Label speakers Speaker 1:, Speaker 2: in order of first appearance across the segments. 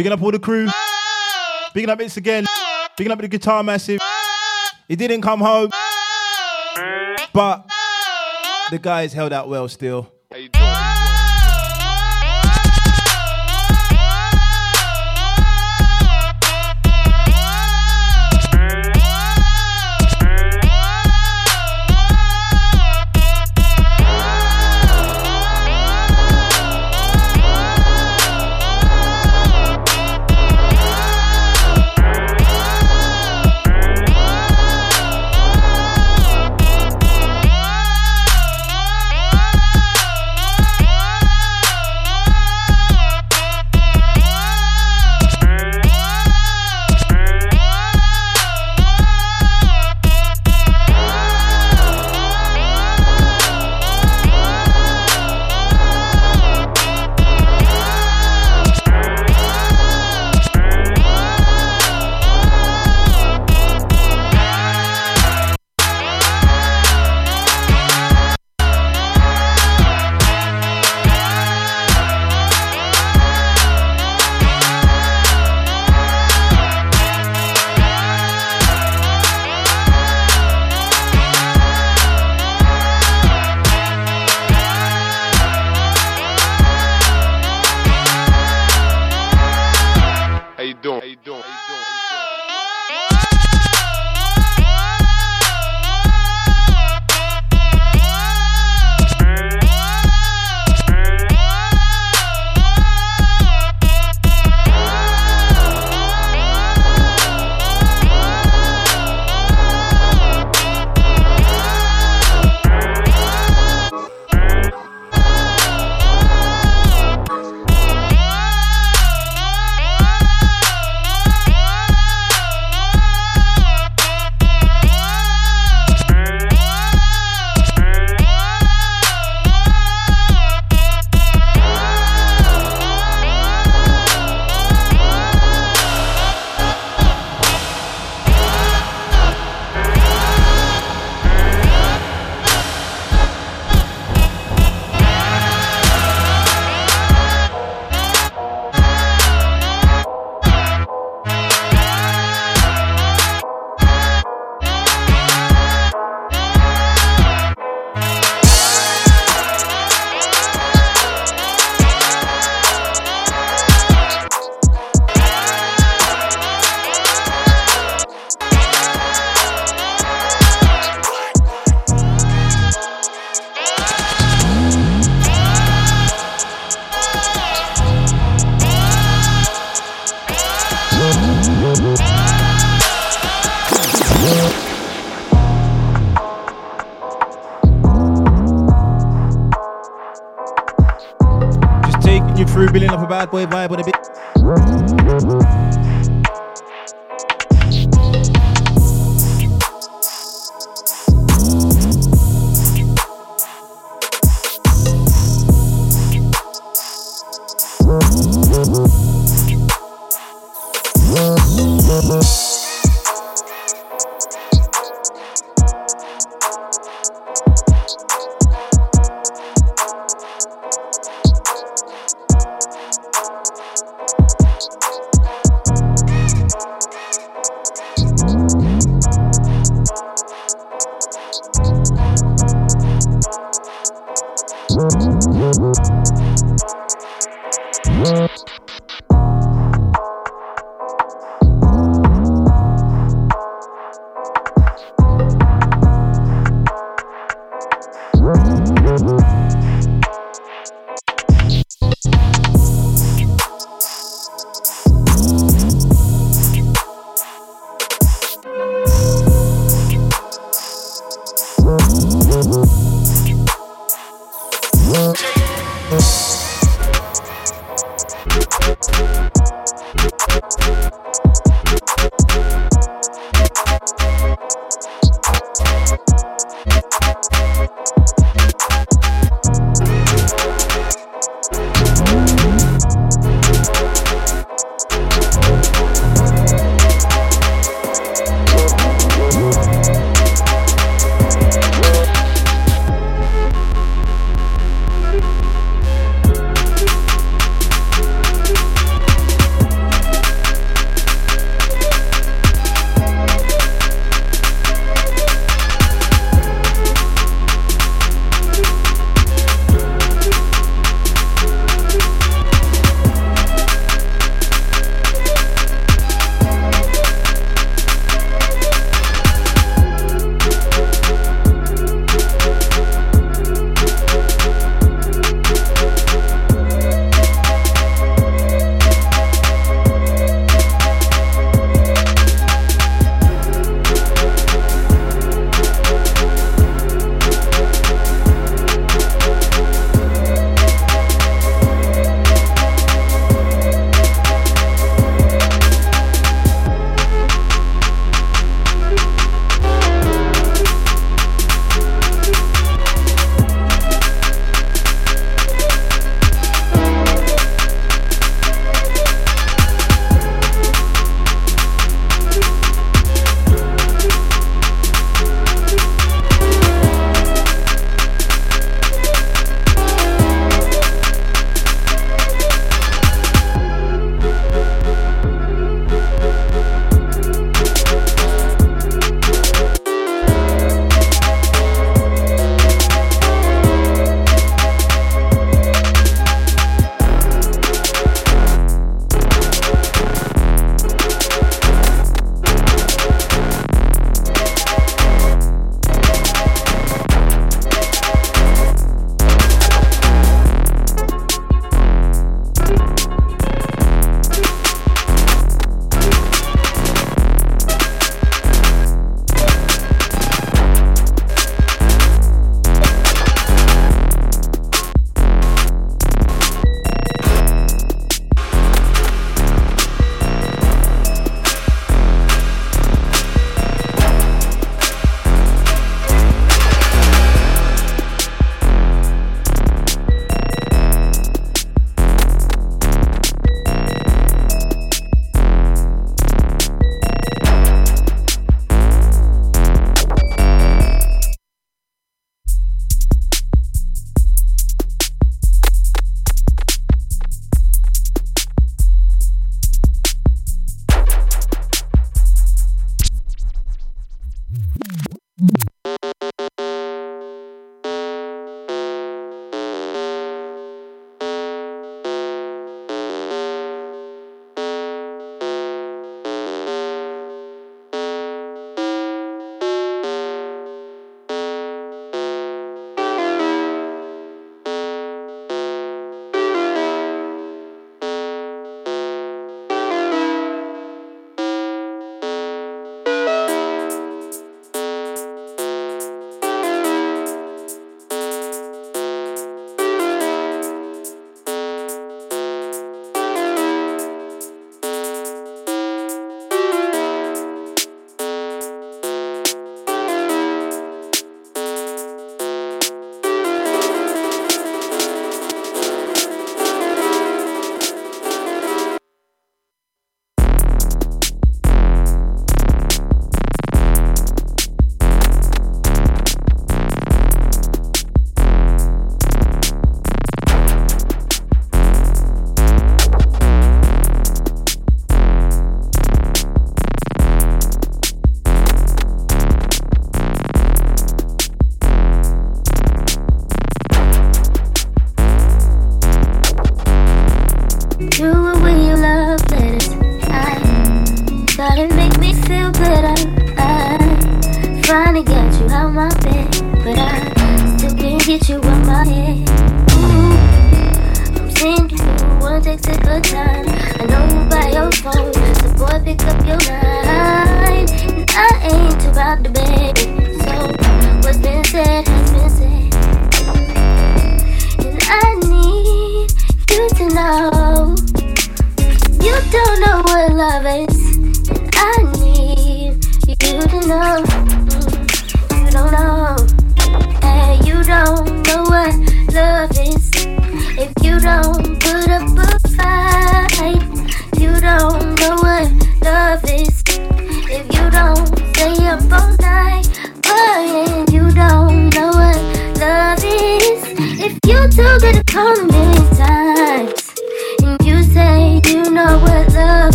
Speaker 1: Picking up all the crew. Ah. Picking up It's again. Ah. Picking up the guitar massive. Ah. He didn't come home. But the guys held out well still.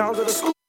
Speaker 2: sounds of the school.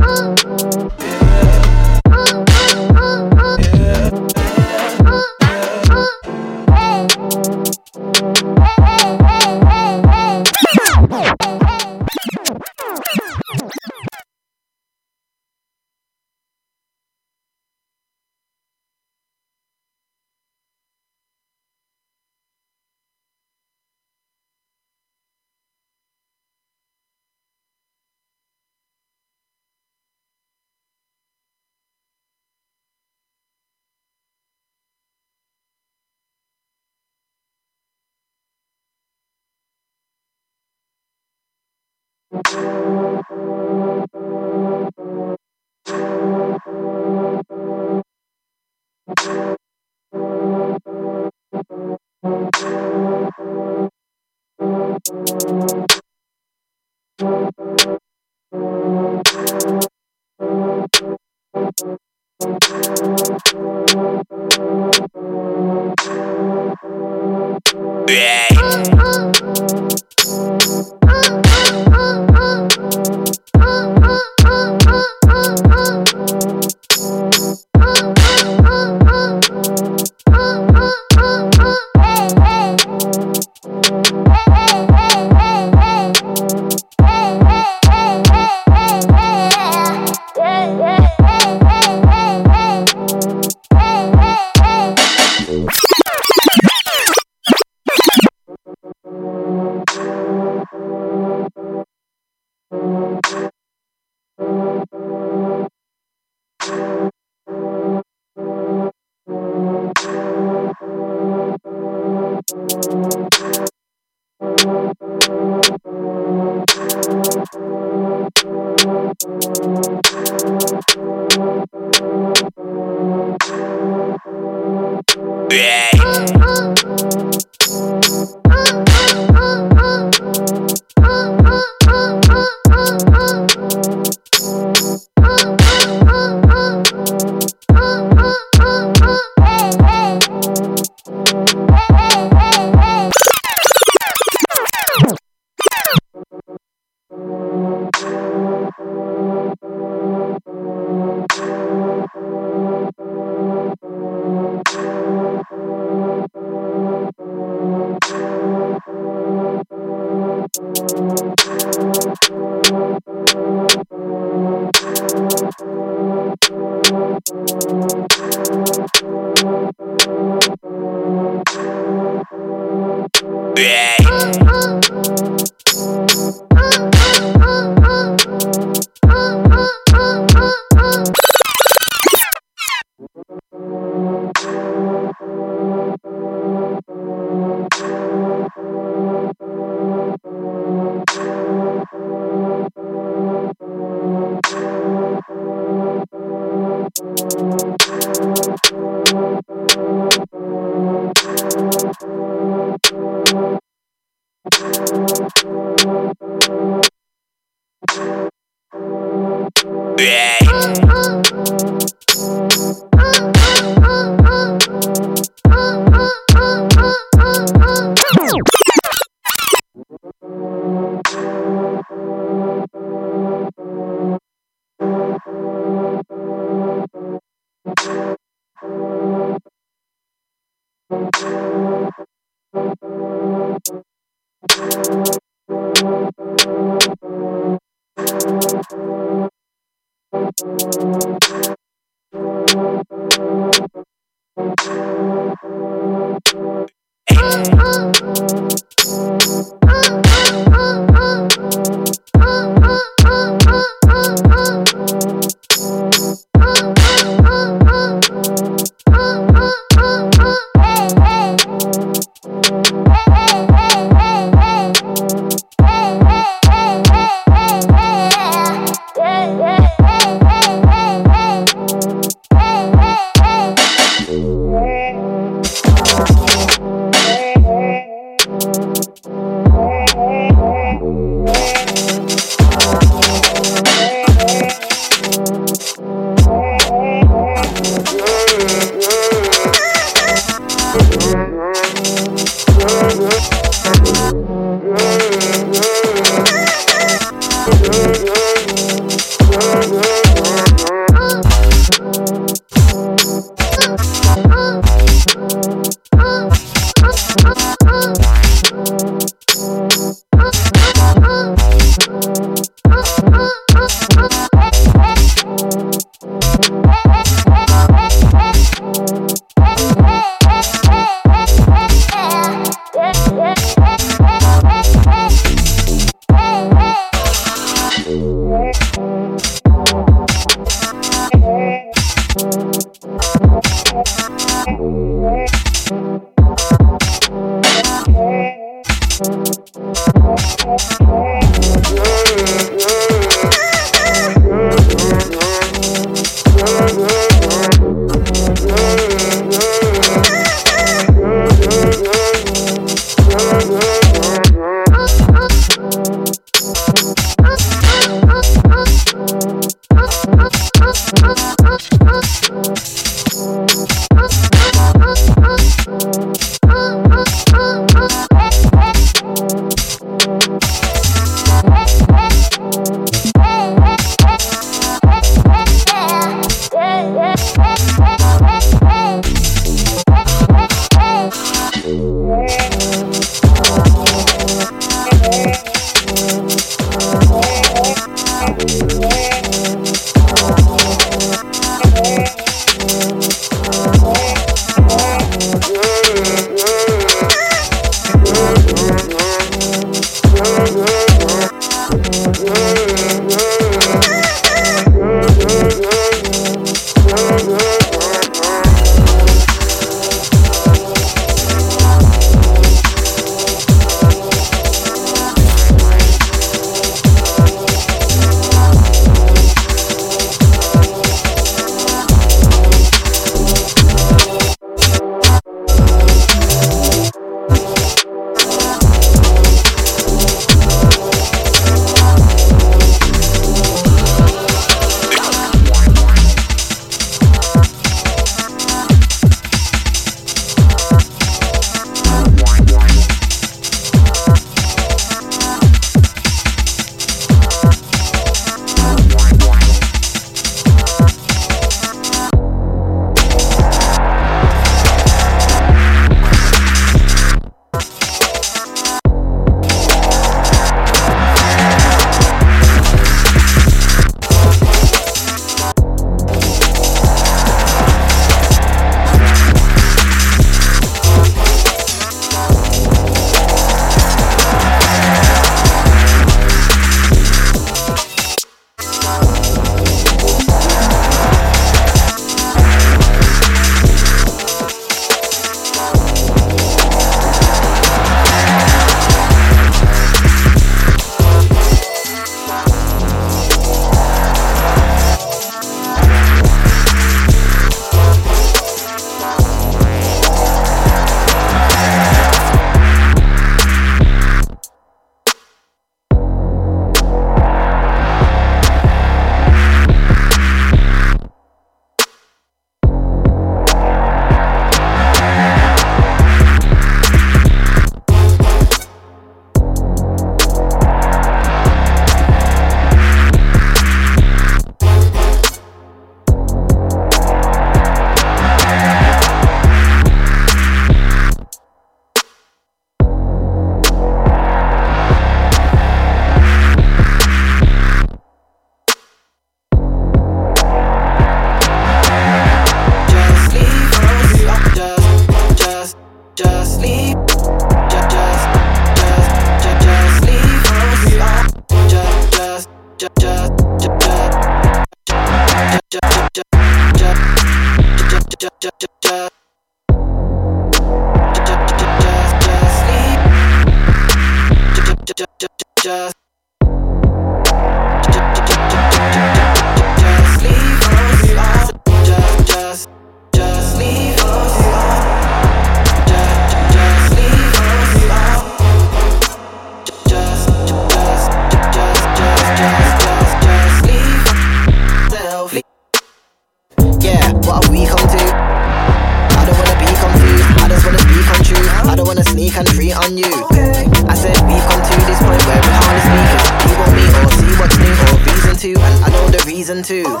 Speaker 2: too. two.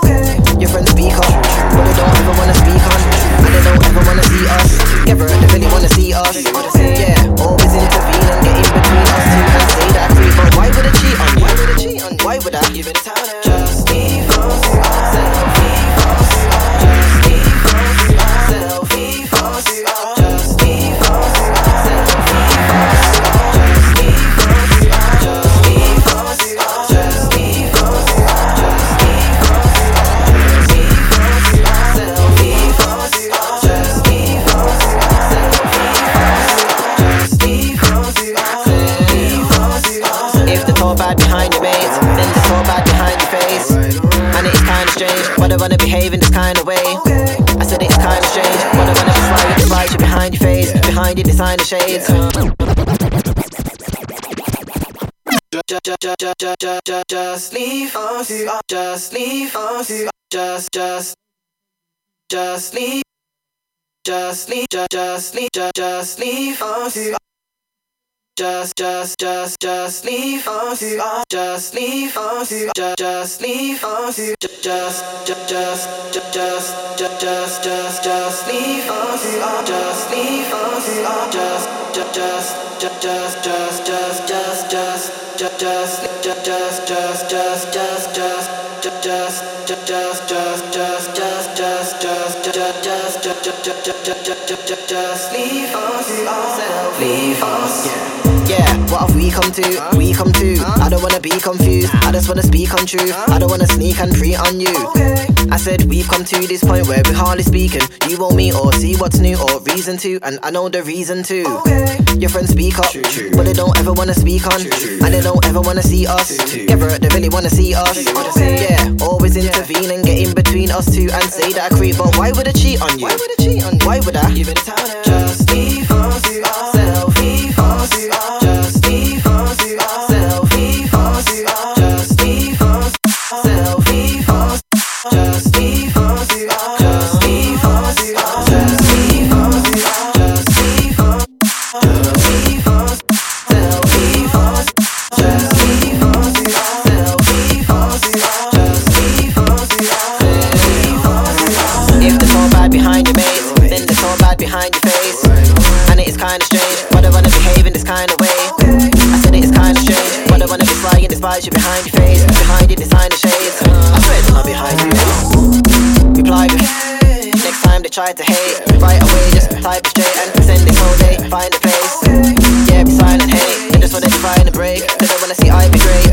Speaker 3: Just leave us, just leave us, just, just, just leave, just leave, just leave, just leave us. Just, just, just, just leave us. Just leave us. Just, just leave us. Just, just, just, just, just, just, just, just leave us. Just leave us. Just, just, just, just, just, just, just, just just just just just just just just just just just just just just just just leave us leave us
Speaker 4: yeah, what have we come to? We come to. I don't wanna be confused. I just wanna speak on truth. I don't wanna sneak and pre on you. I said we've come to this point where we're hardly speaking. You won't meet or see what's new or reason to, and I know the reason too. Your friends speak up, but they don't ever wanna speak on, and they don't ever wanna see us. Ever they really wanna see us. Yeah, always intervene and get in between us two and say that I creep. But why would I cheat on you? Why would I cheat on you? Why would I? Give it a time?
Speaker 3: Just
Speaker 4: divorce yourself, divorce Just divorce yourself, divorce Just yourself, Just be.
Speaker 3: Leave us, selfie us.
Speaker 4: kinda strange. Why they wanna behave in this kind of way? I said it is kinda strange. Why they wanna be flying despite you behind your face? Behind you, designer shades. Uh, I swear it's not behind you. Reply Next time they try to hate, right away just type it straight and send it all day. Find a place. Yeah, be silent, hate. They just wanna divide and break. They don't wanna see I be great.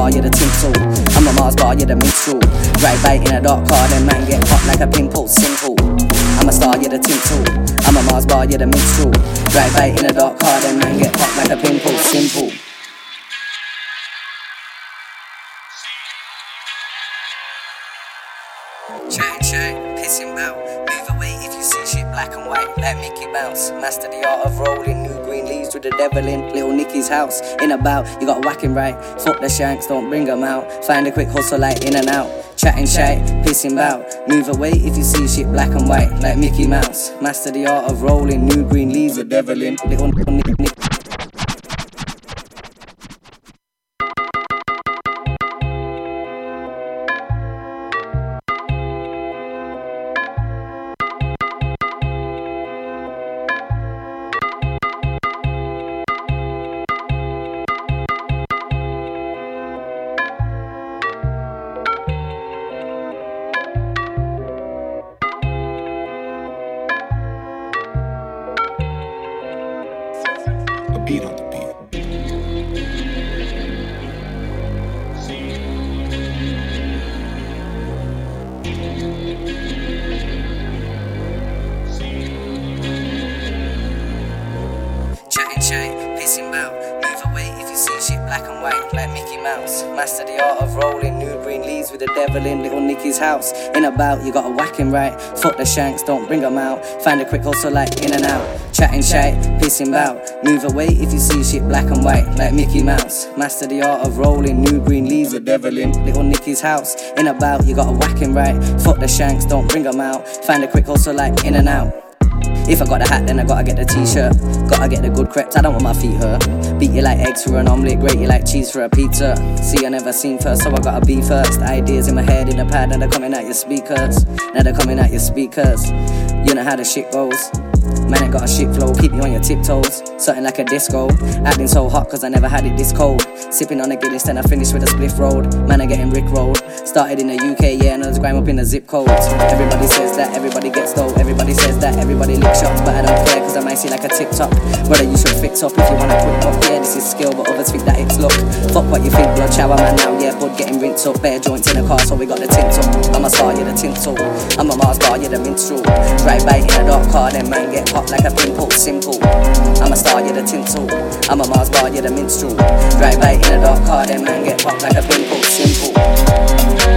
Speaker 5: Star, you're the tinsel. I'm a Mars bar, you're the minstrel. Right bite in a dark car, then man get hot like a pimple, simple. I'm a star, you're the tinsel. I'm a Mars bar, you're the minstrel. Right bite in a dark car, then man get hot like a pimple, simple. Chat chat, pissing bout. Black and white. Let Mickey bounce. Master the art of rolling. New green leaves with the devil in. Little Nicky's house. In about, you got whacking right. Fuck the shanks, don't bring 'em out. Find a quick hustle like in and out. Chatting shit, pissing bout. Move away if you see shit black and white. Like Mickey Mouse. Master the art of rolling. New green leaves with
Speaker 6: the
Speaker 5: devil in. Little about, you gotta whack him right. Fuck the shanks, don't bring bring 'em out. Find a quick hustle like in and out. Chatting shit, pissing bout. Move away if you see shit black and white, like Mickey Mouse. Master the art of rolling, new green leaves with devil in little Nicky's house. In about, you gotta whack him right. Fuck the shanks, don't bring bring 'em out. Find a quick hustle like in and out. If I got the hat, then I gotta get the t-shirt. Gotta get the good crepes, I don't want my feet hurt. Beat you like eggs for an omelette, grate you like cheese for a pizza. See, I never seen first, so I gotta be first. Ideas in my head, in the pad, now they're coming out your speakers. Now they're coming out your speakers. You know how the shit goes. Man, got a shit flow, keep you on your tiptoes. Something like a disco. Acting so hot, cause I never had it this cold. Sipping on a Guinness, then I finished with a spliff rolled. Man, I getting Rick rolled. Started in the UK, yeah, and I was grime up in the zip codes. Everybody says that, everybody gets stole. Everybody says that, everybody lick shots, but I don't care, cause I might see like a TikTok. Brother, you should fix up if you wanna quick up. Yeah, this is skill, but others think that it's luck. Fuck what you think, blood shower man now, yeah, bud getting rinsed up. Bare joints in the car, so we got the tint up. I'm a star, you're the tinsel. I'm a Mars bar, you're the minstrel. Right bite in a dark car, then man get hot like a pimple, simple. I'm a star, you're the tinsel. I'm a Mars bar, you're the minstrel. Right bite in a dark car, then man get hot like a pimple, simple.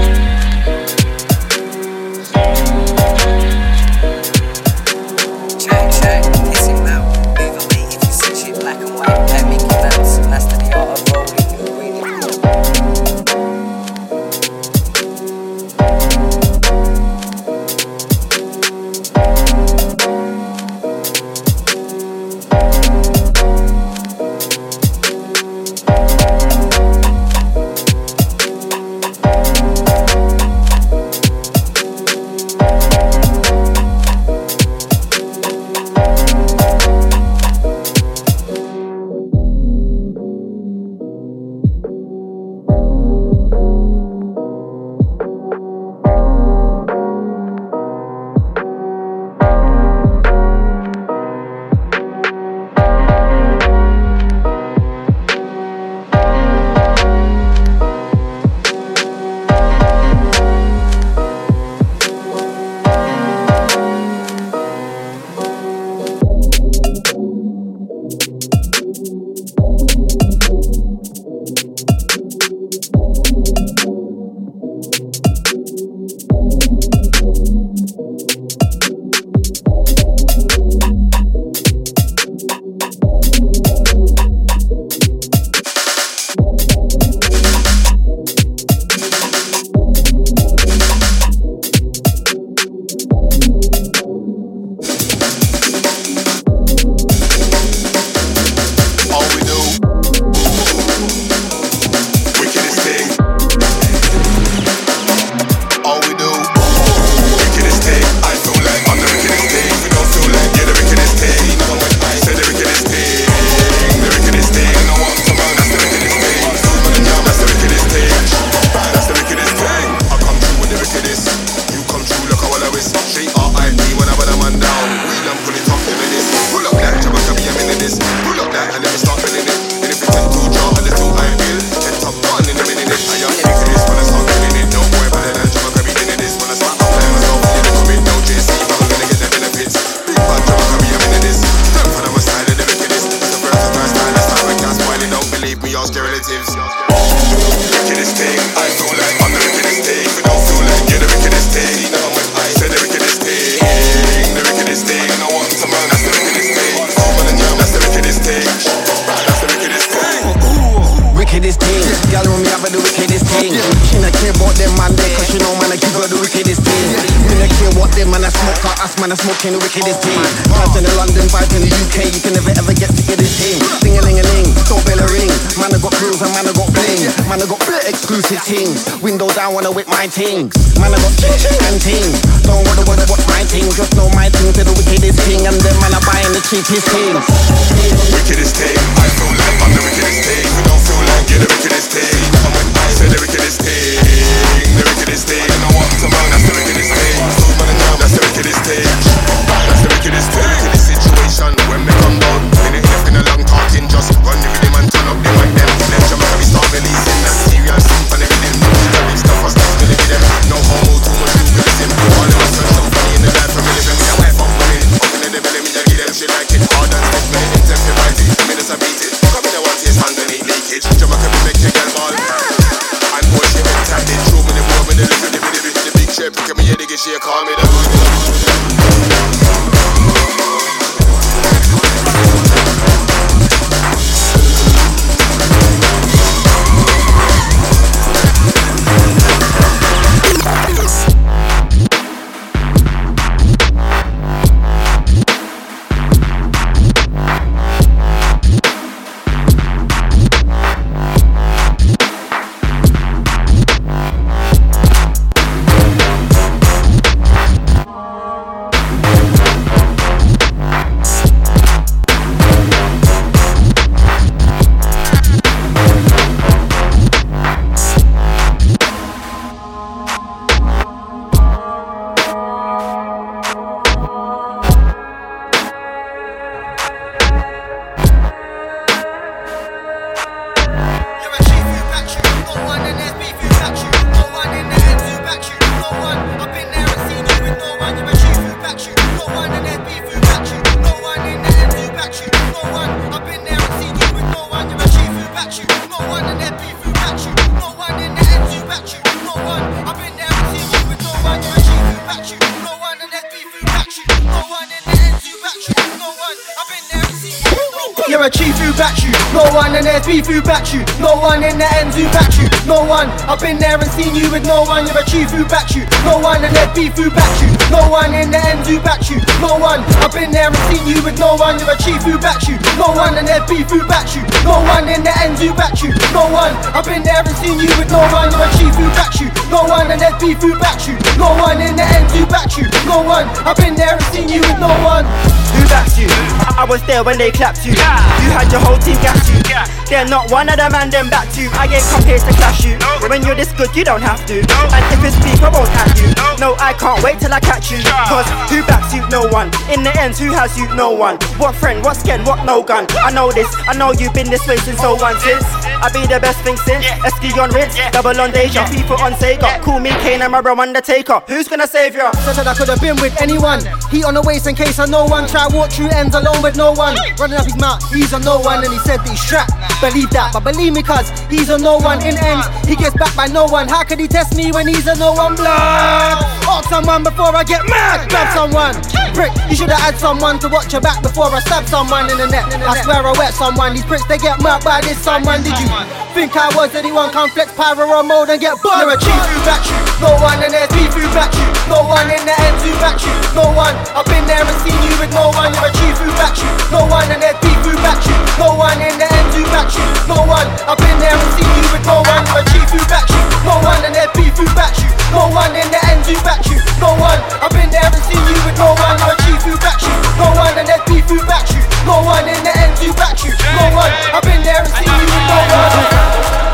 Speaker 7: There
Speaker 6: when
Speaker 8: they clapped you. You had your whole team gas you. They're not one of them and them back to. I ain't come here to clash you. When you're this good, you don't have to. And if it's beef, I won't at you. No, I can't wait till I catch you. Cause who backs you? No one. In the end, who has you? No one. What friend? What skin? What no gun? I know this. I know you've been this way since so one since. I be the best thing since. Esky on Ritz, double on Deja, FIFA on Sega. Call me Kane and my bro Undertaker. Who's gonna save ya?
Speaker 9: Said I could have been with anyone. Heat on the waist in case of no one. Try walk through ends alone with no one. Running up his mouth, he's a no one, and he said that he's strapped. Believe that, but believe me, cuz he's a no one in ends. He gets back by no one. How could he test me when he's a no one blood? Ask someone before I get mad. Grab someone. Prick, you should have had someone to watch your back before I stab someone in the neck. I swear I wet someone. These pricks, they get murked by this someone. Did you think I was anyone? Come flex pyro or mode and get bugged. You're a chief who backs you. No one and there's beef who backs you. No one in the ends who backs you. No one. I've been there and seen you with no one. You're a chief who backs you. No one and there's beef who backs you. No one in the ends who backs you. No one. I've been there and seen you with no one. You're a chief who backs you. No one and there's beef who backs you. No one in the ends who backs you. No one. I've been there and seen you with no one. You're a chief who backs you. No one and there's beef who backs you. No one in the ends who backs you. No one. I've been there and seen you with no one.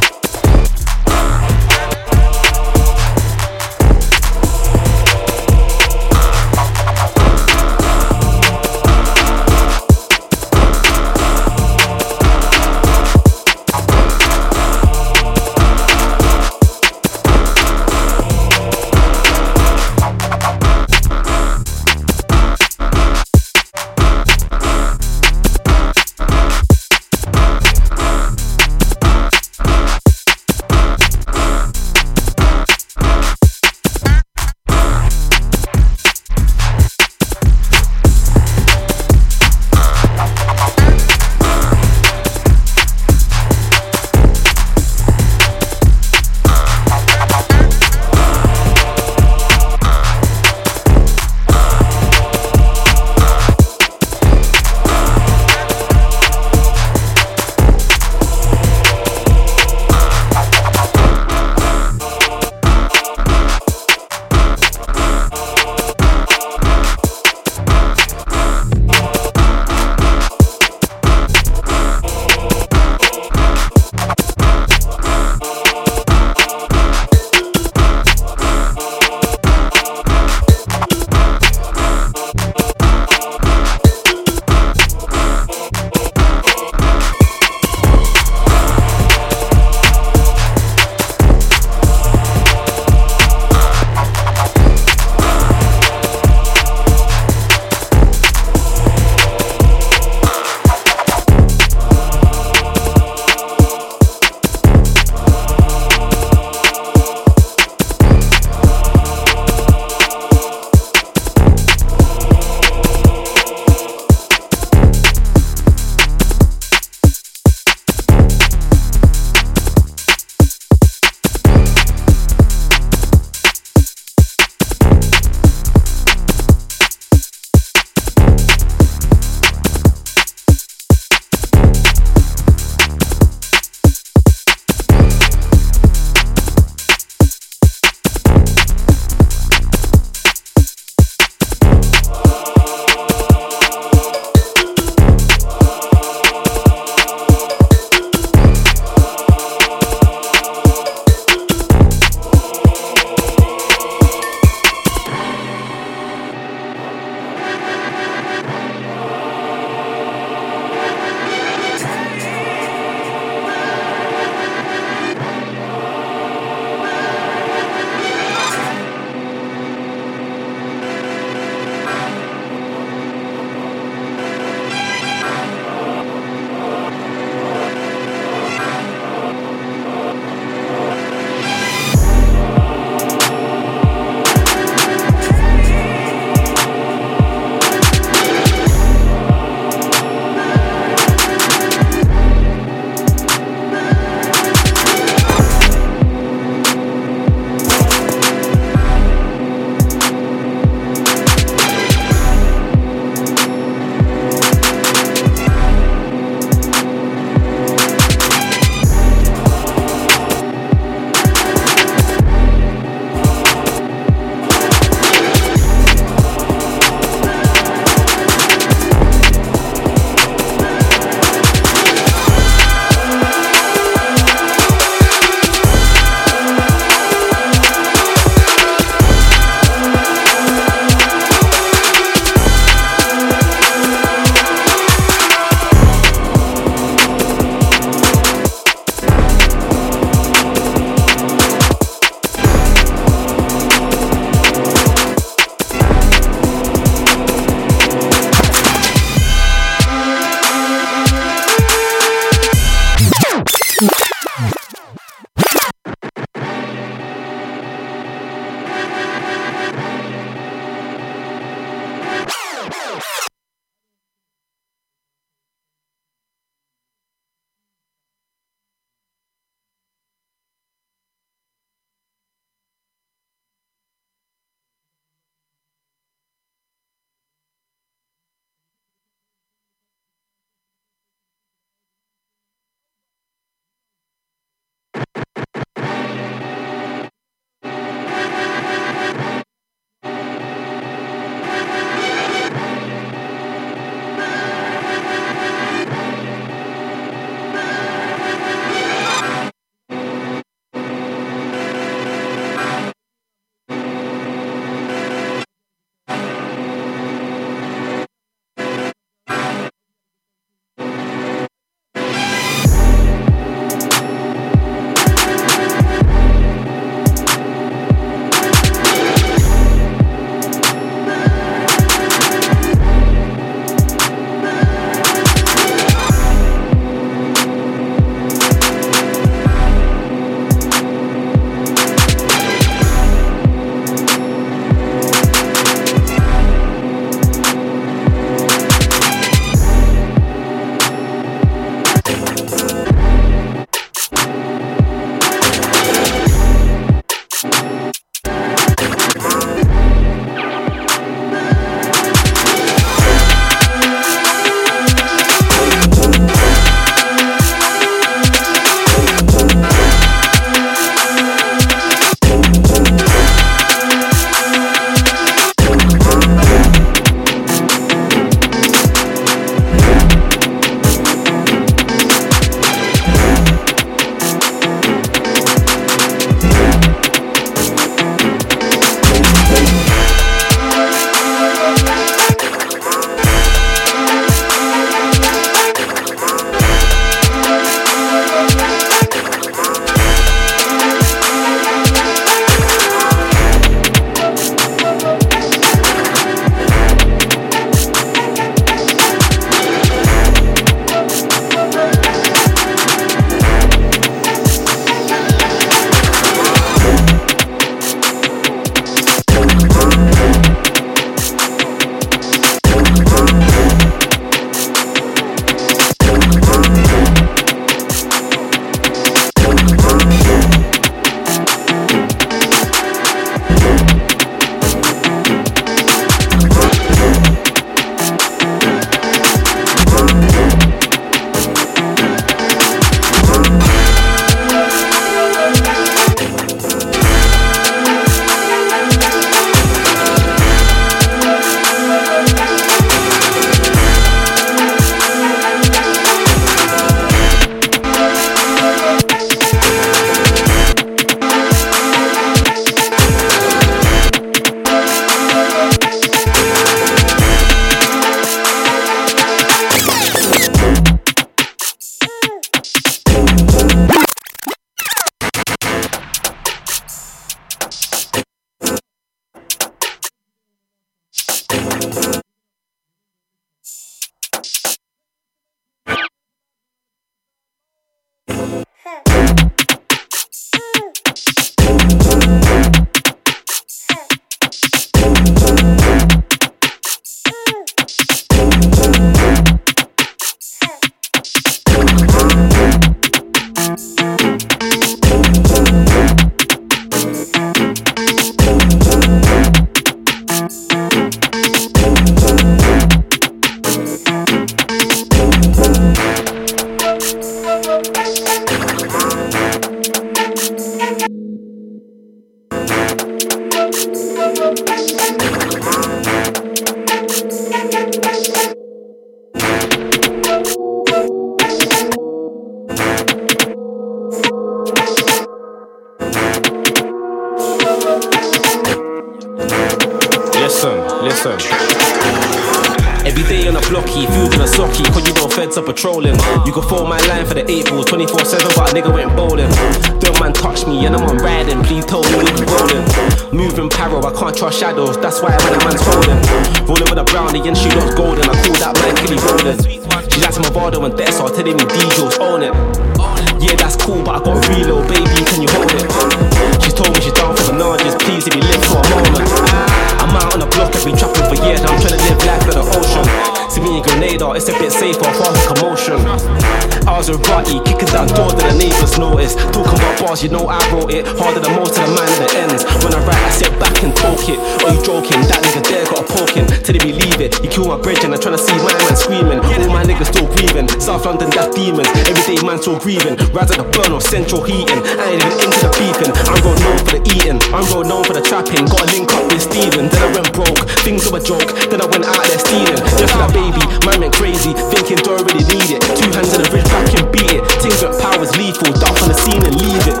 Speaker 10: Joking? That nigga there got a poking. Till they believe it. You kill my bridge and I'm trying to see my man screaming. All my niggas still grieving. South London, that's demons. Everyday man still grieving. Rise at the burn of central heating. I ain't even into the beefing. I'm road known for the eating. I'm road known for the trapping. Got a link up with Steven. Then I went broke. Things were a joke. Then I went out there stealing. Just that baby, man went crazy. Thinking don't really need it. Two hands in the ridge back and beat it. Things with powers lethal. Duck on the scene and leave it.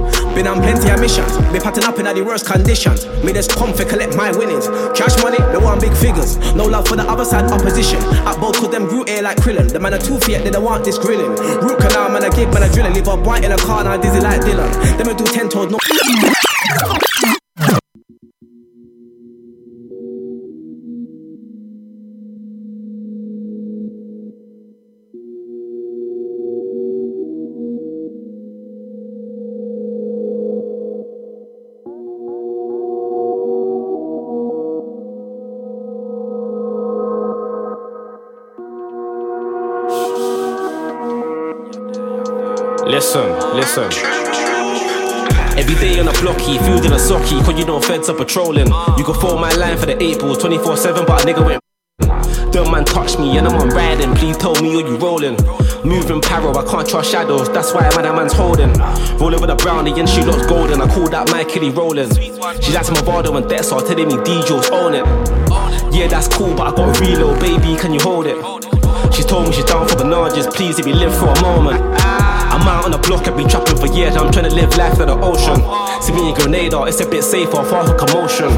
Speaker 11: Been on plenty of missions, been patting up in the worst conditions. Me just come for collect my winnings. Cash money, they want big figures. No love for the other side opposition. I both cause them root air like Krillin. The man are too fiat, they don't want this grilling. Root canal, man, I give, man, I drilling. Leave a white in a car, now dizzy like Dylan. Them a do ten toes, no.
Speaker 10: Listen. Every day on a blocky, food in a socky, cause you know feds are patrolling. You can phone my line for the 8 balls 24 7, but a nigga went. Don't man touch me and I'm on riding, please tell me are you rolling? Moving paro, I can't trust shadows, that's why man, that man's holding. Rolling with a brownie and she looks golden, I call that my kitty rolling. She likes Movado and Dexa, telling me DJs own it. Yeah, that's cool, but I got reload, baby, can you hold it? She's told me she's down for the nudges, please if you live for a moment. I'm out on the block, I've been trapping for years. I'm trying to live life at the ocean. See me in Grenada, it's a bit safer, far from commotion.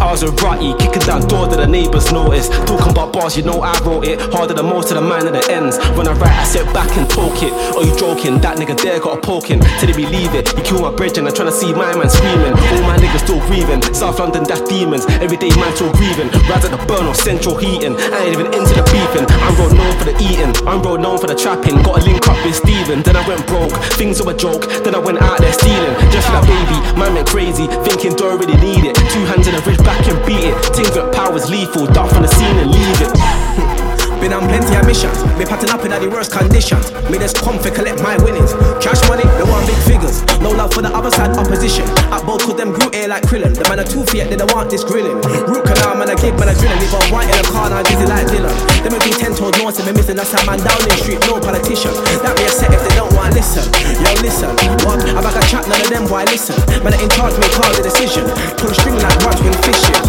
Speaker 10: I was a ratty, kicking down doors that the neighbours notice. Talking about bars, you know I wrote it. Harder than most of the man at the ends. When I write, I sit back and talk it. Are you joking? That nigga there got a poking. Till they believe it. You kill my bridge and I'm trying to see my man screaming. All my niggas still grieving. South London, that's demons. Everyday man still grieving. Rise at the burn of central heating. I ain't even into the beefing. I'm road known for the eating. I'm road known for the trapping. Got a link up with Steven. Then I went broke. Things were a joke. Then I went out there stealing. Just like baby, man went crazy. Thinking don't really need it. Two hands in the bridge, back and beat it. Went powers lethal. Duck from the scene and leave it.
Speaker 11: Been on plenty of missions, me patting up in the worst conditions. Me just come for collect my winnings. Cash money, they want big figures. No love for the other side opposition. At both cause them grew air like Krillin. The man are too fiat, they don't want this grilling. Root canal, man, I gig, man, I drilling. Leave a white in a car, now dizzy like Dylan. Them a do ten told no, so me missing. That's a man down the street, no politician. That be a set if they don't want listen. Yo, listen, what? I'm back a chat, none of them, why listen? Man, in charge, make all the decision. Pull a string like rods when fishing.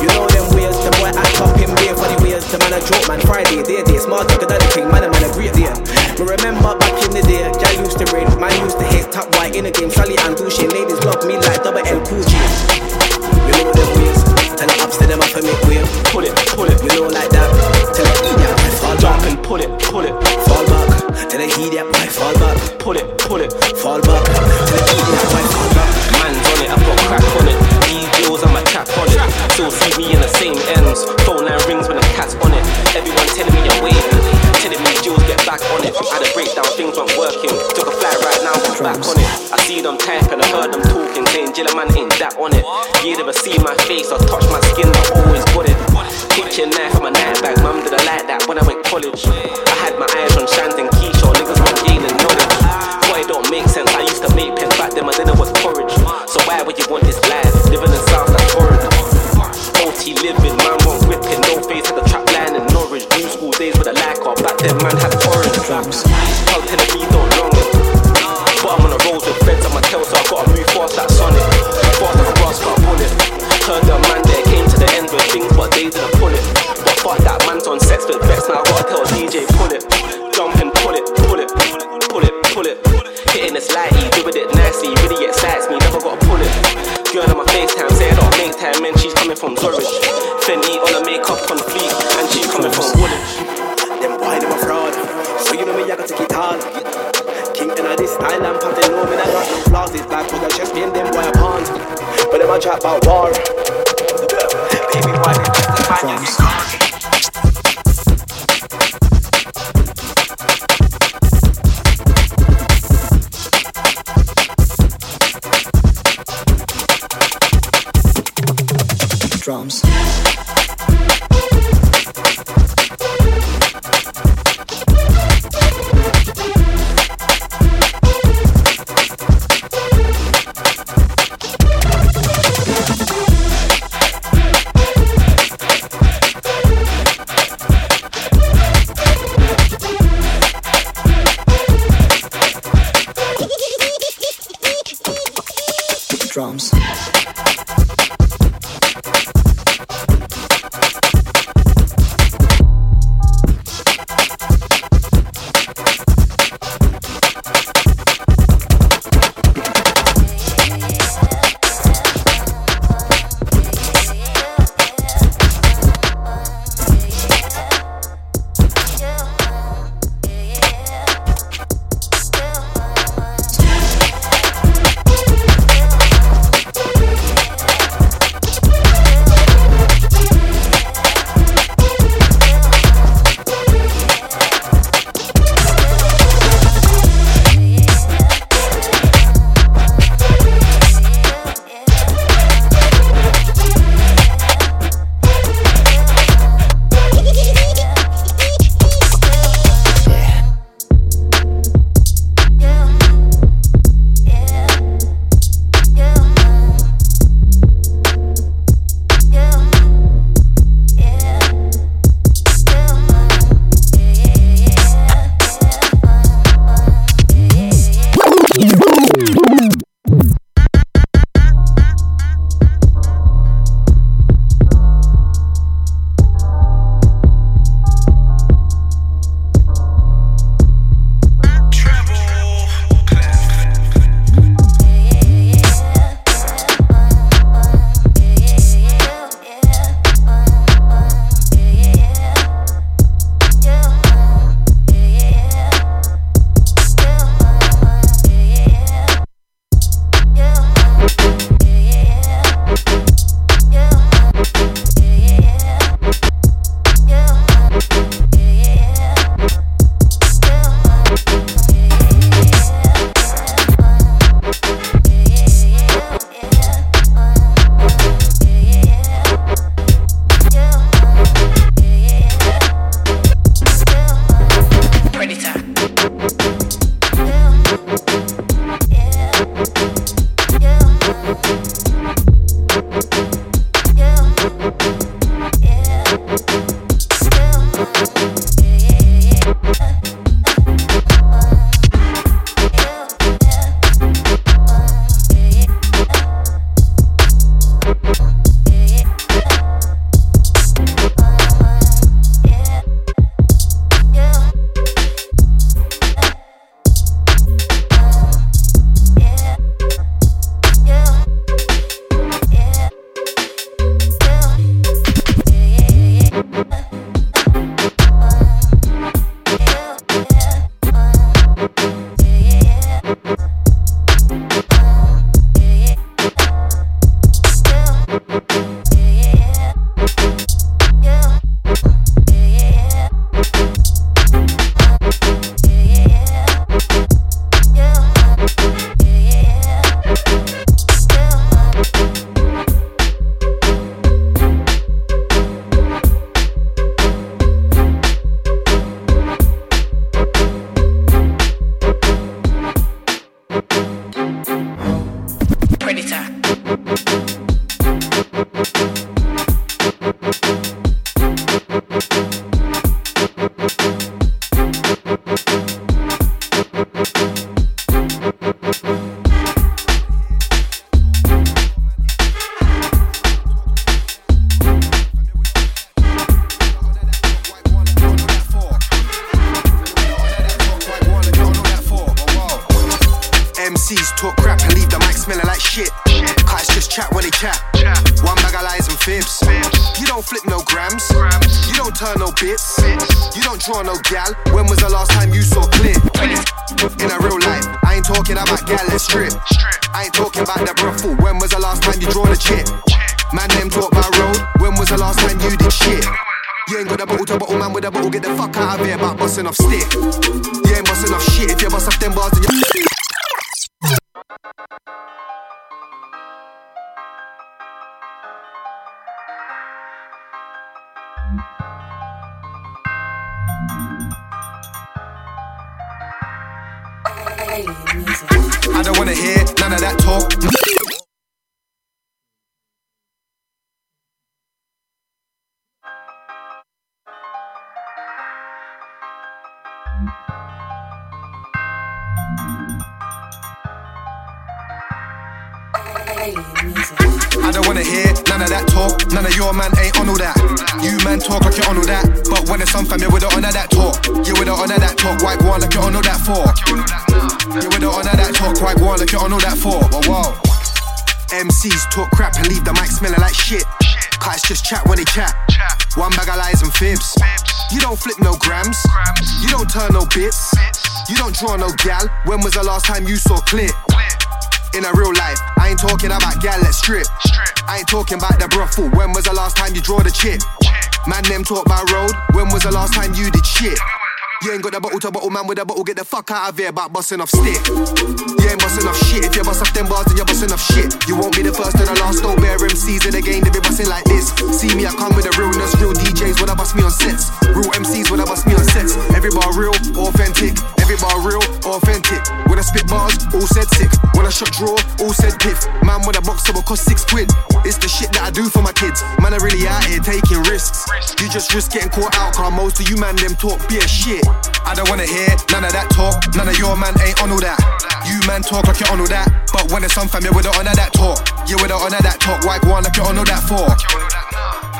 Speaker 11: You know for the man a joke, man. Friday, day, day, smart than the king, man, a man a great day. Me remember back in the day, gal used to rain, man used to hate top white in the game. Sally and Dushin, ladies love me like double L cool G. You know them ways, tell the ups to them up and make way.
Speaker 10: Pull it, pull it.
Speaker 11: You know like that, tell the idiot, boy, fall
Speaker 10: Jump
Speaker 11: back.
Speaker 10: and pull it, pull it.
Speaker 11: Fall back, tell the idiot, boy, fall back.
Speaker 10: Pull it, pull it.
Speaker 11: Fall back, tell the idiot, boy, fall back.
Speaker 10: Man's on it, I've got crack on it. Tap on it. Still see me in the same ends. Phone line rings when the cat's on it. Everyone telling me I'm waiting. Telling me Jules get back on it. Had a breakdown, things weren't working. Took a flight right now, I'm back on it. I see them typing, I heard them talking, saying Jilla ain't that on it. You never see my face or touch my skin, I always got it. Kitchen knife on my night bag, mum did I like that when I went college. I had my eyes on Shans and Keyshaw, niggas weren't gaining knowledge. Boy, it don't make sense. I used to make pens back then, my dinner was porridge. So why would you want this life? Living in. OT living, man won't whipping, no face at the trap line in Norwich. New school days with a like or back then, man had orange. Tell telling me don't long it. But I'm on the roads with feds on my tail, so I gotta move fast like Sonic. Fast like a brass car bullet. Heard the man there came to the end with things, but they didn't pull it. But fuck that man's on sex with Bex, now I gotta tell DJ pull it. Jump and pull it, pull it, pull it, pull it. Hitting this lighty, doing it nicely, really excites me, never gotta pull it. Girl on my FaceTime, say I don't make time, man, she's coming from Zorich. Fendi on the makeup on fleek, and she's coming from Woolwich.
Speaker 11: Them boy, them a fraud. So you know me, I got to it hard. King in this style, I'm pumping no me, I got no flaws. It's black with the chest, me and them boy a pond. But them a chat about war. Baby, why they just man you
Speaker 7: Drums.
Speaker 12: Man with a bottle. Get the fuck out of here about busting off stick. You ain't busting off shit. If you bust off them bars, then you're busting off shit. You won't be the first and the last. Don't bear MCs in the game. They be busting like this. See me, I come with a realness. Real DJs when I bust me on sets. Real MCs when I bust me on sets. Every bar real, authentic. Every bar real, authentic. When I spit bars, all said sick. When I shot draw, all said piff. Man, when I box up, will cost six quid. It's the shit that I do for my kids. Man, I really out here taking risks. You just risk getting caught out, car most of you man them talk beer shit. I don't wanna hear none of that talk. None of your man ain't on all that. You man talk like you're on all that. But when it's on fam, you with the honor that talk. You with the honor that talk. Why go on like you're on all that for?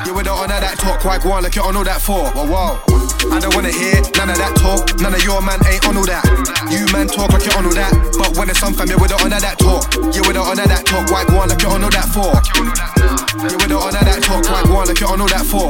Speaker 12: You with the honor that talk. Why go on like you're on all that for? Whoa, whoa. I don't wanna hear none of that talk. None of your man ain't on all that. You man talk like you're on all that. But when it's on fam, you with the honor that talk. You with the honor that talk. Why go on like you're on all that for? You with the honor that talk. Why go on like you're on all that for?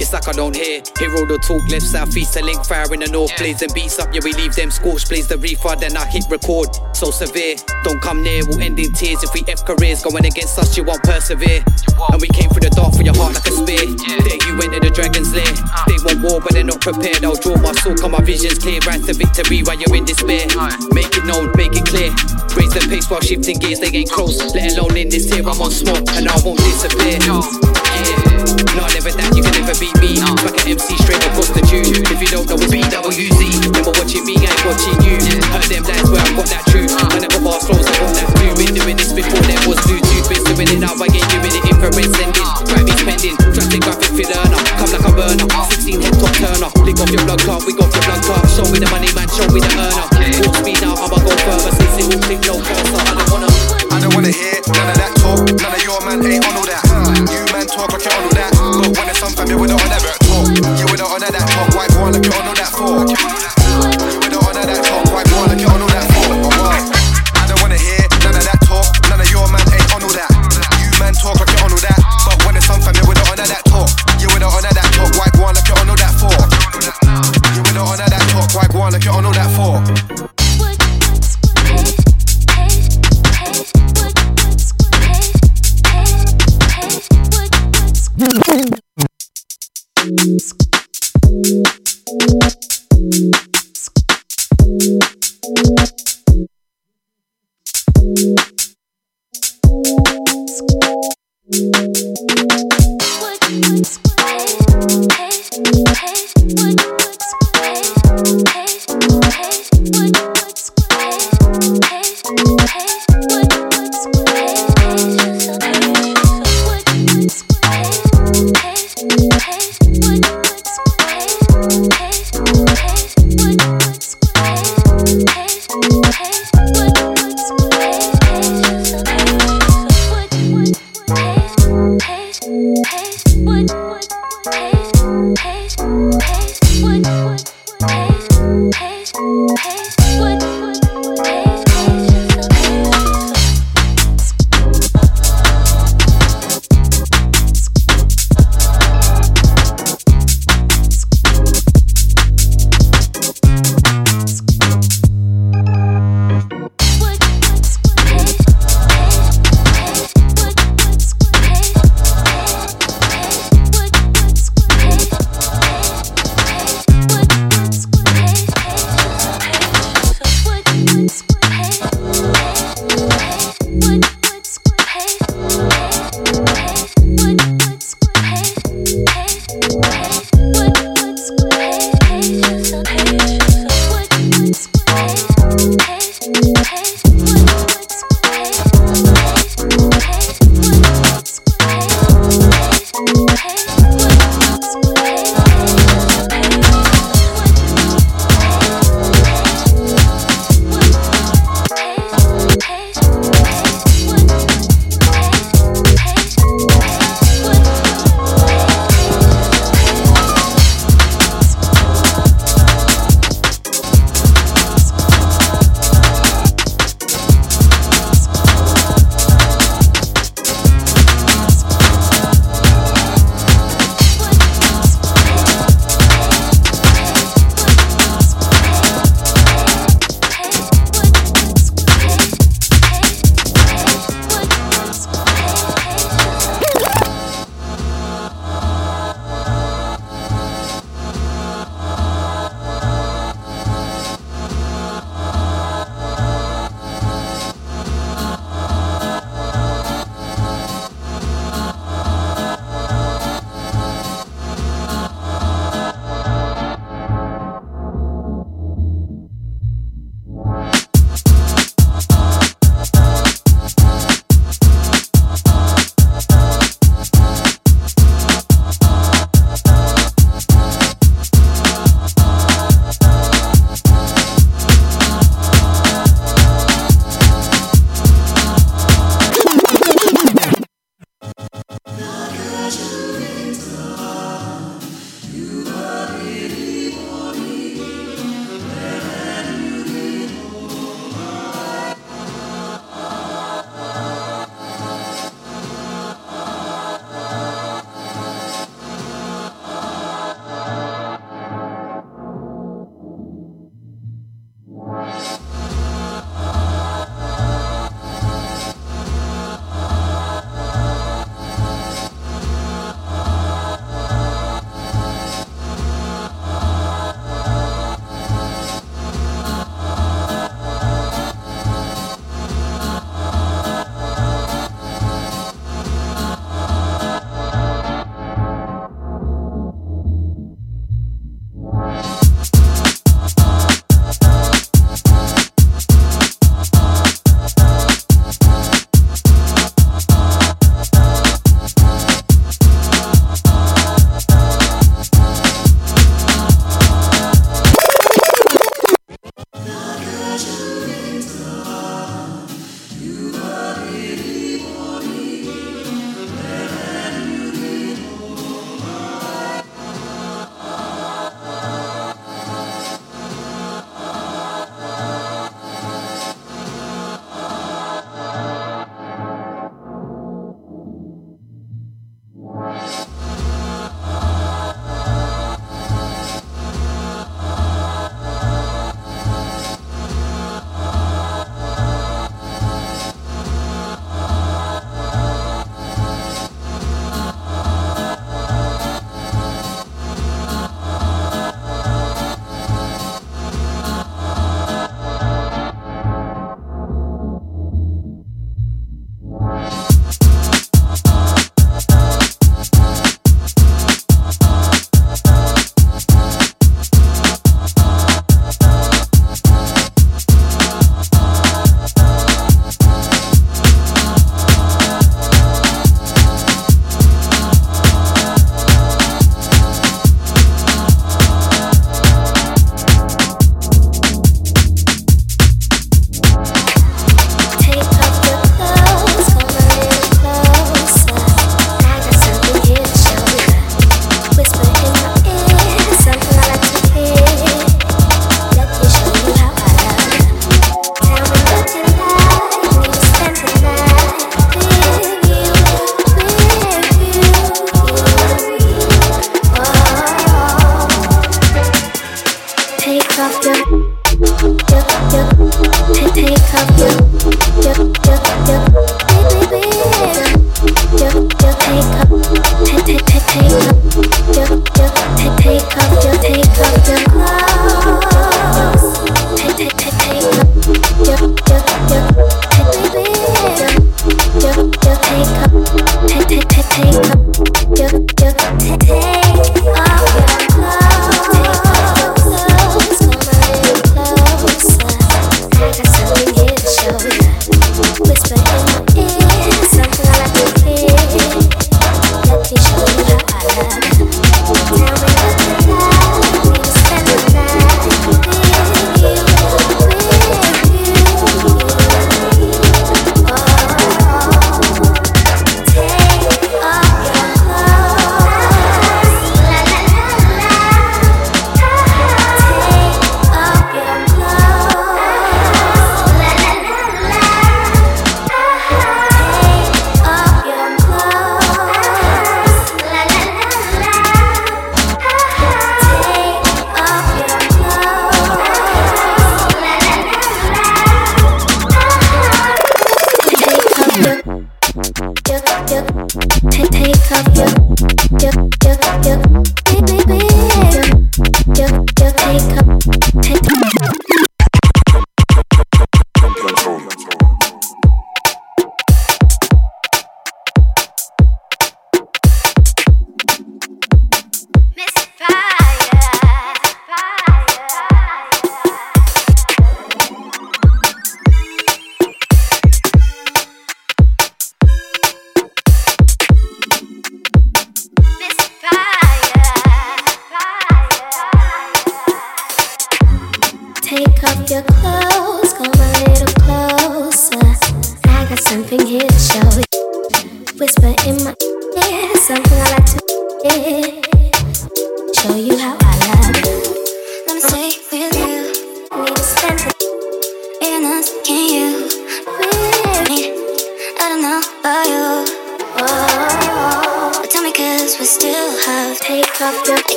Speaker 13: It's like I don't hear. Hear all the talk left, south, east, and link fire in the north. Plays and beats up, yeah, we leave them scorched. Plays the reefer, then I hit record. So severe, don't come near, we'll end in tears. If we F careers going against us, you won't persevere. And we came through the dark for your heart like a spear. There you enter the dragon's lair. They want war, but they're not prepared. I'll draw my sword, come my visions clear. Rise to victory while you're in despair. Make it known, make it clear. Raise the pace while shifting gears, they ain't close. Let alone in this here, I'm on smoke, and I won't disappear. Yeah. No, never that, you can never beat me. Like an MC straight across the tube. If you don't know, it's BWZ. Remember watching me, I ain't watching you. Heard them lines where I got that truth. I never pass close, I got that blue. Been doing this before there was blue Spread it out, I get you with it infrared sending. Grab it spending, drastic graphic learner. Come like a burner, 16 head top turner. Lick off your blood clot, we got your blood clot. Show me the money, man, show me the earner. Full speed now, I'ma go further. Since it will click no cursor. I don't wanna.
Speaker 12: I don't wanna hear none of that talk. None of your man ain't on all that. You talk you're on all that. But when it's some family, we don't on that talk. You the honor that talk. Why go on like you're on all that for? You the honor that talk. Why go on like you're on all that for? I don't wanna hear none of that talk. None of your man ain't on all that. You man talk like you're on all that. But when it's some family, we don't honor that talk. You the honor that talk. Why go on like you're on all that for? You the honor that talk. Why go on like you're on all that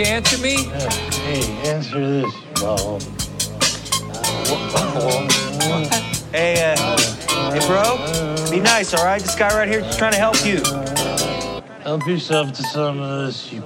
Speaker 14: you answer me?
Speaker 15: Hey, answer this, Bob.
Speaker 16: Hey, uh, hey, bro. Be nice, all right? This guy right here is trying to help you.
Speaker 15: Help yourself to some of this, you.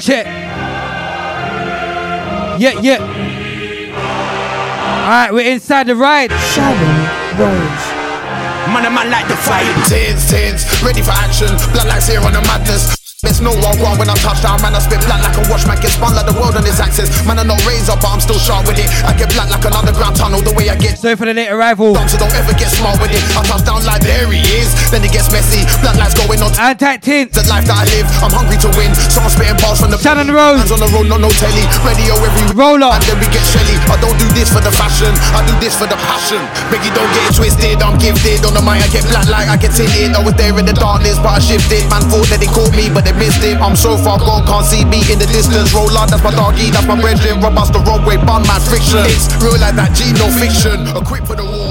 Speaker 17: Check. Yeah, yeah. Alright, we're inside the ride.
Speaker 18: Sharon Rose.
Speaker 19: Man, a man like the fire. Tins, tins, ready for action. Blood lights here on the madness. There's no one wrong when I touch down, man. I spit black like a wash, man. Get spun like the world on its axis. Man, I'm not razor, but I'm still sharp with it. I get black like an underground tunnel. The way I get.
Speaker 17: Sorry for the late arrival.
Speaker 19: So don't ever get smart with it. I touch down like there he is. Then it gets messy. Black lights going on.
Speaker 17: Anti tint.
Speaker 19: The life that I live. I'm hungry to win. So I'm spitting bars from the.
Speaker 17: Shannon Rose.
Speaker 19: Hands on the road, no no telly. Radio every
Speaker 17: roller.
Speaker 19: And then we get shelly. I don't do this for the fashion. I do this for the passion. Biggie, don't get it twisted. I'm gifted. On the mic, I get black like I get tinted. I was there in the darkness, but I shifted. Man thought that they caught me, but they missed it. I'm so far gone, can't see me in the distance. Roll on, that's my doggy, that's my brethren. Rub us the wrong way, bun man friction. It's real like that G, no fiction. Equipped for the war,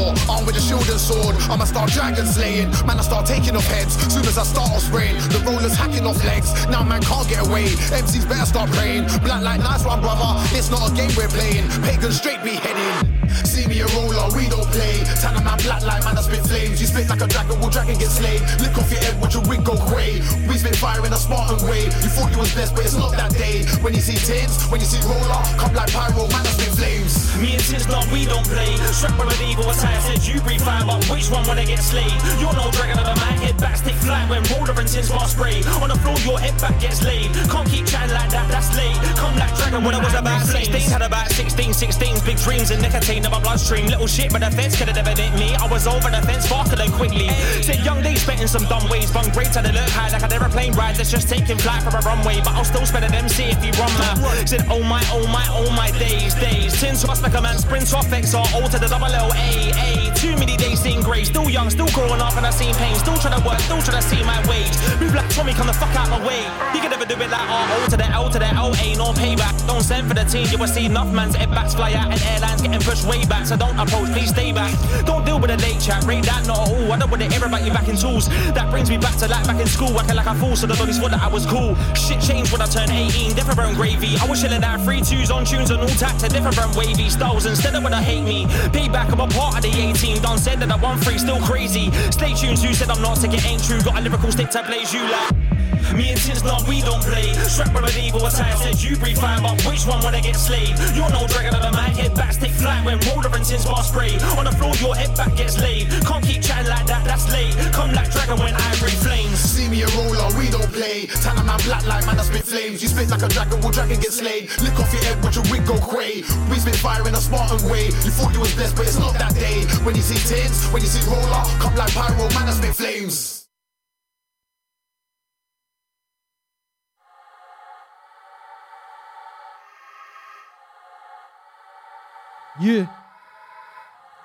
Speaker 19: I'ma start dragon slaying. Man, I start taking off heads. Soon as I start off spraying, the rollers hacking off legs. Now man can't get away. MCs better start praying. Black like nice one, brother. It's not a game we're playing. Pagan straight be heading. See me a roller, we don't play. Tanner man black like man, I spit flames. You spit like a dragon, will dragon get slain. Lick off your head, watch your wig go cray. We spit fire in a Spartan way. You thought you was blessed, but it's not that day. When you see tins, when you see roller, come like pyro, man, I spit flames.
Speaker 20: Me and Tins, no, we don't play. Strap with an evil attire, said you breathe fire, but which one wanna get slayed? You're no dragon of the man, head back, stick flat when roller and Tins bar spray. On the floor, your head back gets laid. Can't keep chatting like that, that's late. Come like dragon when I was about 16, had about 16, 16, big dreams and nicotine in my bloodstream. Little shit, but the fence could have never hit me. I was over the fence faster than quickly. Said young days spent in some dumb ways. Bung grades and they look high like an aeroplane ride that's just taking flight from a runway. But I'll still spend an MC if you run my. Said, oh my, oh my, oh my days, days. Tins off like a man, sprints off XR, to the double L, A, A. Too many days seen grey. Still young, still growing up, and I seen pain. Still trying to work, still trying to see my wage. Move like Tommy, come the fuck out my way. You can never do it like R, O to the L to the L, A, no payback. Don't send for the team, you will see enough man's head backs fly out and airlines getting pushed way back. So don't approach, please stay back. Don't deal with a late chat, rate that not at all. I don't want to hear about you back in tools. That brings me back to like back in school, acting like a fool. So the doggies thought that I was cool. Shit changed when I turned 18, different from gravy. I was chilling out three twos on tunes and all tapped to different from wavy styles. Instead of when I hate me, payback, I'm a part of the 18. Don said that I won free, still crazy. Stay tuned, who said I'm not sick, it ain't true. Got a lyrical stick to blaze you like. Me and Tins, no, we don't play. Strap an evil attire, said you breathe fire, but which one wanna get slayed? You're no dragon of the man, head back, stick flat when roller and Tins bar spray. On the floor, your head back gets laid. Can't keep chatting like that, that's late. Come like dragon when I breathe flames.
Speaker 19: See me a roller, we don't play. Tanner man black like man, I spit flames. You spit like a dragon, will dragon get slayed. Lick off your head, watch your wig go cray. We spit fire in a Spartan way. You thought you was blessed, but it's not that day. When you see tins, when you see roller, come like pyro, man, I spit flames.
Speaker 17: Yeah.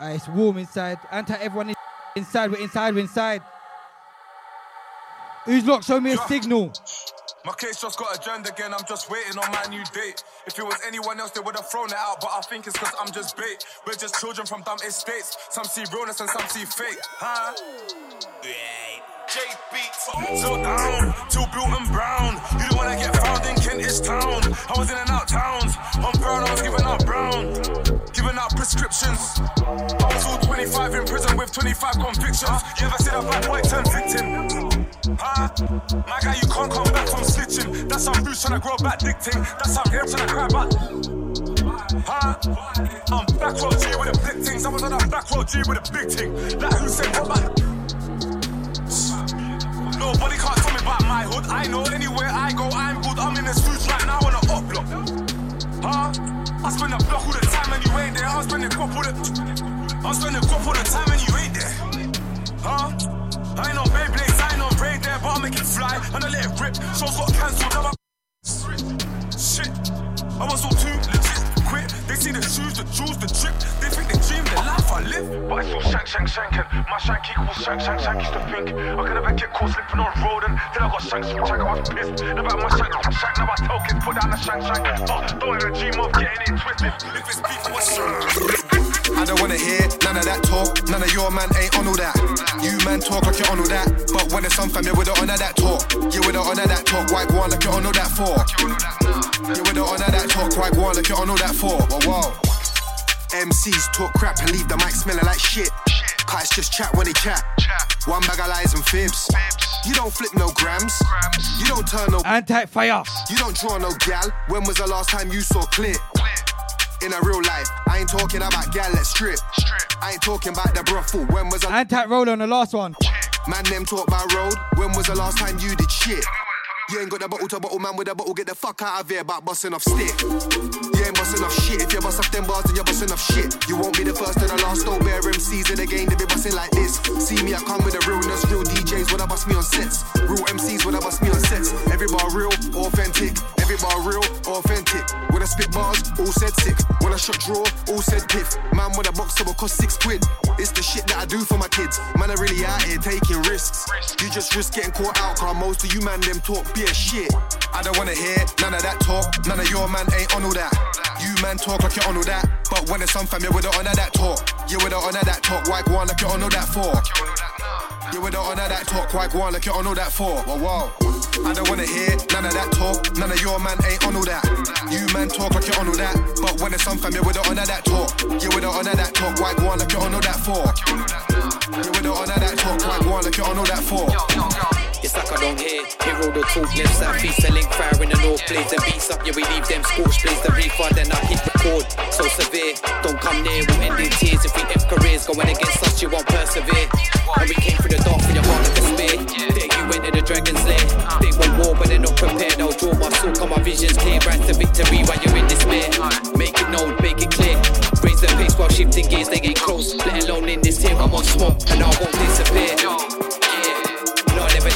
Speaker 17: Ah, it's warm inside. Anti everyone is inside. We're inside. We're inside. Who's locked? Show me a signal.
Speaker 6: My case just got adjourned again, I'm just waiting on my new date. If it was anyone else, they would have thrown it out, but I think it's cause I'm just bait. We're just children from dumb estates. Some see realness and some see fake. Huh? J beats, so down, too blue and brown. You don't wanna get found in Kentish town. I was in and out towns. On brown, I was giving out brown. Giving out prescriptions. I was all 25 in prison with 25 convictions. You ever see that black boy turn victim? Huh? My guy, you can't come back from snitching. That's some roots trying to grow back dicting. That's some hair trying to cry back. Huh? I'm back row G with the big things. I was on that back row G with a big thing. Like who said what back? Nobody can't tell me about my hood. I know anywhere I go, I'm good. I'm in this roots right now on a up block. Huh? I spend a block all the time and you ain't there. I'm spending crop all the. I'm spending crop all the time and you ain't there. Huh? I ain't no Beyblades, I ain't no raid there, but I make it fly and I let it rip. Shows got cancelled, now I. Shit. I was all too. They see the shoes, the jewels, the drip. They think they dream the life I live. But I still shank, shank, shanking. My shank equals shank, shank, shank. Used to think I could never get caught slipping on road. And then I got shanked, so shank, I was pissed. About my shank, shank. Now I tell kids, put down the shank, shank. But don't ever dream of getting it twisted. If it's beef, what's
Speaker 12: I don't wanna hear none of that talk. None of your man ain't on all that. You man talk like you're on all that. But when it's some fam, you're with the honor that talk. You with the honor that talk. Why go on like you're on all that for? You with the honor that talk. Why go on like you're on all that for? Oh, whoa. MCs talk crap and leave the mic smelling like shit. Cause it's just chat when they chat. One bag of lies and fibs. You don't flip no grams. You don't turn no.
Speaker 17: Anti fire.
Speaker 12: You don't draw no gal. When was the last time you saw clear? In a real life, I ain't talking about gal let's strip. I ain't talking about the brothel. When was the
Speaker 17: Anti roll on the last one.
Speaker 12: man them talk about road? When was the last time you did shit? You ain't got the bottle to bottle, man with a bottle, get the fuck out of here about busting off stick. You ain't busting off shit. If you bust off them bars, then you're busting off shit. You won't be the first and the last. Don't bear MCs in the game, they be busting like this. See me, I come with the realness. Real DJs when I bust me on sets. Real MCs when I bust me on sets. Every bar real, authentic. Every bar real, authentic. When I spit bars, all said sick. When I shot draw, all said piff. Man with a box that will cost six quid. It's the shit that I do for my kids. Man, I really out here taking risks. You just risk getting caught out, cause most of you man them talk beer shit. I don't wanna hear none of that talk. None of your man ain't on all that. You man talk like you're on all that. But when it's some fam, you with the honor that talk. You with the honor that talk. Why go on like you're on all that for? You with the honor that talk. Why one, like you're on all that for? Whoa, whoa. I don't wanna hear none of that talk. None of your man ain't on all that. You man talk like you're on all that. But when it's some fam, you with the honor that talk. You with the honor that talk. Why one, like you're on all that for? You with the honor that talk. Why one, like you're on all that for?
Speaker 13: It's like I don't hear. Hero the talk, left side, feast, selling fire in the north. Plays and beats up, yeah, we leave them scorched. Plays the refund, then I hit record. So severe, don't come near, we'll end in tears. If we F careers going against us, you won't persevere. And we came through the dark for your heart like a spear. There you went to the dragon's lair. They want war, but they're not prepared. I'll draw my sword, come my visions clear. Right to victory while you're in despair. Make it known, make it clear. Raise the pace while shifting gears, they get close. Let alone in this team, I'm on and I won't disappear.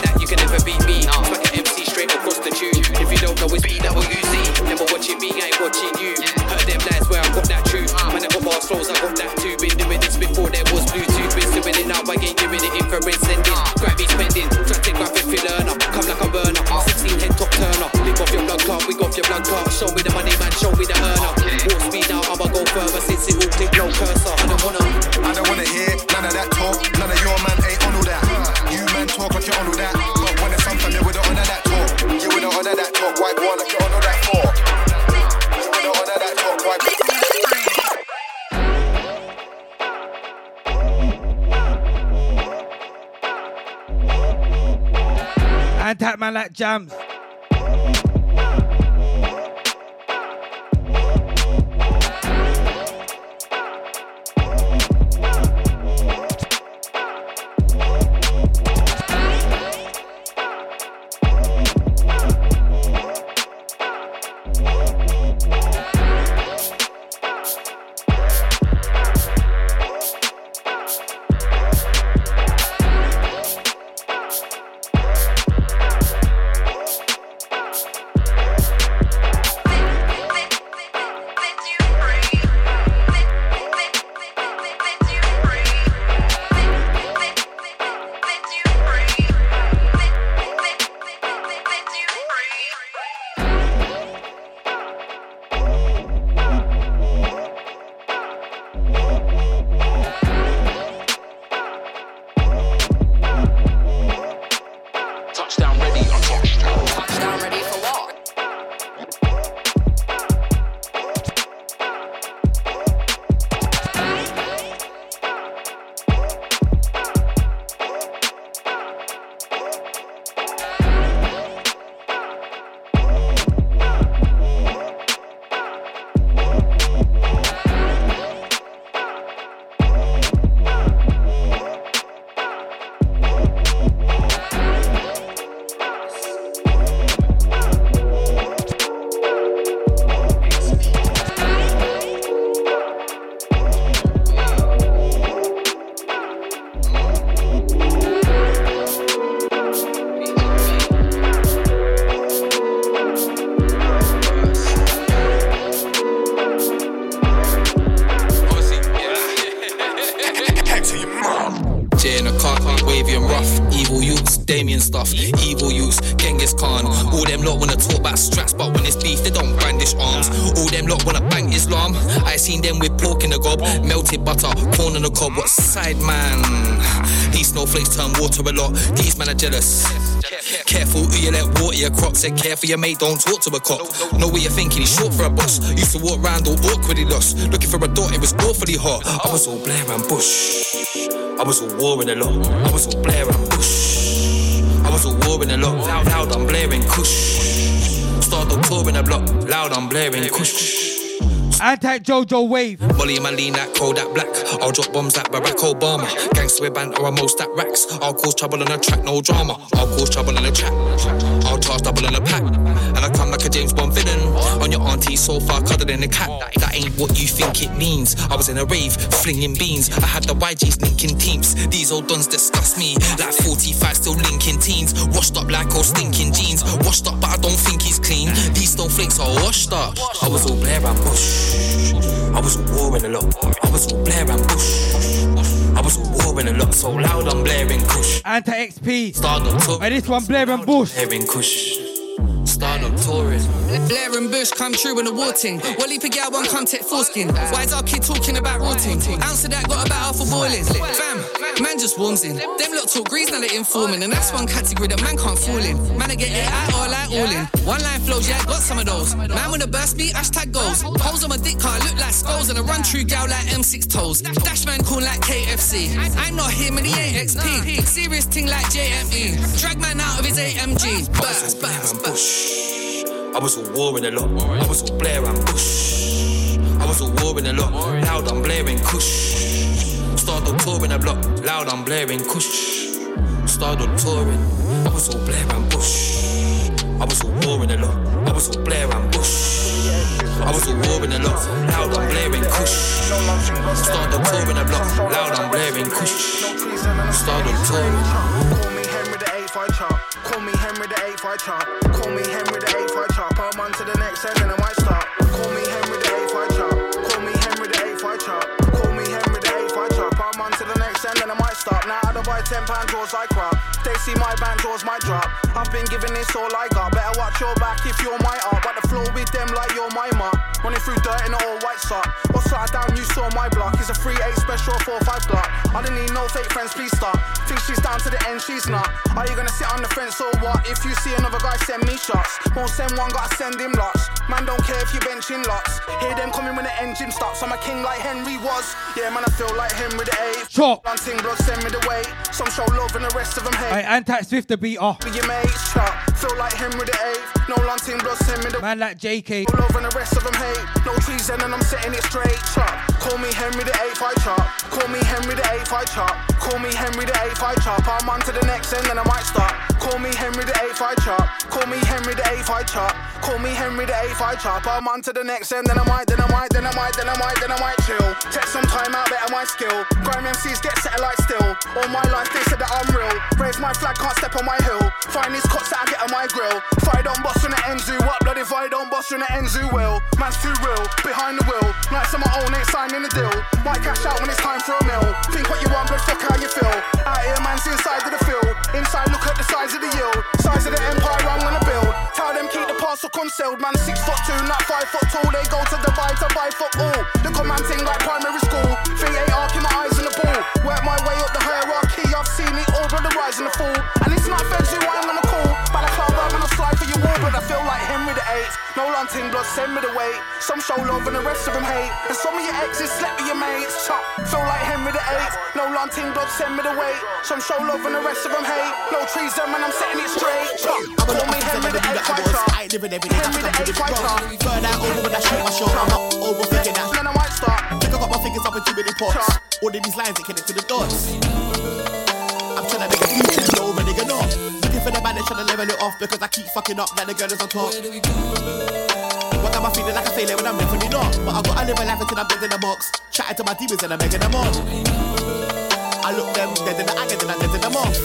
Speaker 13: Yeah, that, you can never beat me. Like an MC straight across the tube. If you don't know, it's BWZ. Never watching me, I ain't watching you. Heard them lines where I got that truth. Man, never bars flows, I got that too. Been doing this before there was Bluetooth. Been doing it now, I ain't doing it infrared sending. Grab me spending, grab it, feel learner. Come like a burner. 16 head top turner. Lick off your blood clot, wig off your blood clot. Show me the money, man, show me the earner.
Speaker 17: Jams.
Speaker 13: Water a lot. These men are jealous. Careful who you let water your crop. Said careful your mate, don't talk to a cop. Know what you're thinking, he's short for a boss. Used to walk round all awkwardly lost. Looking for a door, it was awfully hot. I was all Blair and Bush. I was all war in a lot. I was all Blair and Bush. I was
Speaker 21: was a war in the lot, loud, loud, I'm blaring kush. Start the tour in the block, loud, I'm blaring kush.
Speaker 17: Anti Jojo Wave.
Speaker 21: Molly in my lean like Kodak Black. I'll drop bombs like Barack Obama. Gangster band or a most at racks. I'll cause trouble on the track, no drama. I'll cause trouble on the track. I'll charge double on the pack. And I come like a James Bond villain. On your auntie sofa, cuddled in a cat. That ain't what you think it means. I was in a rave, flinging beans. I had the YGs linking teams. These old dons disgust me. Like 45 still linking teens. Washed up like old stinking jeans. Washed up, but I don't think he's clean. These snowflakes are washed up. I was all Blair and Bush. I was all war in a lot. I was all Blair and Bush. I was all war in a lot. So loud, I'm blaring Kush.
Speaker 17: Anti XP.
Speaker 21: Stardom tour.
Speaker 17: And this one Blair and Bush.
Speaker 21: Blaring Kush.
Speaker 22: Come true in the war ting. Leap a gal won't come take foreskin. Why is our kid talking about rotting? Of that got about half a boiling. Fam, man just warms in. Them lot talk grease now they informing. And that's one category that man can't fall in. Man, I get it out or like all in. One line flows, yeah, got some of those. Man, when the burst me, hashtag goals. Holes on my dick can't look like skulls. And I run through gal like M6 toes. Dash man cool like KFC. I'm not him and he ain't XP. Serious ting like JME. Drag man out of his AMG. Burst, burst, burst.
Speaker 21: I was all war in a lot. I was all Blair and Bush. I was all war a lot. Loud, I'm blaring Kush. Stardom touring a block. Loud, I'm blaring Kush. Stardom touring. I was all Blair and Bush. I was all war a lot. I was all Blair and Bush. I was all war in a lot. Loud, I'm blaring Kush. Stardom touring a block. Loud, I'm blaring Kush. Stardom touring.
Speaker 23: Call me Henry the 8 5 chart. Call me Henry the 8 5 chart. Call me Henry the 8 5 chart. I'm on to the next end and I might start. Call me Henry the 8 5 chart. Call me Henry the 8 5 chart. Call me Henry the 8 5 chart. I'm on to the next end and I might start. Now I don't 10 pound draws I crop. They see my band draws my drop. I've been giving this all I got. Better watch your back if you're my art. But the flow with them like you're my mark. Running through dirt in an all white sock. What's that down? You saw my block. It's a 3 8 special 4 5 block. I don't need no fake friends, please stop. Think she's down to the end, she's not. Are you gonna sit on the fence or what? If you see another guy, send me shots. Won't send one, gotta send him lots. Man, don't care if you benching lots. Hear them coming when the engine stops. I'm a king like Henry was. Yeah, man, I feel like Henry the 8th.
Speaker 17: Chop.
Speaker 23: Blood, send me the way. Some show love and the rest of them hate.
Speaker 17: Hey, Anti Swift the beat off.
Speaker 23: Be your mates, chop. Feel like Henry the 8th. No lanting blood, send me the
Speaker 17: Man like JK.
Speaker 23: Love and the rest of them hate. No treason and I'm setting it straight, chop. Call me Henry the 8th, I chop. Call me Henry the 8th, I chop. Call me Henry the 8th, I chop. I'm on to the next end and I might stop. Call me Henry the 8th, I chop. Call me Henry the 8th, I chop. Call me Henry the 8th, I chop. I'm on to the next end, then I might, then I might, then I might, then I might, chill. Take some time out, better my skill. Grime MCs get satellite still. All my life they said that I'm real. Raise my flag, can't step on my hill. Find these cuts that I get on my grill. I don't bust on the Enzu, what bloody I don't bust on the Enzu will? Man's too real, behind the wheel. Nights on my own, ain't signing the deal. Might cash out when it's time for a meal. Think what you want, but fuck how you feel. Out here, man's inside of the field. Inside, look at the size of the yield. Size of the empire I'm gonna build. Tell them keep the parcel concealed. Man, six foot two, not five foot tall. They go to Dubai to buy football. The command thing like primary school. V8 arcing my eyes on the ball. Work my way up the hierarchy. I've seen it all, but the rise and the fall. And it's not feds who I'm gonna gonna slide for your wall, but I feel like Henry the 8th. No lanting blood, send me the weight. Some show love and the rest of them hate. And some of your exes slept with your mates. Chop, feel like Henry the 8th. No lanting blood, send me the weight. Some show love and the rest of them hate. No treason, man, I'm setting it straight. Chop, call me Henry the 8th, I
Speaker 7: ain't living every day,
Speaker 23: Henry the 8th, I chop.
Speaker 7: Burn out over when I shoot my shot. I'm not overthinking that.
Speaker 23: Then I might start.
Speaker 7: Think I got my fingers up in too many pots. All of these lines that connect to the dots. I'm trying to make a future, know, nigga not. Looking for the man that's trying to level it off because I keep fucking up like the girl is on top. What am I feeling like a failure when I'm definitely not? But I gotta live a life until I'm dead in the box. Chatting to my demons and I'm making them up. I look them dead in the eye and then I'm dead in them off.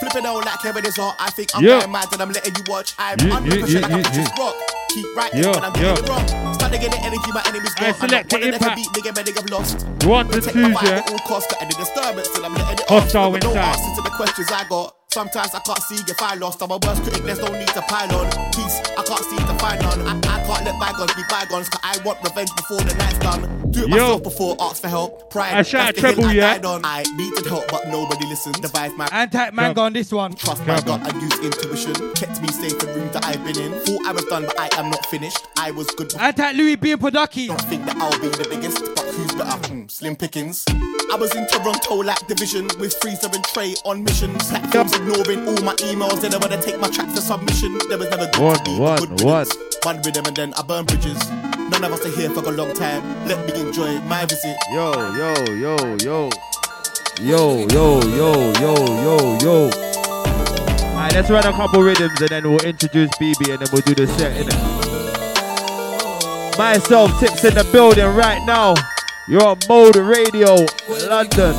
Speaker 7: Flipping out like Kevin is hot. I think I'm
Speaker 24: Yeah.
Speaker 7: going mad and I'm letting you watch. I'm
Speaker 24: Yeah,
Speaker 7: under
Speaker 24: yeah,
Speaker 7: pressure
Speaker 24: yeah,
Speaker 7: like
Speaker 24: yeah,
Speaker 7: I'm just
Speaker 24: yeah.
Speaker 7: rock. Keep right
Speaker 24: Yeah,
Speaker 7: when I'm getting
Speaker 24: yeah.
Speaker 7: it wrong. Start to get the energy my enemies
Speaker 24: I
Speaker 7: got. I'm
Speaker 24: select
Speaker 7: not
Speaker 24: the
Speaker 7: one of them
Speaker 24: impact.
Speaker 7: beat nigga, man, nigga, lost.
Speaker 24: One to
Speaker 7: Protect
Speaker 24: two,
Speaker 7: my vibe
Speaker 24: yeah.
Speaker 7: at all costs, got any disturbance till I'm letting it
Speaker 24: Hostile
Speaker 7: off. But no
Speaker 24: inside.
Speaker 7: answer to the questions I got. Sometimes I can't see if I lost. I'm a worst critic, there's no need to pile on. Peace, I can't seem to find none. I, I can't let bygones be bygones, cause I want revenge before the night's done. Do it
Speaker 24: Yo.
Speaker 7: myself before ask for help. Pride,
Speaker 24: I shout
Speaker 7: that's the
Speaker 24: treble,
Speaker 7: hill I
Speaker 24: yeah.
Speaker 7: died on. I needed help, but nobody listened. Devised my
Speaker 17: Anti Mango on this one.
Speaker 7: Trust my gut and use intuition. Kept me safe in rooms that I've been in. Thought I was done, but I am not finished. I was good.
Speaker 17: Anti Louis B. Podaki.
Speaker 7: Don't think that I'll be the biggest, but
Speaker 25: who's better. Hmm, slim pickings. I was in Toronto like division with Freezer and Trey on mission. Platforms ignoring all my emails. They don't wanna take my track to submission. There was never good
Speaker 26: One,
Speaker 25: to me,
Speaker 26: one,
Speaker 25: good
Speaker 26: one.
Speaker 25: riddance. One rhythm and then I burn bridges. None of us are here for a long time. Let me enjoy my visit.
Speaker 26: Yo, yo, yo, yo. Yo, yo, yo, yo, yo, yo. Alright, let's run a couple rhythms and then we'll introduce BB and then we'll do the set, innit? Myself, Tips in the building right now. You're on Mode Radio, London.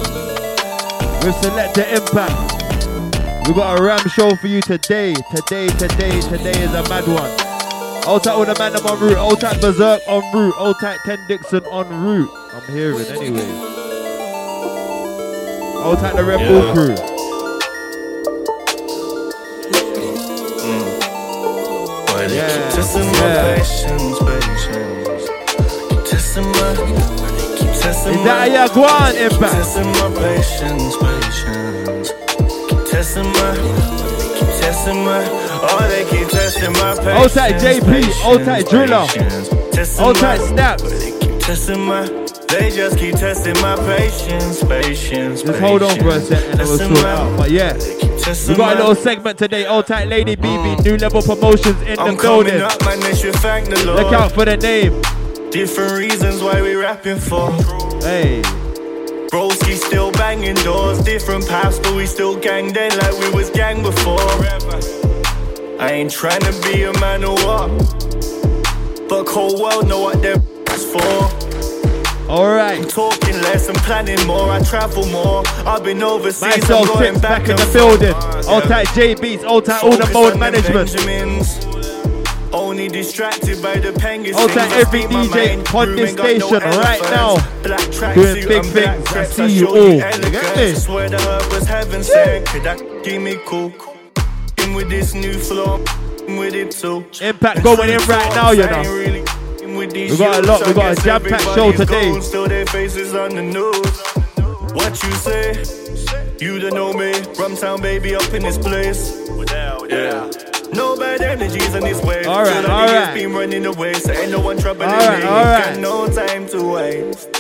Speaker 26: With Selector Impact. we've got a ram show for you today. Today, today, today is a mad one. Old tight with the man I'm en route. Old tight Berserk en route. Old tight 10 Dixon on route. I'm hearing anyway. Old tight the Red Bull
Speaker 27: Yeah.
Speaker 26: crew. Yeah,
Speaker 27: testing my
Speaker 26: yeah.
Speaker 27: patience, patience. Testing my, testing
Speaker 26: Is that how you go on, Impact?
Speaker 27: testing my patience, patience. Keep testing my, keep testing my, oh they keep testing my patience.
Speaker 26: Old tight JP. Old tight Driller. Old tight
Speaker 27: my-
Speaker 26: Snaps.
Speaker 27: Keep testing my, they just keep testing my patience, patience.
Speaker 26: Just hold on for a sec and then we'll sort it out. But yeah, we got a little segment today. Old tight Lady BB, uh. new level promotions in
Speaker 27: I'm
Speaker 26: the building.
Speaker 27: up, man, they should thank the.
Speaker 26: Look out for the name.
Speaker 27: Different reasons why we rapping for.
Speaker 26: Hey.
Speaker 27: Broski still banging doors, different paths, but we still gang then like we was gang before. I ain't trying to be a man or what, but whole world know what they're for.
Speaker 26: Alright.
Speaker 27: I'm talking less and planning more. I travel more. I've been overseas.
Speaker 26: Myself,
Speaker 27: I'm going back,
Speaker 26: back in the building.
Speaker 27: Yeah.
Speaker 26: tight J Beats, old tight all the mode management.
Speaker 27: Benjamins. Only distracted by the penguins.
Speaker 26: Old tight every DJ on this station right now. Doing big things. I see you all. You get me?
Speaker 27: Swear the herb was heaven sent. Could that give me cool? In with this new flow. With it too.
Speaker 26: Impact going in right now, you know. We got a lot, we got a jam packed show today.
Speaker 27: Still their faces on the news. What you say? You don't know me. Rumtown baby up in this place. Yeah. No bad energies in this way.
Speaker 26: All right,
Speaker 27: the
Speaker 26: all right.
Speaker 27: been running away, so ain't no one troubling
Speaker 26: All right,
Speaker 27: me.
Speaker 26: all right.
Speaker 27: Got no time to waste.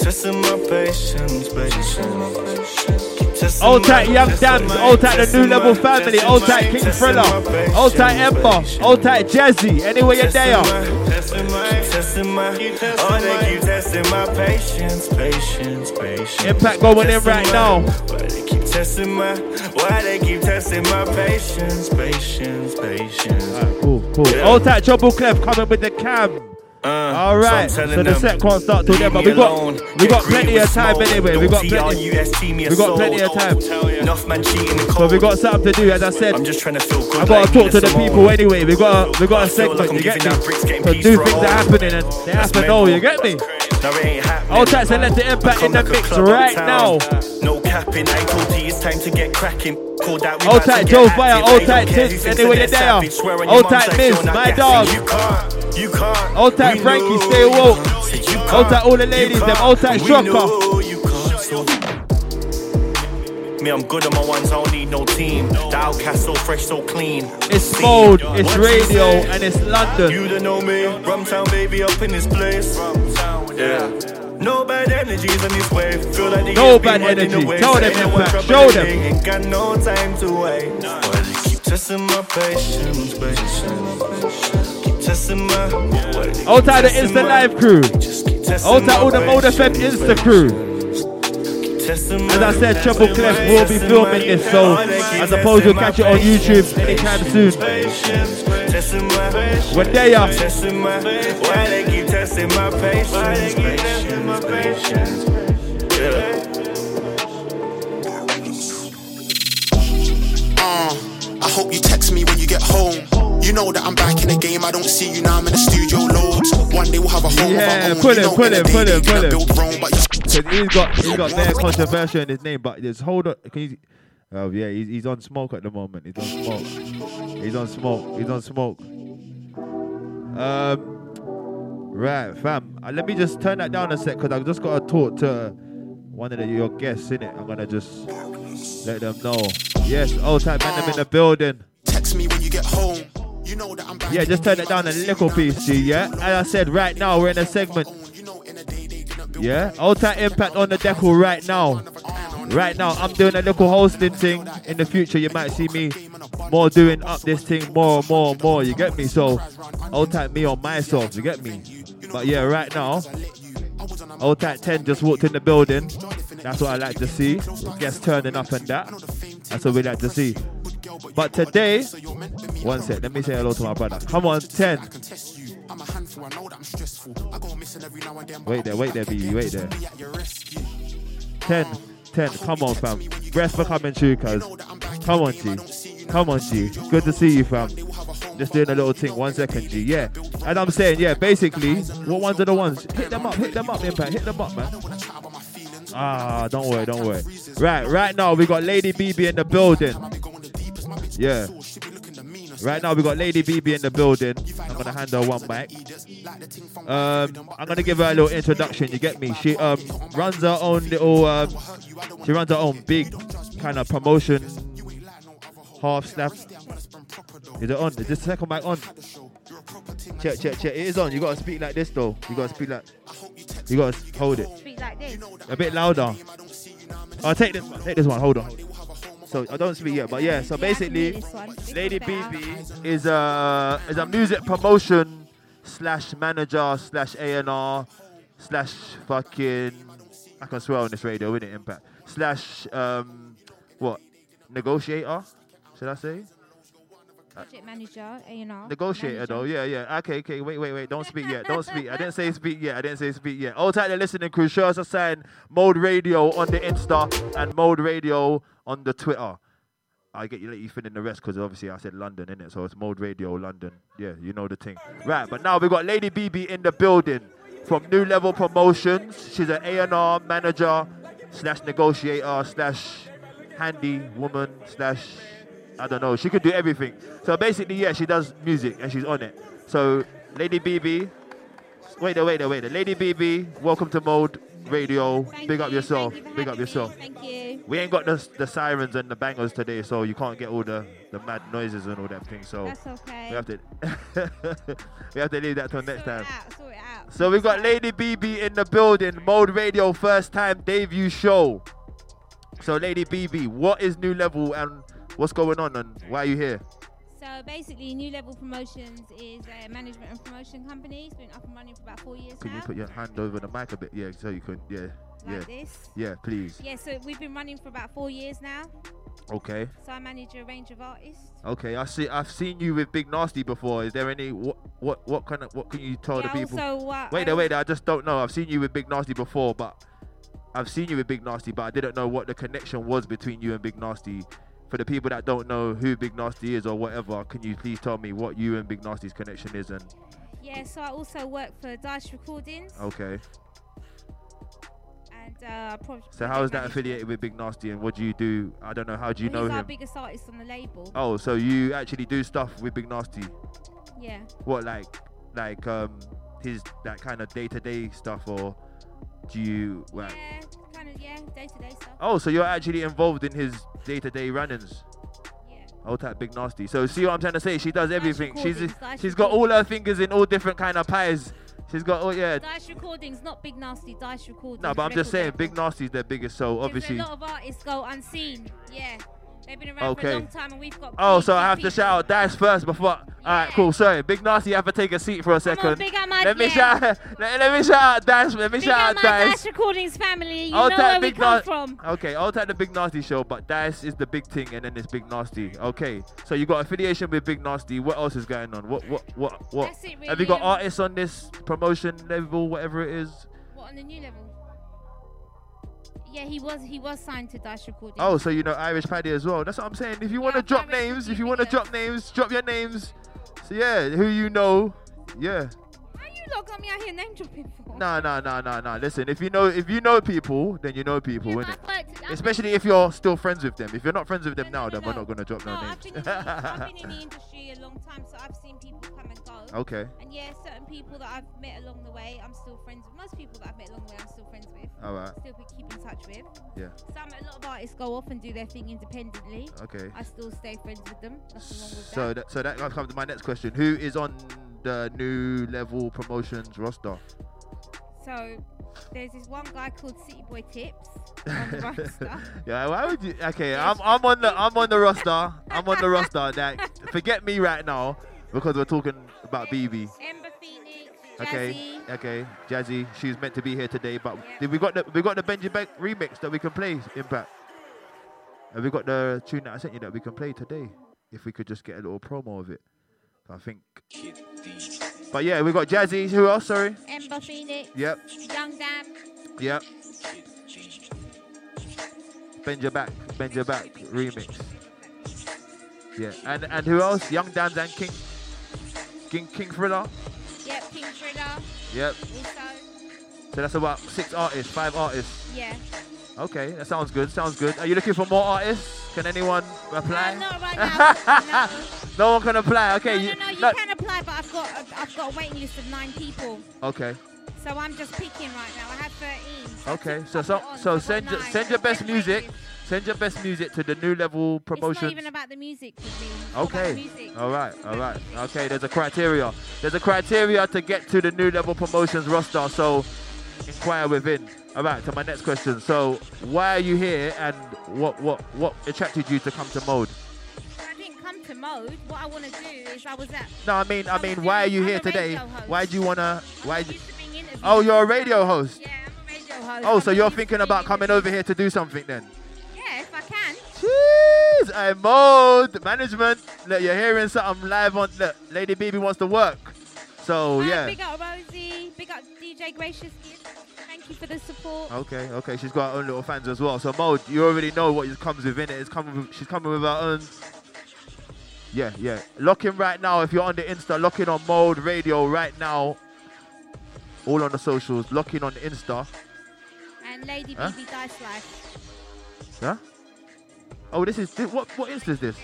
Speaker 27: Testing my patience, patience. Testing
Speaker 26: Old tight
Speaker 27: my-
Speaker 26: Young
Speaker 27: testing
Speaker 26: Dams, old tight the new level family, old
Speaker 27: my-
Speaker 26: tight King
Speaker 27: testing
Speaker 26: Thriller,
Speaker 27: my patience,
Speaker 26: old tight Ember, old tight Jazzy, anywhere you're there.
Speaker 27: Testing my, testing my, oh, they keep testing my patience, patience, patience.
Speaker 26: Impact going in right now.
Speaker 27: Why they keep testing my, why they keep testing my patience, patience, patience.
Speaker 26: Cool, cool.
Speaker 27: Yeah.
Speaker 26: Old tight Trouble Clef coming with the cam. All right,
Speaker 27: so
Speaker 26: so, the set can't start till then, but we got we got plenty of time anyway. We got plenty. We got plenty of time.
Speaker 27: Enough man cheating
Speaker 26: So we got something to do, as I said.
Speaker 27: I'm just trying to feel good.
Speaker 26: I gotta talk to the people anyway. We got a, we got a segment. You get me?
Speaker 27: giving out bricks, getting
Speaker 26: So do things
Speaker 27: all.
Speaker 26: are happening and they happen. Oh, you get me?
Speaker 27: No, it ain't happening.
Speaker 26: Old tight, so let the impact in the mix right now.
Speaker 27: No capping, I told you it's time to get cracking. Called out, we
Speaker 26: Old tight Joe. Fire, old tight Tits, anyway you're there.
Speaker 27: savage. Swear on your
Speaker 26: Old tight Miz, my dog.
Speaker 27: You can't, you can't.
Speaker 26: Old tight Frankie, stay woke. Old tight all the ladies, them old tight Shocker.
Speaker 27: Me, I'm good on my ones, I don't need no team. The outcast so fresh, so clean.
Speaker 26: It's
Speaker 27: See,
Speaker 26: it's
Speaker 27: what
Speaker 26: radio, and it's London.
Speaker 27: You don't know me, Rumtown baby up in this place. Yeah. No bad energies on this way. Feel like the
Speaker 26: No bad energy.
Speaker 27: away.
Speaker 26: Tell them,
Speaker 27: no
Speaker 26: Impact. Show them.
Speaker 27: Ain't got no time to wait. They keep testing my patience, patience. Keep testing my. why they keep
Speaker 26: Old tight the Insta Live crew.
Speaker 27: testing
Speaker 26: Old all the Mode FM Insta crew. As I said, Triple Clef will be filming this, so I suppose you'll catch it on YouTube anytime soon. We're there.
Speaker 27: My. Why they keep testing my patience? Patience, patience. Yeah.
Speaker 19: Uh, I hope you text me when you get home. You know that I'm back in the game. I don't see you now. I'm in the studio loads. One day we'll have a home
Speaker 26: Yeah,
Speaker 19: of our own.
Speaker 26: pull
Speaker 19: you
Speaker 26: him,
Speaker 19: know,
Speaker 26: pull
Speaker 19: in
Speaker 26: him,
Speaker 19: day
Speaker 26: pull
Speaker 19: they
Speaker 26: him,
Speaker 19: gonna
Speaker 26: pull him.
Speaker 19: build Rome, but
Speaker 26: he's got he's got very controversial in his name, but just hold on. Can you? Oh yeah, he's, he's on smoke at the moment. He's on smoke. He's on smoke. He's on smoke. Um, right, fam. Uh, let me just turn that down a sec because I've just got to talk to one of the, your guests in it. I'm gonna just let them know. Yes, old type man, them in the building.
Speaker 19: text me when you get home. You know that I'm back.
Speaker 26: Yeah, just turn it down a little piece, G. Yeah, as I said, right now we're in a segment Yeah, Tight Impact on the decal right now. Right now, I'm doing a little hosting thing. In the future, you might see me more doing up this thing more and more and more. You get me? So, Old Tight me on myself. You get me? But yeah, right now, Old Tight 10 just walked in the building. That's what I like to see. Guests turning up and that. That's what we like to see. But today, one sec, let me say hello to my brother. Come on, 10. Wait there, wait there, BB, wait there. 10, 10, come on, fam. Rest for coming true, cuz. Come on, G. Come on, G. Good to see you, fam. Just doing a little thing, one second, G. Yeah. And I'm saying, yeah, basically, what ones are the ones? Hit them up, hit them up, Impact, hit them up, man. Ah, don't worry, don't worry. Right, right now we got Lady BB in the building. Yeah. Right now we got Lady BB in the building. I'm gonna hand her one mic. Um, I'm gonna give her a little introduction. You get me? She um runs her own little um, she runs her own big kind of promotion half snap. Is it on? Is this second mic on? Check, check, check. It is on. You gotta speak like this though. You gotta speak like. You gotta hold it.
Speaker 28: Speak like this.
Speaker 26: A bit louder. I'll take this one. Take this one. Hold on. So I don't speak yet, but yeah. So basically, Lady BB is a is a music promotion slash manager slash A and R slash fucking. I can swear on this radio, with it impact slash um what negotiator? Should I say?
Speaker 28: Project manager, A&R.
Speaker 26: Negotiator though, yeah, yeah. Okay, okay, wait, wait, wait. Don't speak yet. Don't speak. I didn't say speak yet. I didn't say speak yet. All tight, the listening crew. Show us a sign. Mode Radio on the Insta and Mode Radio on the Twitter. I get you let you fill in the rest because obviously I said London in it, so it's Mode Radio London. Yeah, you know the thing. Right, but now we've got Lady BB in the building from New Level Promotions. She's an A&R manager slash negotiator slash handy woman slash I don't know. She could do everything. So basically, yeah, she does music and she's on it. So Lady BB, wait there, wait there, wait there. Lady BB, welcome to Mode Radio. Big up yourself. Big up yourself.
Speaker 28: Thank you.
Speaker 26: We ain't got the, the sirens and the bangers today, so you can't get all the, the mad noises and all that thing. So
Speaker 28: That's okay.
Speaker 26: we have to we have to leave that till next time.
Speaker 28: Sort it out.
Speaker 26: So we got Lady BB in the building, Mode Radio first time debut show. So Lady BB, what is new level and what's going on and why are you here?
Speaker 28: So basically, New Level Promotions is a management and promotion company. It's been up and running for about four years now.
Speaker 26: Can
Speaker 28: now.
Speaker 26: you put your hand over the mic a bit? Yeah, so you can yeah.
Speaker 28: Like
Speaker 26: yeah.
Speaker 28: this?
Speaker 26: Yeah, please.
Speaker 28: Yeah, so we've been running for about four years now.
Speaker 26: Okay.
Speaker 28: So I manage a range of artists.
Speaker 26: Okay, I see. I've seen you with Big Nasty before. Is there any what what what kind of what can you tell
Speaker 28: Yeah,
Speaker 26: the people?
Speaker 28: also, uh,
Speaker 26: wait there,
Speaker 28: um,
Speaker 26: wait there. I just don't know. I've seen you with Big Nasty before, but I've seen you with Big Nasty, but I didn't know what the connection was between you and Big Nasty. For the people that don't know who Big Nasty is or whatever, can you please tell me what you and Big Nasty's connection is? And
Speaker 28: Yeah, so I also work for Dice Recordings.
Speaker 26: okay,
Speaker 28: And uh,
Speaker 26: so how is that affiliated with Big Nasty, and what do you do? I don't know. How do you
Speaker 28: well,
Speaker 26: know
Speaker 28: he's our biggest artist on the label.
Speaker 26: Oh, so you actually do stuff with Big Nasty?
Speaker 28: Yeah.
Speaker 26: What like like um his that kind of day to day stuff or do you like
Speaker 28: Yeah, yeah, day to day stuff.
Speaker 26: Oh, so you're actually involved in his day to day runnings? Yeah. Oh that big nasty. So see what I'm trying to say? She does everything. She's she's got all her fingers in all different kind of pies. She's got oh yeah.
Speaker 28: Dice Recordings, not Big Nasty, Dice Recordings.
Speaker 26: No, but I'm just saying. Big Nasty's their biggest so obviously
Speaker 28: A lot of artists go unseen. Yeah. They've been around for a
Speaker 26: Okay.
Speaker 28: long time and we've got.
Speaker 26: Oh, so I
Speaker 28: big
Speaker 26: have to shout out Dice first before. Alright, cool. Sorry, Big Nasty, you have to take a seat for a second.
Speaker 28: big up my-
Speaker 26: let me
Speaker 28: yeah.
Speaker 26: shout. Let, let me shout out Dice. Let me
Speaker 28: Big
Speaker 26: shout
Speaker 28: up
Speaker 26: out Dice.
Speaker 28: Dice Recordings family. You
Speaker 26: I'll
Speaker 28: know where we come
Speaker 26: Na-
Speaker 28: from.
Speaker 26: Okay, I'll take the Big Nasty show, but Dice is the big thing, and then it's Big Nasty. Okay, so you got affiliation with Big Nasty. What else is going on? What what what what?
Speaker 28: That's it,
Speaker 26: Have you got artists on this promotion level, whatever it is?
Speaker 28: What on the new level? Yeah, he was he was signed to Dice Recordings.
Speaker 26: Oh, so you know Irish Paddy as well. That's what I'm saying. If you want to drop names, if you want to drop names, drop your names. So yeah, who you know, yeah.
Speaker 28: How you lot got me out here name dropping for?
Speaker 26: No, no, no, no, no. Listen, if you know if you know people, then you know people,
Speaker 28: Yeah,
Speaker 26: innit?
Speaker 28: but I've worked- I've
Speaker 26: Especially if you're still friends with them. If you're not friends with them now, then we're not gonna drop no,
Speaker 28: No, I've
Speaker 26: names.
Speaker 28: been, the, I've been in the industry a long time, so I've seen people come and go.
Speaker 26: Okay.
Speaker 28: And yeah, certain people that I've met along the way, I'm still friends with. Most people that I've met along the way, I'm still friends with.
Speaker 26: Alright.
Speaker 28: Still keep in touch with.
Speaker 26: Yeah.
Speaker 28: Some, a lot of artists go off and do their thing independently.
Speaker 26: Okay.
Speaker 28: I still stay friends with them. Nothing wrong with
Speaker 26: So
Speaker 28: that.
Speaker 26: that so that comes to my next question. Who is on the new level promotions roster?
Speaker 28: So there's this one guy called City Boy Tips on the roster.
Speaker 26: Yeah, why would you? Okay, I'm, I'm on the I'm on the roster. I'm on the roster. Like, forget me right now because we're talking about BB.
Speaker 28: Ember Phoenix,
Speaker 26: Okay,
Speaker 28: Jazzy.
Speaker 26: okay, Jazzy. She's meant to be here today, but did we got the we got the Benji Beck remix that we can play. Impact. Have we got the tune that I sent you that we can play today? If we could just get a little promo of it, I think. But yeah, we got Jazzy. Who else? Sorry.
Speaker 28: Ember Phoenix.
Speaker 26: Yep.
Speaker 28: Young Dam.
Speaker 26: Yep. Bend your back, bend your back remix. Yeah, and and who else? Young Dams and King, King King Thriller.
Speaker 28: Yep. King Thriller.
Speaker 26: Yep.
Speaker 28: Also.
Speaker 26: So that's about six artists, five artists.
Speaker 28: Yeah.
Speaker 26: Okay, that sounds good. Sounds good. Are you looking for more artists? Can anyone apply?
Speaker 28: Not right now.
Speaker 26: no one can apply. Okay.
Speaker 28: no,
Speaker 26: you-
Speaker 28: no, no, you
Speaker 26: no-
Speaker 28: can apply, but I've got a, I've got a waiting list of nine people.
Speaker 26: Okay.
Speaker 28: So I'm just picking right now. I have 13. So
Speaker 26: Okay. So so so
Speaker 28: so
Speaker 26: send your, send your best music. Send your best music to the new level
Speaker 28: promotion.
Speaker 26: It's
Speaker 28: not even about the music with me. It's all about the
Speaker 26: Okay.
Speaker 28: music.
Speaker 26: All right. All right. Okay. There's a criteria. There's a criteria to get to the new level promotions roster. So inquire within. All right. To my next question. So why are you here, and what what what attracted you to come to Mode?
Speaker 28: I didn't come to mode. What I want to do is I was at.
Speaker 26: No, I mean I mean why are you
Speaker 28: I'm
Speaker 26: here today? Why do you wanna? Why? Do, oh, you're a radio host.
Speaker 28: Yeah, I'm a radio host.
Speaker 26: Oh,
Speaker 28: I'm
Speaker 26: so you're thinking about coming over here to do something then?
Speaker 28: I can.
Speaker 26: Jeez, I mode management. Look, you're hearing something live on. Look, Lady BB wants to work. So
Speaker 28: Uh,
Speaker 26: yeah.
Speaker 28: Big up Rosie. Big up DJ Gracious Thank you for the support.
Speaker 26: Okay, okay. She's got her own little fans as well. So mode, you already know what comes within it. It's coming. With, she's coming with her own. Yeah, yeah. Lock in right now. If you're on the Insta, lock in on Mode Radio right now. All on the socials. Lock in on the Insta.
Speaker 28: And Lady
Speaker 26: Huh?
Speaker 28: BB Dice Life.
Speaker 26: Huh? Oh, this is thi- what? What Insta is this?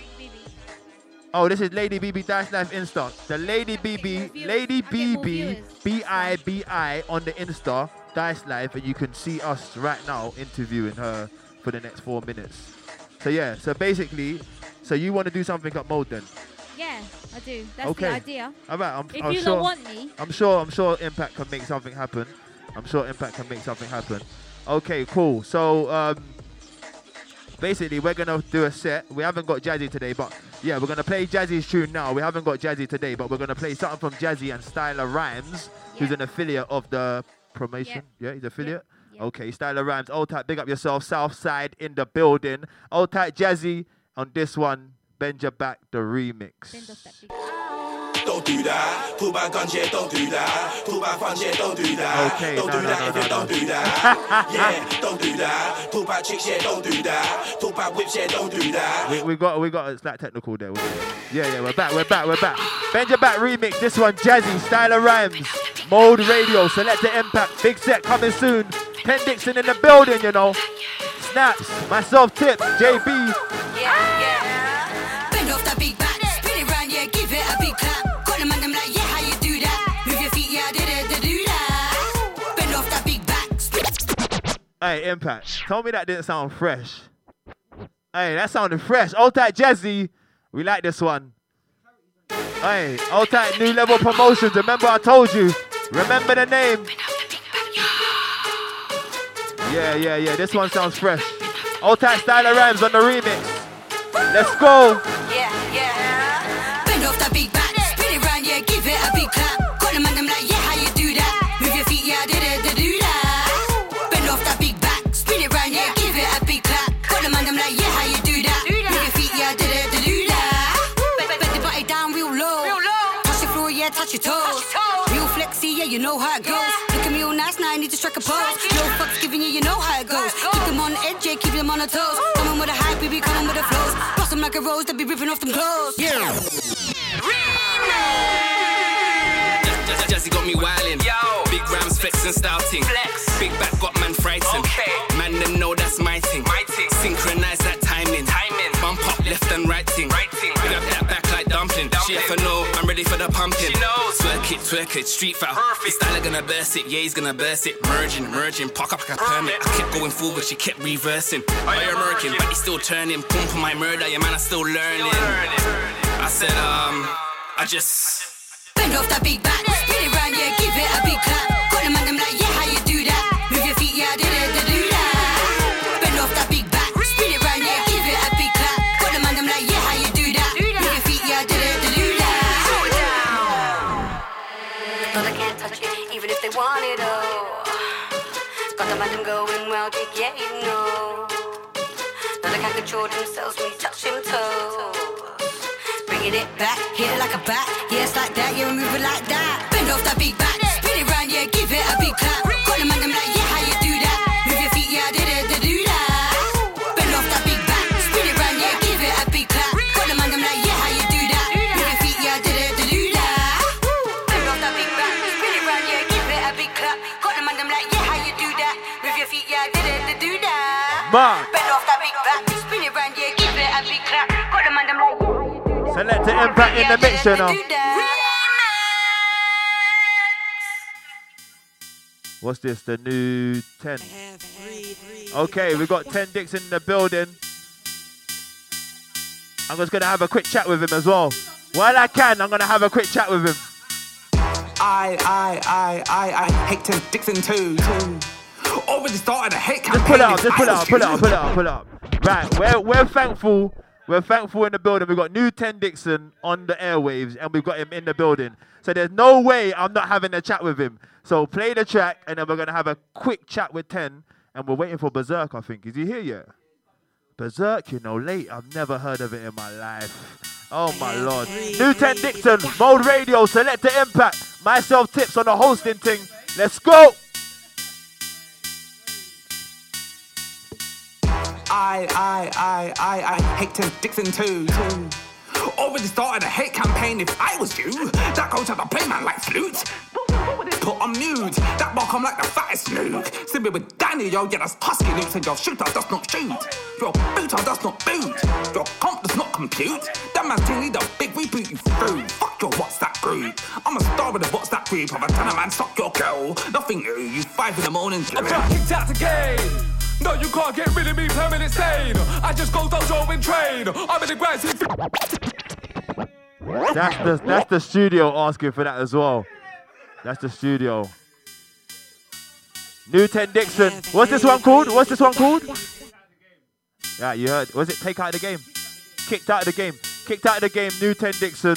Speaker 26: Oh, this is Lady BB Dash Life Insta. The Lady BB, Lady BB, B I B I on the Insta Dice Life, and you can see us right now interviewing her for the next four minutes. So yeah, so basically, so you want to do something at Mode then?
Speaker 28: Yeah, I do. That's
Speaker 26: okay.
Speaker 28: the idea.
Speaker 26: All right, I'm,
Speaker 28: if
Speaker 26: I'm
Speaker 28: you
Speaker 26: sure.
Speaker 28: don't want me,
Speaker 26: I'm sure. I'm sure Impact can make something happen. I'm sure Impact can make something happen. Okay, cool. So um, basically, we're gonna do a set. We haven't got Jazzy today, but yeah, we're gonna play Jazzy's tune now. We haven't got Jazzy today, but we're gonna play something from Jazzy and Styler Rhymes, who's an affiliate of the promotion. Yeah, he's affiliate. Okay, Styler Rhymes. Old type, big up yourself. South side in the building. Old type Jazzy on this one. Your back, the remix.
Speaker 6: Don't do that. Talk about guns, yeah, don't do that. Talk about funds, yeah, don't do that.
Speaker 26: Okay,
Speaker 6: don't
Speaker 26: no,
Speaker 6: do
Speaker 26: no,
Speaker 6: that
Speaker 26: no,
Speaker 6: if
Speaker 26: no,
Speaker 6: you don't do that. yeah, don't do that. Talk about chicks, yeah, don't do that. Talk about whips, yeah, don't do that.
Speaker 26: We, we got we got it's like technical there. wasn't it? Yeah, yeah, we're back, we're back, we're back. Bend your back remix. This one, Jazzy, Styler Rhymes, Mode Radio, Selector Impact, Big Set coming soon. Ten Dixon in the building, you know. Snaps, myself, Tips, JB.
Speaker 29: Bend
Speaker 26: Hey, Impact. Tell me that didn't sound fresh. Hey, that sounded fresh. Old tight Jazzy. We like this one. Hey, old tight new level promotions. Remember I told you. Remember the name. Yeah, yeah, yeah. This one sounds fresh. Old tight of Rhymes on the remix. Let's go.
Speaker 29: Nice, I need a pose. No fucks giving you, you know how it goes. Keep them on edge, yeah, keep them on their toes. Coming with a hype, we be coming with the flows. Blossom like a rose, they be ripping off them clothes. Yeah.
Speaker 22: Jazzy, Jazzy got me wildin'. Big rams flexin' stouting. Big back got man frightened. Man them know that's my thing. Synchronize that timing. Bump up left and right thing. Grab that back like dumpling. She ever know I'm ready for the pumping. Twerk it, twerk it, street foul. His styler gonna burst it, yeah he's gonna burst it. Merging, merging, park up like a permit. I kept going forward, she kept reversing. I am American, but he's still turning. Pump on my murder, yeah man, I'm still learning. I said, um, I just.
Speaker 29: Bend off that big back, spin it round, yeah, give it a big clap. Got them and them like, wild, yeah, you know. Now they can't control themselves when you touch them toes. Bringing it back, hit it like a bat. Yeah, like that, we move it like that. Bend off that big back, you that?
Speaker 26: Select the impact in the mix, you know. What's this? The new 10. Okay, we got 10 Dixon the building. I'm just gonna have a quick chat with him as well. While I can, I'm gonna have a quick chat with him.
Speaker 30: I, I, I, I, I hate ten Dixon too. Already started a hate campaign.
Speaker 26: Just pull up, just pull it up, pull up, pull it up, pull it up. Right, we're, we're thankful. We're thankful in the building. We've got new 10 Dixon on the airwaves and we've got him in the building. So there's no way I'm not having a chat with him. So play the track and then we're going to have a quick chat with 10 and we're waiting for Berserk, I think. Is he here yet? Berserk, you know, late. I've never heard of it in my life. Oh my lord. New 10 Dixon, Mode Radio, Selector Impact. Myself tips on the hosting thing. Let's go.
Speaker 30: I, I, I, I, I hate ten Dixon too. Already started a hate campaign if I was you. That goes to the playman like flute. Put on mute. That bar come like the fattest snook. Sipping with Danny, yo, yeah, that's husky nukes. And your shooter does not shoot. Your booter does not boot. Your comp does not compute. That man's team need a big reboot you through. Fuck your what's that group. I'm a star with a what's that group. I'm a tenor man, suck your girl. Nothing new, you five in the morning.
Speaker 31: I'm kicked out the game. No, you can't get rid of me, permanent stain. I just go dojo and train. I'm in the grass.
Speaker 26: That's the, that's the studio asking for that as well. That's the studio. New 10 Dixon. What's this one called? What's this one called? Yeah, you heard. Was it Take Out of the Game? Kicked out of the game. Kicked out of the game. New 10 Dixon.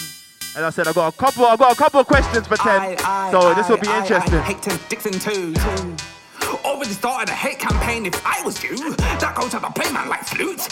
Speaker 26: And I said I've got a couple. I've got a couple of questions for 10.
Speaker 30: I, I,
Speaker 26: so this will be
Speaker 30: I, I,
Speaker 26: interesting.
Speaker 30: I hate ten Dixon too. Already started a hate campaign if I was you. That goes to the playman like flute.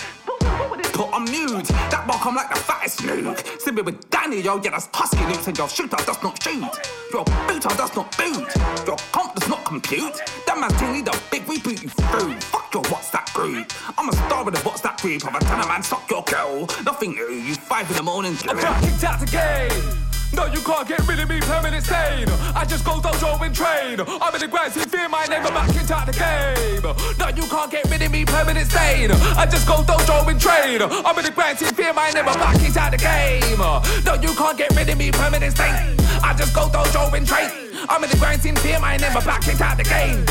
Speaker 30: Put on mute. That bar come like the fattest snook. Sipping with Danny, yo, yeah, that's husky nukes. And your shooter does not shoot. Your booter does not boot. Your comp does not compute. That man's team need a big reboot you through. Fuck your what's that group. I'm a star with a what's that group. I'm a tenor man, suck your girl. Nothing new, you five in the morning.
Speaker 31: I'm kicked out the game. No, you can't get rid of me, permanent stain. I just go dojo and train. I'm in the grass, you fear my name, I'm back into the game. No, you can't get rid of me, permanent stain. I just go dojo and train. I'm in the grass, you fear my name, I'm back into the game. No, you can't get rid of me, permanent stain. I just go dojo and train. I'm in the grind, team, fear my name, I'm back into the game.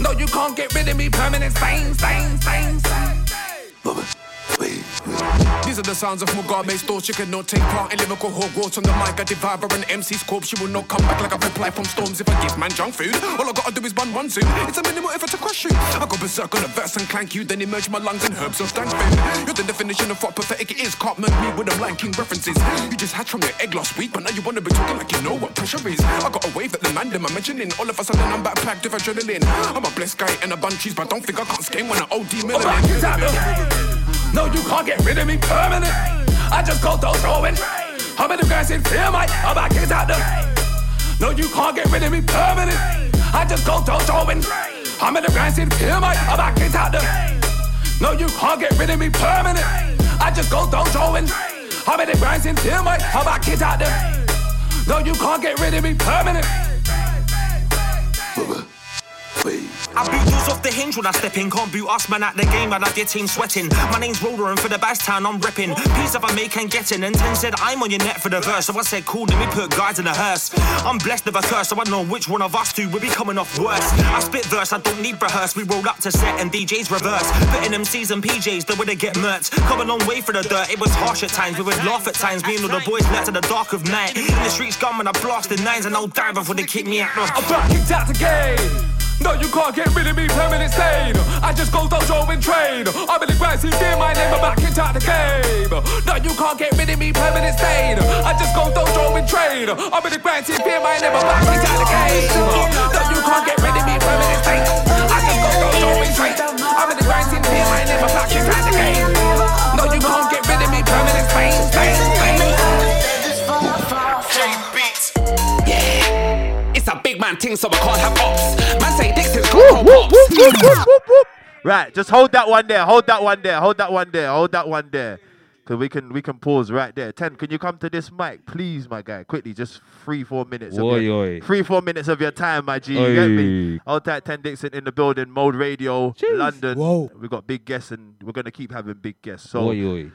Speaker 31: No, you can't get rid of me, permanent stain, stain, stain, stain.
Speaker 32: These are the sounds of Mugabe store. She cannot take part in lyrical Hogwarts on the mic. I devour an MC's corpse. She will not come back like a reply from storms if I give man junk food. All I gotta do is run one soon. It's a minimal effort to crush you. I go berserk on a verse and clank you, then emerge my lungs and herbs of stank. You're the definition of what pathetic it is. Can't murk me with them lanking references. You just hatched from your egg last week, but now you wanna be talking like you know what pressure is. I got a wave that the man them are mentioning. All of a sudden I'm backpacked with adrenaline. I'm a blessed guy and a bun cheese, but don't think I can't scheme when I OD melanin.
Speaker 31: No, you can't get rid of me permanent. I just go dojo and How many guys in fear my I'm kids out there? No, you can't get rid of me permanent. I just go dojo and How many guys in fear my I'm back kids out there? No, you can't get rid of me permanent. I just go dojo and How many guys in fear my I'm kids out there? No, you can't get rid of me permanent.
Speaker 20: I boot dudes off the hinge when I step in. Can't boot us, man, at the game, and I get team sweating. My name's Roller, and for the bass town, I'm ripping. Piece of I make and getting. And 10 said, I'm on your net for the verse. So I said, cool, let me put guys in a hearse. I'm blessed with a curse, so I know which one of us two will be coming off worse. I spit verse, I don't need rehearse. We roll up to set, and DJs reverse. Putting MCs and PJs, the way they get murked. Come a long way for the dirt, it was harsh at times. We would laugh at times. Me and all the boys left to the dark of night. In the streets, gone when I blasted nines, and I'll die before they kick me out.
Speaker 31: I'm back kicked out the game. No, you can't get rid of me, permanent stain. I just go dojo and train. I'm in the grind, see fear my name, I'm back into the game. No, you can't get rid of me, permanent stain. I just go dojo and train. I'm in the grind, see fear my name, I'm back into the game. No, you
Speaker 33: can't get rid of me, permanent stain. I
Speaker 32: just go dojo and train. I'm in the grind, see fear my name, I'm back into the game. No, you
Speaker 33: can't get rid of me, permanent stain. stain, stain. Yeah, it's a big man thing, so I can't have ops.
Speaker 26: Right, just hold that one there. Hold that one there. Hold that one there. Hold that one there. Cause we can we can pause right there. Ten, can you come to this mic, please, my guy? Quickly, just three four minutes.
Speaker 34: Oi,
Speaker 26: of your,
Speaker 34: oi.
Speaker 26: Three four minutes of your time, my G. You get me?
Speaker 34: Oi.
Speaker 26: Hold that. Ten Dixon in the building. Mode Radio, London. Whoa. We got big guests, and we're gonna keep having big guests. So.
Speaker 34: Oi, oi.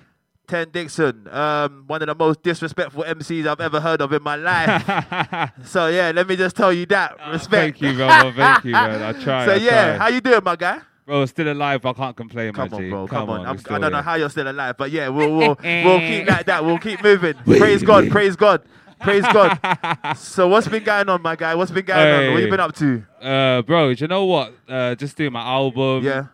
Speaker 26: Ten Dixon, um, one of the most disrespectful MCs I've ever heard of in my life. so yeah, let me just tell you that. Respect.
Speaker 34: Thank you, brother. Thank you, man. I try.
Speaker 26: So
Speaker 34: I
Speaker 26: yeah,
Speaker 34: try.
Speaker 26: how you doing, my guy?
Speaker 34: Bro, still alive. I can't complain,
Speaker 26: Come on, bro. Come, on. I'm, I don't know how you're still alive, but yeah, we'll we'll, we'll keep like that. We'll keep moving. praise God. Praise God. Praise God. so what's been going on, my guy? What's been going on? What you been up to?
Speaker 34: Uh, bro, do you know what? Uh, just doing my album.
Speaker 26: Yeah.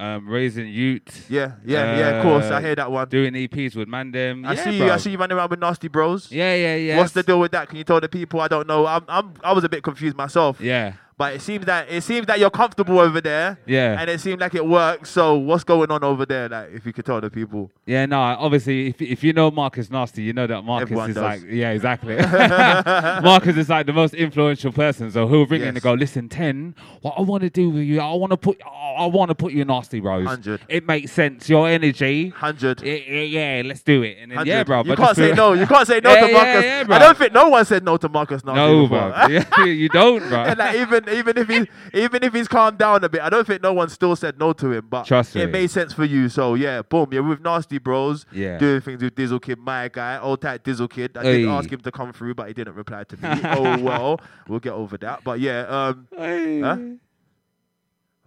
Speaker 34: Um, raising youth.
Speaker 26: Yeah, yeah, yeah, of course, I hear that one.
Speaker 34: Doing EPs with Mandem.
Speaker 26: I
Speaker 34: yeah,
Speaker 26: see
Speaker 34: bro.
Speaker 26: you. I see you running around with nasty bros.
Speaker 34: Yeah, yeah, yeah.
Speaker 26: What's the deal with that? Can you tell the people? I don't know. I'm, I'm, I was a bit confused myself.
Speaker 34: Yeah.
Speaker 26: But it seems that it seems that you're comfortable over there.
Speaker 34: Yeah.
Speaker 26: And it seemed like it works. So what's going on over there? Like, if you could tell the people.
Speaker 34: Yeah, no, obviously, if, if you know Marcus Nasty, you know that Marcus
Speaker 26: Everyone
Speaker 34: is
Speaker 26: does.
Speaker 34: like, yeah, exactly. Marcus is like the most influential person. So he'll ring in and go, listen, 10, what I want to do with you, I want to put, I want to put you nasty, bros.
Speaker 26: 100.
Speaker 34: It makes sense. Your energy.
Speaker 26: 100.
Speaker 34: Yeah, let's do it. And then, yeah, bro.
Speaker 26: You can't say no. You can't say no
Speaker 34: Yeah,
Speaker 26: to
Speaker 34: yeah,
Speaker 26: Marcus.
Speaker 34: yeah, bro.
Speaker 26: I don't think no one said no to Marcus Nasty
Speaker 34: No, bro. Yeah, you don't, bro.
Speaker 26: And like even even if he's even if he's calmed down a bit, I don't think no one still said no to him. But
Speaker 34: Trust
Speaker 26: it
Speaker 34: me.
Speaker 26: made sense for you. So yeah, boom. You're with Nasty Bros.
Speaker 34: Yeah.
Speaker 26: Doing things with Dizzle Kid, my guy, old tight Dizzle Kid. I did ask him to come through, but he didn't reply to me. oh well, we'll get over that. But yeah, um, huh?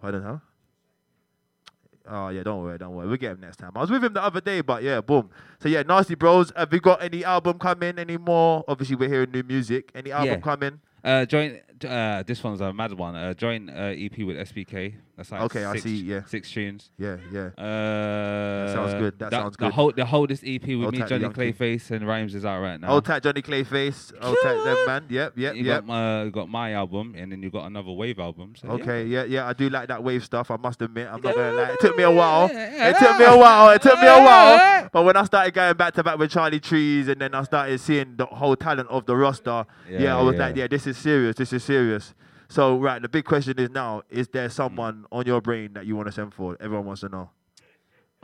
Speaker 26: I don't know. Oh yeah, don't worry, don't worry. We'll get him next time. I was with him the other day, but yeah, boom. So yeah, Nasty Bros. Have we got any album coming? anymore? Obviously, we're hearing new music. Any album
Speaker 34: Yeah.
Speaker 26: coming?
Speaker 34: Uh, join. Uh, this one's a mad one. Uh, join uh, EP with SBK. That's like
Speaker 26: Okay, I see, yeah.
Speaker 34: six tunes.
Speaker 26: Yeah, yeah.
Speaker 34: Uh,
Speaker 26: sounds good, that sounds good.
Speaker 34: The whole the whole this EP with
Speaker 26: Hold
Speaker 34: me, Johnny. Clayface, and Rhymes is out right now.
Speaker 26: Old tight Johnny Clayface. Old tight them man. Yep, yep,
Speaker 34: you
Speaker 26: yep.
Speaker 34: got my you got my album, and then you got another Wave album. So, yeah.
Speaker 26: Okay, yeah, yeah, I do like that wave stuff. I must admit, I'm not gonna lie. It took me a while. It took me a while. It took me a while. But when I started going back to back with Charlie Trees, and then I started seeing the whole talent of the roster, yeah,
Speaker 34: Yeah,
Speaker 26: I was
Speaker 34: yeah.
Speaker 26: like, yeah, this is serious. This is serious. So right, the big question is now: Is there someone on your brain that you want to send for? Everyone wants to know.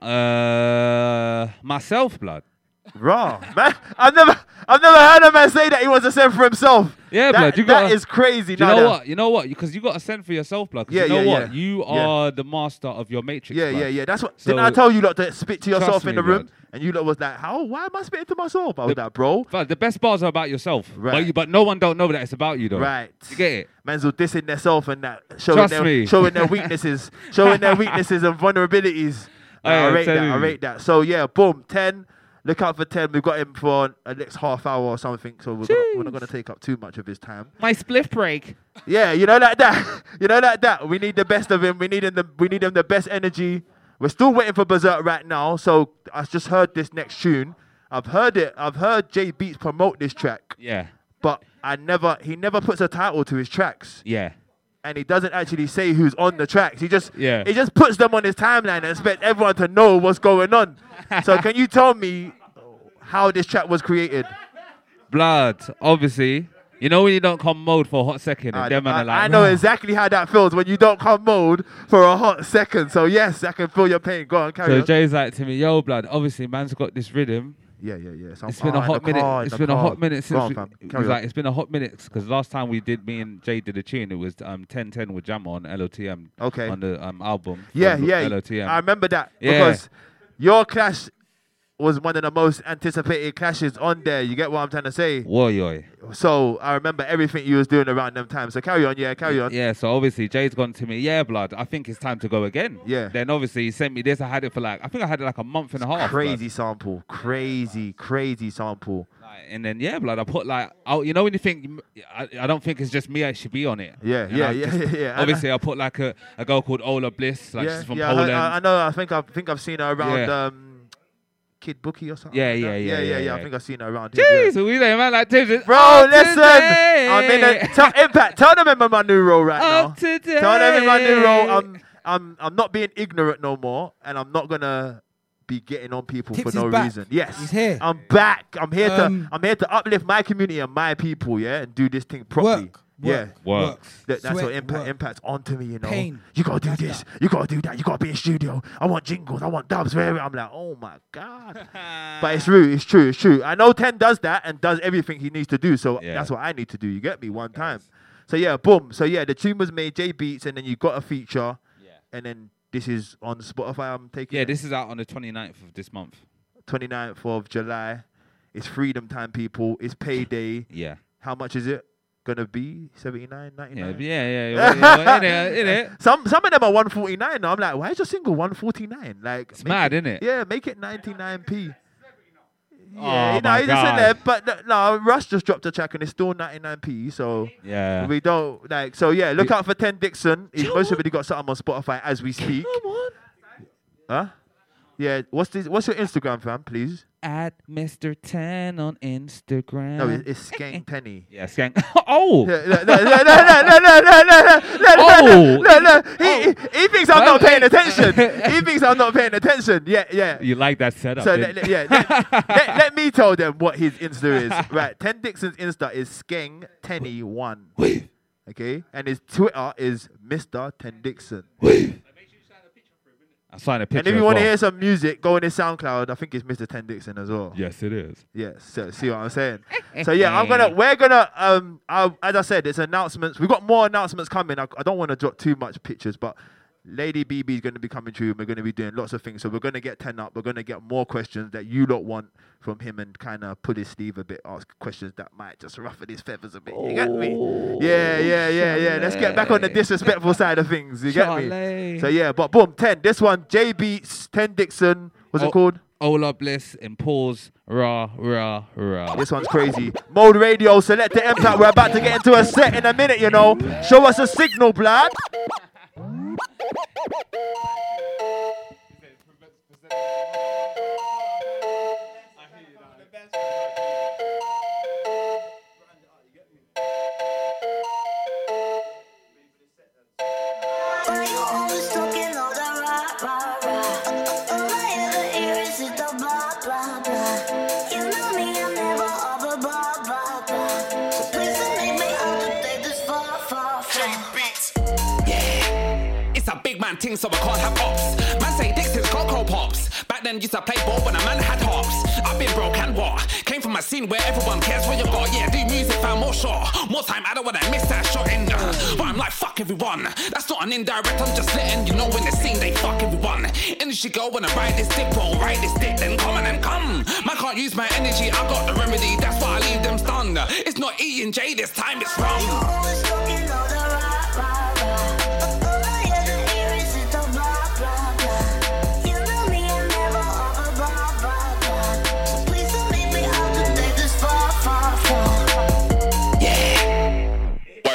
Speaker 34: Uh, myself, blood.
Speaker 26: Raw, man. I've never, I've never heard a man say that he wants to send for himself.
Speaker 34: Yeah,
Speaker 26: that,
Speaker 34: blood. You
Speaker 26: that
Speaker 34: gotta-
Speaker 26: is crazy.
Speaker 34: You know what? You know what? Because you got to send for yourself, blood.
Speaker 26: Yeah,
Speaker 34: you know
Speaker 26: yeah,
Speaker 34: what?
Speaker 26: yeah.
Speaker 34: You
Speaker 26: Yeah.
Speaker 34: are the master of your matrix.
Speaker 26: Yeah,
Speaker 34: blood.
Speaker 26: yeah, yeah. That's what.
Speaker 34: So-
Speaker 26: didn't I tell you lot to spit to yourself in the room?
Speaker 34: blood.
Speaker 26: And you lot was like, "How? Why am I spitting to myself?" I was like, "Bro,
Speaker 34: But the best bars are about yourself. But,
Speaker 26: Right.
Speaker 34: you, but no one don't know that it's about you, though.
Speaker 26: right."
Speaker 34: You get it?
Speaker 26: Men's all dissing themselves and that, showing
Speaker 34: Trust
Speaker 26: their,
Speaker 34: me.
Speaker 26: showing their weaknesses, showing their weaknesses and vulnerabilities. Like, I rate that. I rate that. So yeah, boom, ten. Look out for ten. We've got him for a next half hour or something. So we're, gonna, we're not going to take up too much of his time.
Speaker 34: My spliff break.
Speaker 26: Yeah, you know like that. you know like that. We need the best of him. We need him the we need him the best energy. We're still waiting for Berserk right now. So I just heard this next tune. I've heard it. I've heard Jay Beats promote this track.
Speaker 34: Yeah.
Speaker 26: But I never he never puts a title to his tracks.
Speaker 34: Yeah.
Speaker 26: And he doesn't actually say who's on the tracks. He just
Speaker 34: Yeah.
Speaker 26: he just puts them on his timeline and expects everyone to know what's going on. so can you tell me how this track was created?
Speaker 34: Blood, obviously. You know when you don't come mode for a hot second, and
Speaker 26: I,
Speaker 34: them man
Speaker 26: I-
Speaker 34: are like,
Speaker 26: I know exactly how that feels when you don't come mode for a hot second. So yes, I can feel your pain. Go on, carry
Speaker 34: So
Speaker 26: on.
Speaker 34: Jay's like to me, yo, blood. Obviously, man's got this rhythm.
Speaker 26: Yeah, yeah, yeah. So
Speaker 34: It's
Speaker 26: I'm-
Speaker 34: been a hot minute.
Speaker 26: car,
Speaker 34: It's been a hot minute since.
Speaker 26: on,
Speaker 34: we- it was like it's been a hot minute because last time we did, me and Jay did a tune. It was um 1010 with Jam on LOTM.
Speaker 26: Okay.
Speaker 34: On the um album.
Speaker 26: Yeah, yeah.
Speaker 34: LOTM.
Speaker 26: I remember that
Speaker 34: Yeah.
Speaker 26: because your clash was one of the most anticipated clashes on there. You get what I'm trying to say?
Speaker 34: Whoa, yo.
Speaker 26: So I remember everything you was doing around them times. So carry on, yeah, carry on.
Speaker 34: Yeah, so obviously Jay's gone to me, yeah, blood. I think it's time to go again.
Speaker 26: Yeah.
Speaker 34: Then obviously he sent me this. I had it for like, I think I had it like a month and a half. blood.
Speaker 26: Crazy sample, crazy, crazy sample.
Speaker 34: Like, and then yeah, blood. I put like, oh, you know when you think, I, I don't think it's just me. I should be on it.
Speaker 26: Yeah,
Speaker 34: And
Speaker 26: yeah, yeah,
Speaker 34: just-
Speaker 26: yeah.
Speaker 34: Obviously, I put like a, a girl called Ola Bliss, like
Speaker 26: yeah,
Speaker 34: she's from Poland.
Speaker 26: I, I know. I think I think I've seen her around um, Kid Bookie or something.
Speaker 34: Yeah,
Speaker 26: like
Speaker 34: yeah,
Speaker 26: that.
Speaker 34: yeah,
Speaker 26: yeah,
Speaker 34: yeah,
Speaker 26: yeah, I think I've seen her around. here, yeah.
Speaker 34: Jeez, we there, man. Like, Tips,
Speaker 26: Bro, listen.
Speaker 34: today.
Speaker 26: I'm in a tell, impact. Tell them I'm in my new role right now.
Speaker 34: Today.
Speaker 26: Tell them in my new role. I'm I'm I'm not being ignorant no more, and I'm not gonna be getting on people
Speaker 35: Tips
Speaker 26: for no
Speaker 35: back.
Speaker 26: reason. Yes,
Speaker 35: He's here.
Speaker 26: I'm back. I'm here
Speaker 35: Um,
Speaker 26: to I'm here to uplift my community and my people. Yeah, and do this thing properly.
Speaker 35: Work.
Speaker 26: Yeah,
Speaker 34: Works.
Speaker 26: That- that's what impact
Speaker 35: work.
Speaker 26: impacts onto me. You know,
Speaker 35: Pain.
Speaker 26: you gotta do this, you gotta do that, you gotta be in studio. I want jingles, I want dubs. Where I'm like, oh my god. but it's true, it's true, it's true. I know Ten does that and does everything he needs to do. So
Speaker 34: Yeah.
Speaker 26: that's what I need to do. You get me one time. So yeah, boom. So yeah, the tune was made J Beats, and then you got a feature. Yeah. And then this is on Spotify. I'm taking.
Speaker 34: Yeah,
Speaker 26: it.
Speaker 34: this is out on the 29th of this month.
Speaker 26: 29th of July. It's freedom time, people. It's payday.
Speaker 34: Yeah.
Speaker 26: How much is it gonna be? 79,
Speaker 34: Yeah,
Speaker 26: 99?
Speaker 34: yeah, yeah. yeah, yeah, yeah, in it.
Speaker 26: Some some of them are 149. Now I'm like, why is your single 149? Like, it's
Speaker 34: mad, innit?
Speaker 26: Yeah, make it 99p. Yeah,
Speaker 34: Oh
Speaker 26: you know,
Speaker 34: my
Speaker 26: it's just in there, but no, no, Rush just dropped a track and it's still 99p. So
Speaker 34: Yeah.
Speaker 26: we don't like. So yeah, look out for Ten Dixon. He's most already got something on Spotify as we speak. Huh? Yeah. What's this? What's your Instagram, fam? Please.
Speaker 34: At Mr. Ten on Instagram.
Speaker 26: No, it- it's Skank Penny.
Speaker 34: Yeah, Skank. oh.
Speaker 26: No, no, no, no, no, no, no, no, no, no,
Speaker 34: Oh.
Speaker 26: no. He, he, thinks I'm not paying attention. He thinks I'm not paying attention. Yeah, yeah.
Speaker 34: You like that setup?
Speaker 26: So let, yeah, let, let, let me tell them what his Insta is. Right, Ten Dixon's Insta is Skeng Tenny One. Okay, and his Twitter is Mr. Ten Dixon.
Speaker 34: I signed a picture.
Speaker 26: And if you want to
Speaker 34: well.
Speaker 26: hear some music, go in his SoundCloud. I think it's Mr. Ten Dixon as well.
Speaker 34: Yes, it is.
Speaker 26: Yes, so see what I'm saying. so yeah, I'm gonna, we're gonna, um, i as I said, it's announcements. We've got more announcements coming. I, I don't want to drop too much pictures, but Lady BB is gonna be coming through. and We're gonna be doing lots of things. So we're gonna get ten up. We're gonna get more questions that you lot want from him and kind of pull his sleeve a bit, ask questions that might just ruffle his feathers a bit. You get me? Oh, yeah, yeah, yeah, yeah. Let's get back on the disrespectful side of things. You get me? So yeah, but boom, ten. This one, J Beats, Ten Dixon. What's
Speaker 34: Oh.
Speaker 26: it called?
Speaker 34: Ola Bliss and pause. Rah, rah, rah.
Speaker 26: This one's crazy. Mode Radio, Selector Impact. We're about to get into a set in a minute, you know. Show us a signal, blood.
Speaker 30: I hear you, the best. So I can't have ops. Man say Dixon's Coco Pops. Back then used to play ball when a man had hops. I've been broke and what? Came from a scene where everyone cares what you got. Yeah, do music, found more shot. More time, I don't wanna miss that shot in. But I'm like, fuck everyone. That's not an indirect, I'm just letting you know in the scene they fuck everyone. Industry go when I ride this dick, roll, ride this dick, then come and then come. Man can't use my energy, I got the remedy, that's why I leave them stunned. It's not E and J this time, it's wrong.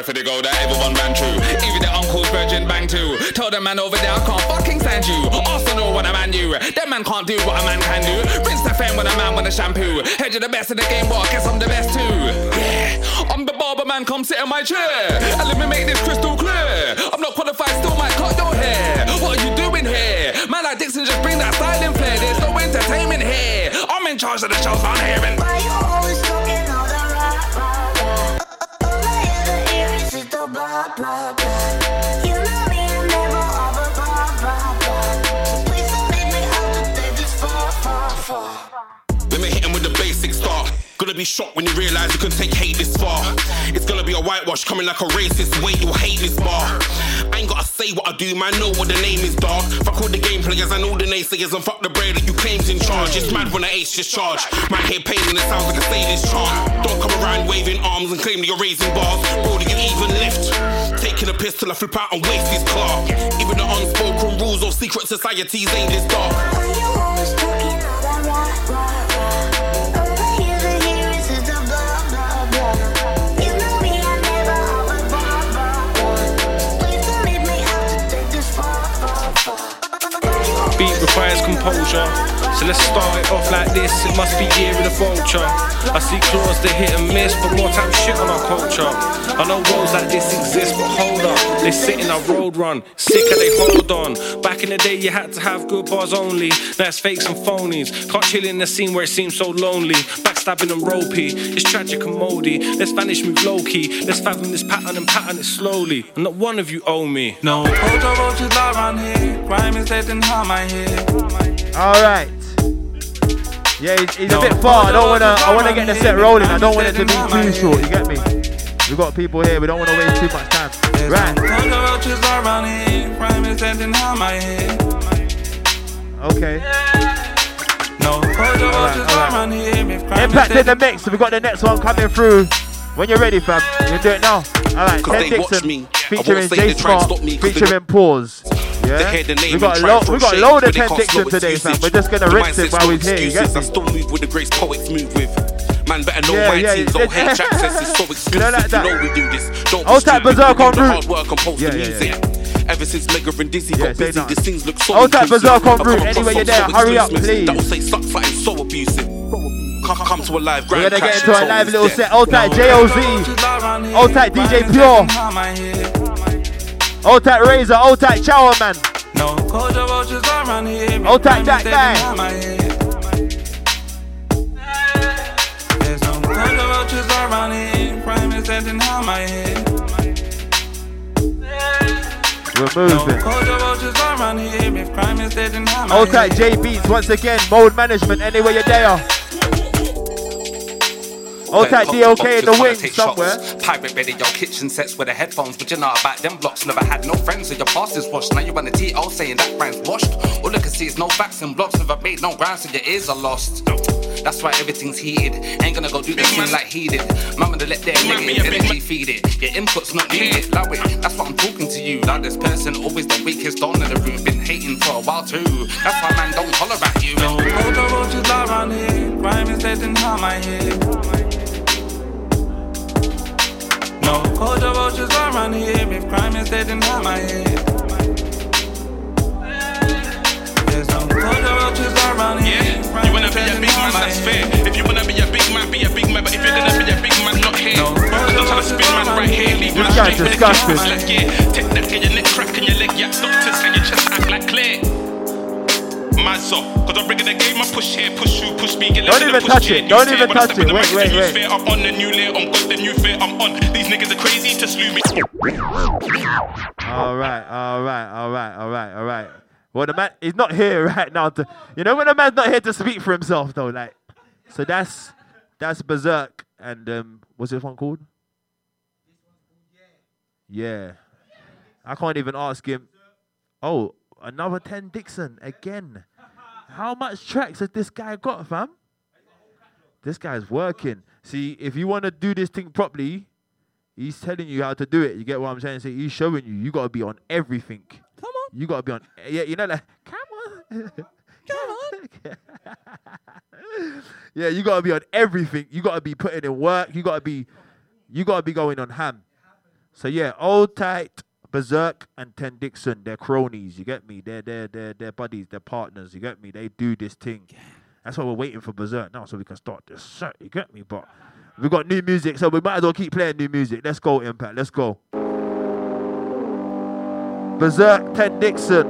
Speaker 36: For the go that everyone ran through? Even the uncle's virgin bang too. Tell the man over there I can't fucking stand you. Know what a man do. That man can't do what a man can do. Rinse the fan when a man with a shampoo. Head you the best in the game, but I guess I'm the best too. Yeah, I'm the barber man, come sit in my chair. And let me make this crystal clear. I'm not qualified, still might cut your hair. What are you doing here? Man like Dixon, just bring that styling flair. There's no entertainment here. I'm in charge of the shows I'm
Speaker 32: blah, blah. Gonna be shocked when you realize you can take hate this far. It's gonna be a whitewash coming like a racist. Wait, you'll hate this bar. I ain't gotta say what I do, man. Know what the name is, dog. Fuck all the game players and all the naysayers and fuck the brain that you claims in charge. It's mad when the ace just charge. Man, hear pain and it sounds like a sadist chant. Don't come around waving arms and claim that you're raising bars. Bro, do you even lift? Taking a piss till I flip out and waste his car. Even the unspoken rules of secret societies ain't this dark.
Speaker 37: Beat requires composure. So let's start it off like this. It must be year of the vulture. I see claws that hit and miss, but more time shit on our culture. I know roads like this exist, but hold up. They sit in our road run, sick and they hold on. Back in the day, you had to have good bars only. Now it's fakes and phonies. Can't chill in the scene where it seems so lonely. Backstabbing and ropey. It's tragic and moldy. Let's vanish, move low key. Let's fathom this pattern and pattern it slowly. And not one of you owe me.
Speaker 38: No, Ojo roaches are around here. Is dead and harm I hear.
Speaker 26: All right. Yeah, he's, he's a bit far. I don't wanna. I wanna get the set rolling. I don't want it to be too short. You get me? We got people here. We don't want to waste too much time. Right.
Speaker 38: Ojo roaches are around here. Crime is dead and harm I hear.
Speaker 26: Okay.
Speaker 38: No, Ojo roaches are around here. If crime is
Speaker 26: Impact in the mix. We got the next one coming through. When you're ready, fam, you do it now. All right,
Speaker 39: Cause Ten
Speaker 26: Dixon
Speaker 39: me.
Speaker 26: Featuring
Speaker 39: won't
Speaker 26: J
Speaker 39: they try and
Speaker 26: Smart,
Speaker 39: stop me 'cause they
Speaker 26: featuring Pause.
Speaker 39: They
Speaker 26: Yeah,
Speaker 39: hear the name
Speaker 26: we got a lo- we got a
Speaker 39: shade,
Speaker 26: load of
Speaker 39: they
Speaker 26: Ted
Speaker 39: can't
Speaker 26: Dixon
Speaker 39: slow
Speaker 26: today, fam. We're just gonna rinse it while we're here. You
Speaker 39: excuses. I still move with the grace poets move with. Man better know
Speaker 26: Yeah,
Speaker 39: my
Speaker 26: yeah,
Speaker 39: team's
Speaker 26: yeah.
Speaker 39: old hate track says it's so exclusive.
Speaker 26: You know like that?
Speaker 39: You know we do this. Don't
Speaker 26: Old type Berserk on route.
Speaker 39: hard work and post
Speaker 26: Yeah,
Speaker 39: the
Speaker 26: yeah,
Speaker 39: music. Ever since Mega and Dizzy got busy,
Speaker 26: that.
Speaker 39: the things look so
Speaker 26: Old type. Berserk on route. Anyway, you're there.
Speaker 39: so
Speaker 26: Hurry up,
Speaker 39: exclusive That will
Speaker 26: please.
Speaker 39: say suck something so abusive. Come, come to a live
Speaker 26: We're
Speaker 39: grand
Speaker 26: gonna get into a live little set. Old type JOZ. Old type DJ Pure. Old type Razor. Old type Chower Man.
Speaker 38: No, Ojo roaches around here.
Speaker 26: Old
Speaker 38: is
Speaker 26: Jack
Speaker 38: dead and
Speaker 26: Bang.
Speaker 38: harm I hear. There's no are around here. Crime is harm I hear.
Speaker 26: We're moving.
Speaker 38: Ojo roaches are around here. If crime is dead and harm I
Speaker 26: Old type J Beats once again. Mode management. Anywhere you're there. Old type DOK
Speaker 39: boxes
Speaker 26: in the
Speaker 39: wanna
Speaker 26: wing
Speaker 39: take
Speaker 26: somewhere.
Speaker 39: shots. Pirate radio kitchen sets with the headphones, but you know about them blocks. Never had no friends, so your past is washed. Now you on the TO saying that brand's washed. All I can see is no facts and blocks. Never made no ground, so your ears are lost. That's why everything's heated. Ain't gonna go do this thing like he did. Mama to let their negative energy feed it. Your input's not needed. Love it. That's what I'm talking to you. Loudest person, always the weakest on in the room. Been hating for a while too. That's why man don't holler at you.
Speaker 38: No, Ojo roaches are around here. Crime is dead and harm I hear. No, roaches are around here. If crime is dead and harm I hear. There's no roaches are around here.
Speaker 24: You wanna be a big man, that's fair. If you wanna be a big man, be a big man. But if you're gonna be a big man, not here. Trying to spin man right here. Leave man
Speaker 26: This guy's
Speaker 24: straight with the
Speaker 26: disgusting.
Speaker 24: kick. Like, yeah, take that, get your neck crack and your leg yak doctors and your chest act like clear. Up, cause I'm bringing the game, I push here, push you, push me, get
Speaker 26: Don't even
Speaker 24: push
Speaker 26: touch it. Don't even touch it. Wait, wait, wait.
Speaker 24: I'm on the new layer, I'm got the new fear, I'm on. These niggas are crazy to slew me.
Speaker 26: All right, all right, all right, all right, all right. Well, the man, he's not here right now. To, you know when a man's not here to speak for himself, though, like. So that's that's Berserk, and um, what's this one called? Yeah, I can't even ask him. Oh, another ten Dixon again. How much tracks has this guy got, fam? This guy's working. See, if you want to do this thing properly, He's telling you how to do it. You get what I'm saying? So he's showing you. You gotta be on everything. Come on. You gotta be on. Yeah, you know, like come on. come on. yeah, you gotta be on everything. You gotta be putting in work. You gotta be. You gotta be going on ham. So yeah, old tight, berserk, and Ten Dixon. They're cronies. You get me? They're they're they're they're buddies. They're partners. You get me? They do this thing. That's why we're waiting for berserk now, so we can start this set. You get me? But. We got new music, so we might as well keep playing new music. Let's go, Impact. Let's go. Berserk, Ten Dixon.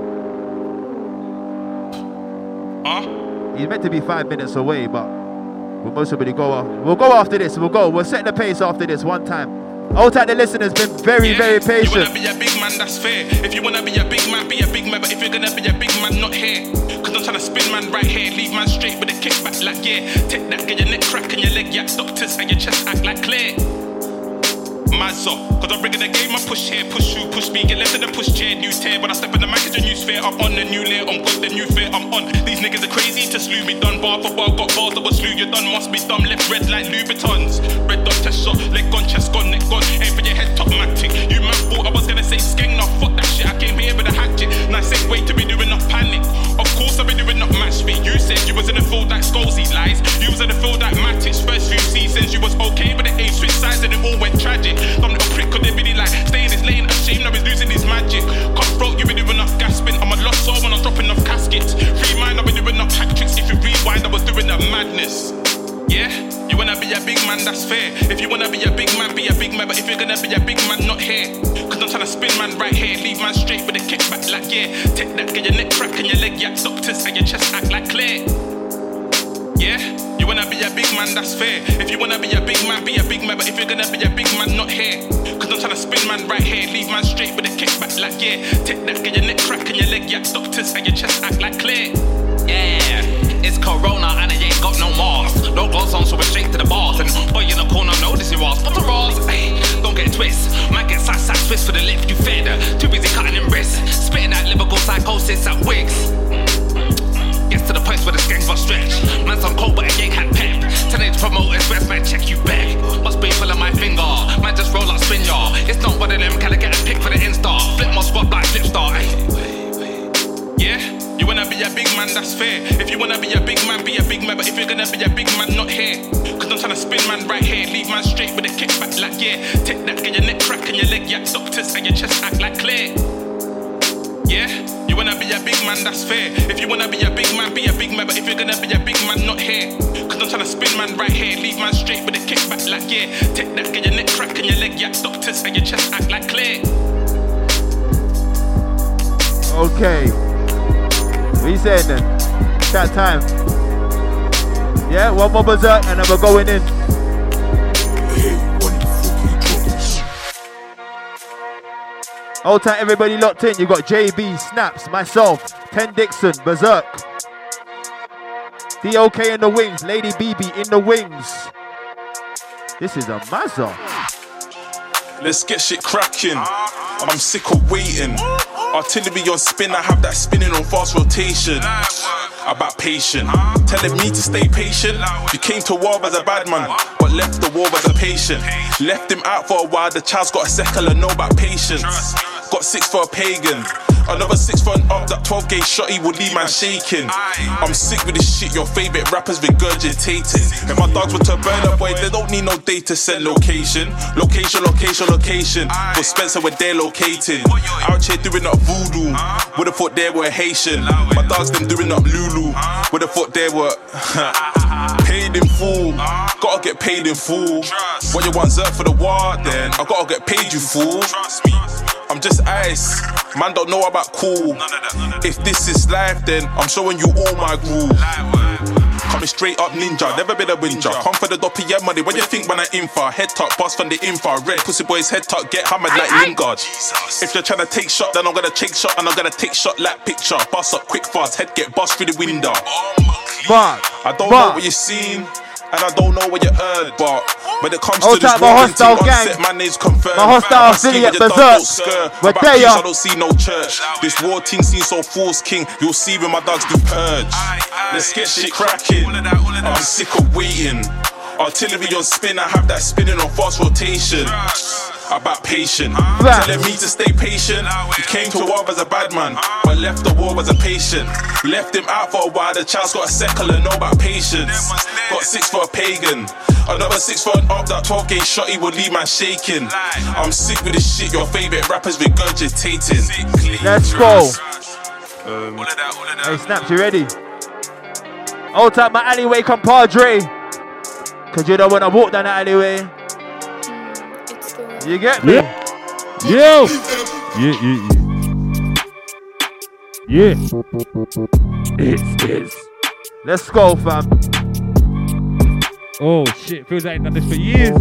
Speaker 24: Huh?
Speaker 26: He's meant to be five minutes away, but we'll most probably go off. We'll go after this. We'll go. We'll set the pace after this one time. Old time the listeners been very, very
Speaker 24: You
Speaker 26: patient.
Speaker 24: wanna be a big man, that's fair. If you wanna be a big man, be a big man. But if you're gonna be a big man, not here. Cause I'm trying to spin man right here. Leave man straight with a kickback like yeah. Take that, get your neck crack and your leg yak doctors and your chest act like clear. Man's up, cause I'm bringing the game, I push here, push you, push me, get left in the push chair, new tear. When I step in the mic, it's a new sphere, I'm on the new layer, I'm got the new fear, I'm on. These niggas are crazy to slew me, done bar for bar, got bars that was slew, you done must be dumb, left red like Louboutins. Red dot test shot, leg gone, chest gone, neck gone, aim for your head, top matic. You man thought I was gonna say skeng, nah, fuck that shit, I came here with a hatchet. Nice segue to be doing up panic. Of course I've been doing up match fit. You said you was in the field like Scolesy lies. You was in the field like Matic. First few seasons you was okay, but the aim switch sides and it all went tragic. Some little prick could they really like stay in his lane. Ashamed I was losing his magic. Cutthroat, you been doing up gasping. I'm a lost soul when I'm dropping off caskets. Free mind, I've been doing up hack tricks. If you wanna be a big man, that's fair. If you wanna be a big man. Be a big man, but if you're gonna be a big man, not here. Cause I'm trying to spin man right here. Leave man straight with a kickback like yeah. Take that, get your neck crack and your leg yak. Doctors and your chest act like clear. Yeah, you wanna be a big man, that's fair. If you wanna be a big man, be a big man. But if you're gonna be a big man, not here. Cause I'm trying to spin man right here. Leave man straight with a kickback like yeah. Take that, get your neck crack and your leg yak. Doctors and your chest act like clear.
Speaker 39: Yeah, it's Corona and I ain't got no mask. No gloves on, so we're straight to the bars. And boy in the corner, this is Ross. But the Ross, hey, don't get twist. Man get sack sack twist for the lip you fed. Too busy cutting them wrists. Spitting that lyrical psychosis at wigs. Gets to the point where the skanks got stretch. Man's on cold, but I ain't had pep. Teenage promoters, rest man, check you back. Must be full of my finger. Man, just roll up, spin y'all. It's not one of them, can I get a pick for the Insta? Flip my spot like Flipstar.
Speaker 24: You wanna be a big man, that's fair. If you wanna be a big man, be a big man. But if you're gonna be a big man, not here. Cause I'm trying to spin man right here. Leave man straight with a kickback like yeah. Take that, get your neck crack and your leg yak. Doctors and your chest act like clear. Yeah, you wanna be a big man, that's fair. If you wanna be a big man, be a big man. But if you're gonna be a big man, not here. Cause I'm trying to spin man right here. Leave man straight with a kickback like yeah. Take that, get your neck crack and your leg yak. Doctors and your chest act like clear.
Speaker 26: Okay. What you saying then? That time. Yeah, one more berserk and then we're going in. Hold time, everybody locked in. You got JB, Snaps, myself, Ten Dixon, Berserk. DOK in the wings, Lady BB in the wings. This is a mazza.
Speaker 40: Let's get shit cracking. I'm sick of waiting. Artillery on spin, I have that spinning on fast rotation. About patient, telling me to stay patient. You came to war as a bad man, but left the war as a patient. Left him out for a while, the child's got a second and know about patience. Got six for a pagan. Another six for an up, that 12 gauge shotty will leave man shaking. I'm sick with this shit, your favorite rappers regurgitating. If my dogs were to burn up, boy, they don't need no data set location. Location, location, location. For Spencer, where they're located. Out here doing up voodoo. Would've thought they were Haitian. My dogs, them doing up Lulu. Would've fuck they were paid in full. Gotta get paid in full. What you want, Zerk for the war, then I gotta get paid, you fool. I'm just ice. Man don't know about cool. If this is life, then I'm showing you all my groove. Coming straight up ninja, never been a winja. Come for the doppy yeah money. What you think when I infra? Head top, boss from the infra. Red pussy boys head top, get hammered like Lingard. If you're trying to take shot, then I'm gonna take shot and I'm gonna take shot like picture. Bust up quick fast, head get bust through the window. I don't know what you seen. And I don't know what you heard, but when it comes
Speaker 26: Hold
Speaker 40: to this warring
Speaker 26: hostile gang.
Speaker 40: upset, my name's confirmed.
Speaker 26: My hostile
Speaker 40: Asking
Speaker 26: affiliate,
Speaker 40: what you done,
Speaker 26: Berserk. We're there.
Speaker 40: I don't see no church. This war team seems so false king. You'll see when my dogs do purge. Let's get shit cracking. I'm sick of waiting. Artillery on spin, I have that spinning on fast rotation. About patient, telling me to stay patient. He came to war as a bad man, but left the war as a patient. Left him out for a while, the child's got a second and know about patience. Got six for a pagan, another six for an up. That 12 gauge shot, he will leave man shaking. I'm sick with this shit, your favorite rappers regurgitating.
Speaker 26: Let's go. Um, hey, Snaps, you ready? Hold tight, my alleyway compadre. Cause you don't wanna walk down the alleyway. You get me?
Speaker 41: Yo! Yeah, yeah, yeah. Yeah. It's this.
Speaker 26: Let's go, fam.
Speaker 41: Oh shit, feels like I've done this for years.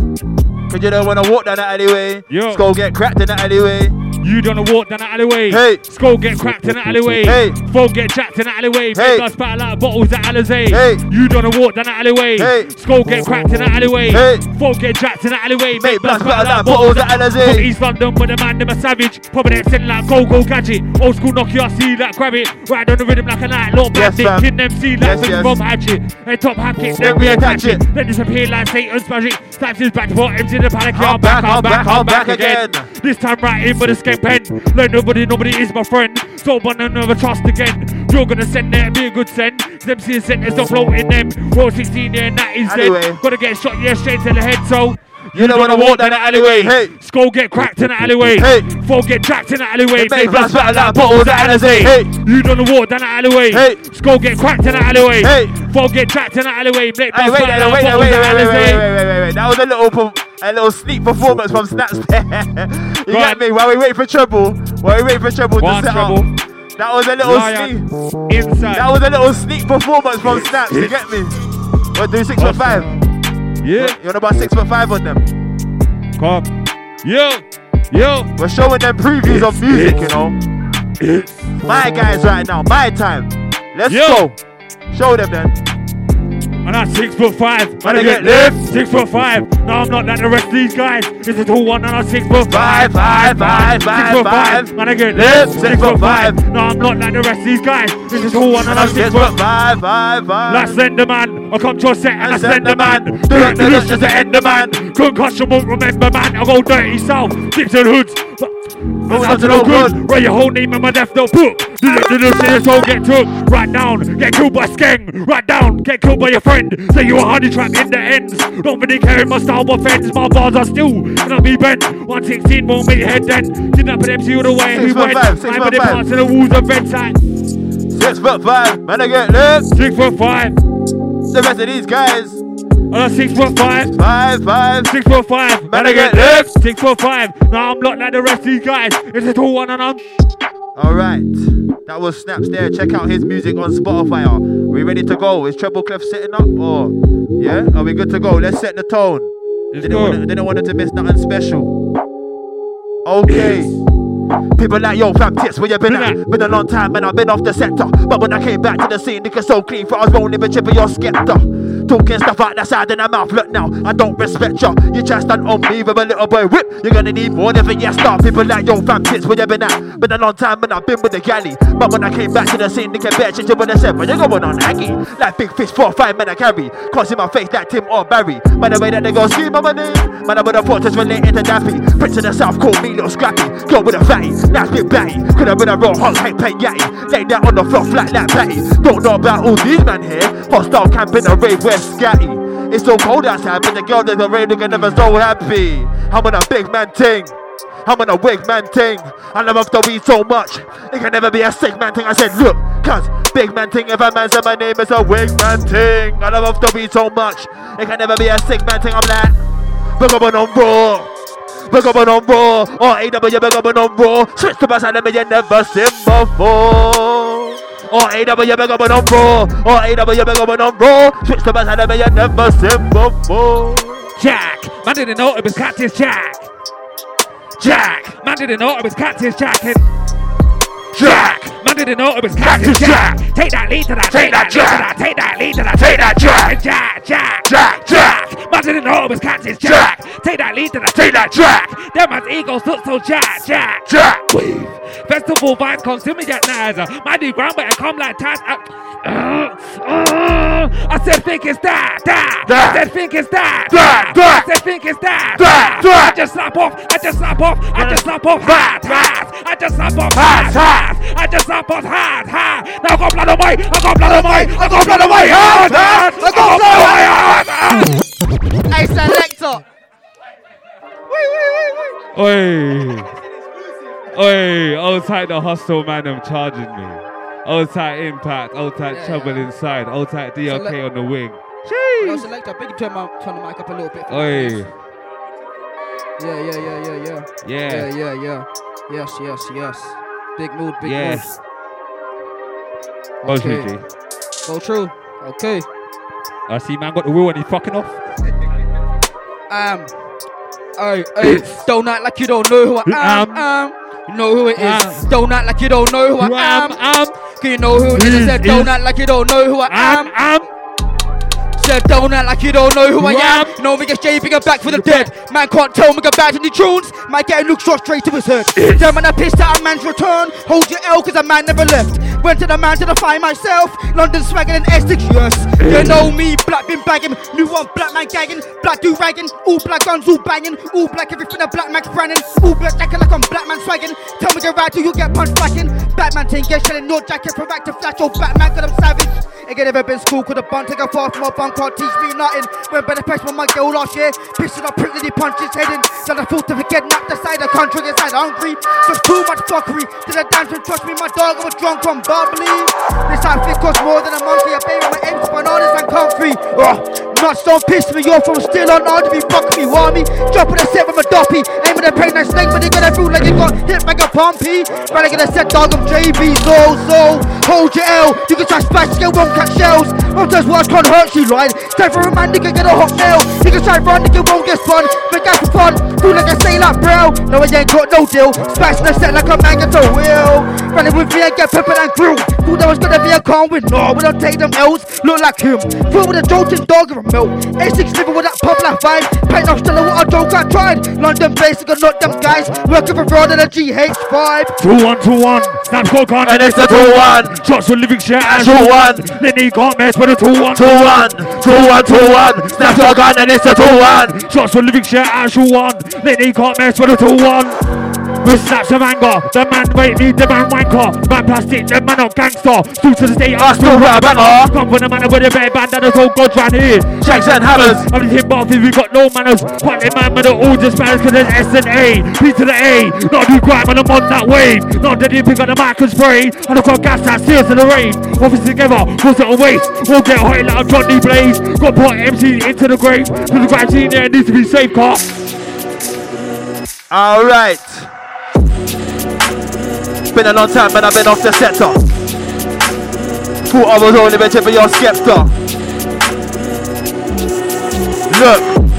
Speaker 26: Cause you don't wanna walk down the alleyway.
Speaker 41: Yo.
Speaker 26: Let's go get cracked in the alleyway.
Speaker 41: You don't walk down the alleyway.
Speaker 26: Hey.
Speaker 41: Skull get cracked in the alleyway.
Speaker 26: Hey.
Speaker 41: Phone get jacked in the alleyway.
Speaker 26: Hey.
Speaker 41: Big us battle like bottles at Alizé.
Speaker 26: Hey.
Speaker 41: You don't walk down the alleyway.
Speaker 26: Hey.
Speaker 41: Skull get cracked in the alleyway.
Speaker 26: Hey.
Speaker 41: Phone get jacked in the alleyway.
Speaker 26: Make blacks
Speaker 41: battle like
Speaker 26: bottles
Speaker 41: bottles
Speaker 26: at Alizé.
Speaker 41: From East London, but the man them a savage. Probably them sitting like go go gadget. Old school Nokia, see that grab it. Ride on the rhythm like a night lord
Speaker 26: Yes,
Speaker 41: bandit.
Speaker 26: fam.
Speaker 41: King them see like
Speaker 26: Yes,
Speaker 41: yes,
Speaker 26: yes.
Speaker 41: from hatchet. And top hack it,
Speaker 26: Then
Speaker 41: then we
Speaker 26: we
Speaker 41: attach
Speaker 26: attach
Speaker 41: it.
Speaker 26: it.
Speaker 41: Then disappear like Satan's magic. Slaps his back him in the panic.
Speaker 26: I'm back, I'm back, I'm back again.
Speaker 41: This time right in with a skate pen. Like nobody, nobody is my friend. So one and never trust again. You're gonna send there, be a good send. Them see centers don't float in them. Roll 16 yeah, and that is
Speaker 26: Anyway.
Speaker 41: dead. Gotta get shot, yeah, straight to the head. So
Speaker 26: You don't wanna walk down the alleyway. Hey.
Speaker 41: Skull get cracked in the alleyway.
Speaker 26: Hey.
Speaker 41: Four get jacked in the alleyway.
Speaker 26: Make
Speaker 41: Make
Speaker 26: blacks
Speaker 41: blacks
Speaker 26: battle
Speaker 41: battle
Speaker 26: like
Speaker 41: bottles at Alizé.
Speaker 26: Hey.
Speaker 41: You don't walk down the alleyway.
Speaker 26: Hey.
Speaker 41: Skull get cracked in the alleyway.
Speaker 26: Hey.
Speaker 41: Four get jacked in the alleyway. Make
Speaker 26: Hey,
Speaker 41: blacks
Speaker 26: wait,
Speaker 41: battle
Speaker 26: wait,
Speaker 41: like bottles at Alizé.
Speaker 26: That was a little. A little sneak performance from Snaps there. you
Speaker 41: Go
Speaker 26: get
Speaker 41: on.
Speaker 26: me? While we wait for trouble, while we wait for trouble
Speaker 41: Go
Speaker 26: to
Speaker 41: on,
Speaker 26: set
Speaker 41: Treble.
Speaker 26: up. That was a little
Speaker 41: Lion.
Speaker 26: sneak.
Speaker 41: Inside.
Speaker 26: That was a little sneak performance from Snaps. You get me? We'll do six foot five.
Speaker 41: Yeah.
Speaker 26: You want about six foot five on them?
Speaker 41: Come. Yo. Yo.
Speaker 26: We're showing them previews of music, you know. It's My guys right now, my time. Let's
Speaker 41: Yo.
Speaker 26: go. Show them then.
Speaker 41: And I'm six foot five.
Speaker 26: Man, I
Speaker 41: I
Speaker 26: get
Speaker 41: lift. Six foot five. No, I'm not like the rest of these guys. This is all one and I'm six foot five.
Speaker 26: Five, five,
Speaker 41: Six
Speaker 26: five,
Speaker 41: foot
Speaker 26: five.
Speaker 41: Man, I get
Speaker 26: Lift. Six
Speaker 41: Six
Speaker 26: foot five.
Speaker 41: No, I'm not like the rest of these guys. This is all one and I'm six
Speaker 26: Six
Speaker 41: foot
Speaker 26: five, five, five.
Speaker 41: Like Slender Man, I come to a set and I
Speaker 26: And
Speaker 41: Slender
Speaker 26: Slender
Speaker 41: Man.
Speaker 26: Man.
Speaker 41: The lush as the Ender Man. Concussion won't remember man. I go dirty south, dips and hoods.
Speaker 26: Moving
Speaker 41: Out to no good. Write your whole name in my death notebook. Do the do the shit all get took. Right down, get killed by skeng. Right down, get killed by your friend. Say you a honey trap in the ends. Don't really care if my style offends. My bars are still gonna be bent. 116 won't make your head dent. Kidnap an MC all the way.
Speaker 26: Six
Speaker 41: He
Speaker 26: foot
Speaker 41: went.
Speaker 26: six
Speaker 41: I'm
Speaker 26: foot
Speaker 41: in the
Speaker 26: five.
Speaker 41: parts of the walls of bedside.
Speaker 26: Six foot five. Man, I get lift.
Speaker 41: Six foot five.
Speaker 26: The rest of these guys.
Speaker 41: I'm six foot five.
Speaker 26: Five, five.
Speaker 41: Six foot five. Man, I get foot five. Now I'm not like the rest of these guys. It's a tall one and I'm.
Speaker 26: Alright. That was Snaps there. Check out his music on Spotify. Are we ready to go? Is Treble Clef sitting up? Or yeah? Are we good to go? Let's set the tone. Didn't
Speaker 41: go.
Speaker 26: want, it to miss nothing special. Okay. People like yo fam tits where you been at? Been a long time man I've been off the sector But when I came back to the scene nigga so clean for I was rolling with Chipper your Skepta Talking stuff out the side of the mouth. Look now I don't respect ya. You try stand on me with a little boy. Whip You're gonna need more than yes start People like yo fam tits where you been at? Been a long time man I've been with the galley. But when I came back to the scene nigga bet shit you would have said But you're going on Aggie? Like big fish four five men I carry. Cross in my face like Tim or Barry. By the way that they go scream my name Man I would have thought just related to Daffy. Prince of the South called me little scrappy. Go with a fatty Nice big batty. Could have been a real hot hate pay yatty. Lay that on the floor flat like patty. Don't know about all these man here. Hostile camping a rave where scatty. It's so cold outside but the girl that's a rave nigga never so happy. I'm on a big man ting. I'm on a wig man ting. I love the weed so much. It can never be a sick man ting. I said look cuz big man ting If a man said my name is a wig man ting. I love the weed so much. It can never be a sick man ting. I'm like Big up on raw. Big up on raw. Or AW big up on raw. Switch to my side of me you never seen before or AW big up on raw Or AW big up on raw Switch my side of you never seen before
Speaker 41: Jack, man didn't know it was Cactus Jack. Jack, man didn't know it was Cactus Jack. And Jack, man didn't know it was Cactus Jack. Take that lead to that, take that to that, take that lead to that, take that Jack. Jack, Jack, Jack, Jack. Man didn't know it was Cactus Jack. Take that lead to that, take that Jack. That man's egos look so Jack, Jack, Jack. Wave. Festival vibes consume me that nice. My new ground, but come like ties. Uh, uh, I said think it's that, that. that. I said think it's that, that. that. I said think it's that, that. that. I just slap off, I just slap off, I just slap off hard, hard. I just slap off hard, hard. I just slap off hard, hard. Now I got blood away, I got blood away, I got blood away, hard, hard. I got blood away, hard, hard.
Speaker 42: Hey, selector.
Speaker 41: Oi. Oi, old tight the hostel man them charging me. Old tight impact, old tight
Speaker 17: Yeah,
Speaker 41: trouble inside, old tight DLK
Speaker 17: Select-
Speaker 41: on the wing.
Speaker 17: Yo, selector, big turn my turn the mic up a little bit. for
Speaker 41: Oi.
Speaker 17: Yeah, yeah, yeah, yeah, yeah.
Speaker 41: Yeah.
Speaker 17: Yeah, yeah, yeah. Yes, yes, yes. Big mood, big
Speaker 41: Yes.
Speaker 17: mood.
Speaker 41: Go
Speaker 17: Okay.
Speaker 41: Gigi.
Speaker 17: Go true. Okay.
Speaker 41: I see man got the wheel and he's fucking off.
Speaker 17: Um. Hey, hey, don't act like you don't know who I am. Um, you know who it is. Don't act like you don't know who I am.
Speaker 41: Um,
Speaker 17: Can you know who it is? I said, don't act like you don't know who I am.
Speaker 41: Um,
Speaker 17: Said, don't act like you don't know who I am. Know me get bigger back for the dead. Man can't tell me go back to the tunes. Might get a look shot straight to his head. Damn man, I pissed out a man's return. Hold your L, cause a man never left. Went to the man to find myself. London swagging and Essex, yes. You know me, black been bagging. New one, black man gagging. Black do ragging. All black guns, all banging. All black everything a black man's branding. All black jacket like I'm black man swagging. Tell me get right till you get punched back in. Batman thing, get shell in your jacket for rack to flash your Batman, cause I'm savage. Ain't never been school, could have bun, take a far from my bunk, can't teach me nothing. Went better press with my girl last year. Pissing up, prickly punches heading. Then I thought to forget, aside the country, inside hungry. Just too much fuckery. Did I dance and trust me, my dog, I was drunk from bubbly. This outfit cost more than a monkey. I pay with my M's, bananas and comfy. Ugh. Oh, Nuts don't piss me off, I'm still on hard to be fucking me, want me? Dropping a set with my doppy, aiming a pain that snake, but they gonna feel like you got hit like a pumpy. I get a set dog of JB, so, so, hold your L. You can try smash, you won't catch shells. Sometimes words can't hurt you, right? Time for a man, nigga, get a hot nail. You can try run, nigga, won't get spun. But that's fun, feel like I say like bro. No, I ain't got no deal. Smashing the set like a man gets a wheel. Running with me and get peppered and grilled. Thought there was gonna be a calm with no, we don't take them L's. Look like him. Feel with a jolting dog a milk. A6 living with that pop like vibe. Paint off still what a joke I tried. London basic and not them guys. Working for fraud and a GH5.
Speaker 41: Two one, two one. Snap score gun
Speaker 26: And it's a 2-1.
Speaker 41: Shots for living shit and
Speaker 26: 2-1.
Speaker 41: Then he can't mess with a two one.
Speaker 26: 2-1. 2-1, 2-1. Snap your gun and it's a 2-1.
Speaker 41: Shots for living shit and shoot one. Then he can't mess with a two one. With snaps of anger, the man wait me, the man wanker. Man plastic, the man not gangster. Still to the state, I
Speaker 26: still rap banger.
Speaker 41: Come from the man with a better band and the whole god round here.
Speaker 26: Shanks and hammers.
Speaker 41: I'm just hip off if we got no manners. Quite the man with the all just manners cause there's S and A. P to the A. Not do grime and I'm on that wave. Not that you pick up the mic and spray. And I've got gas that steers in the rain. Office together, cause it'll waste. Won't get hot like a Johnny Blaze. Got put MC into the grave. Cause the grime scene there needs to be safe car.
Speaker 26: Alright. Been a long time, man, I've been off the sector. I was only meant to be your scepter. Look.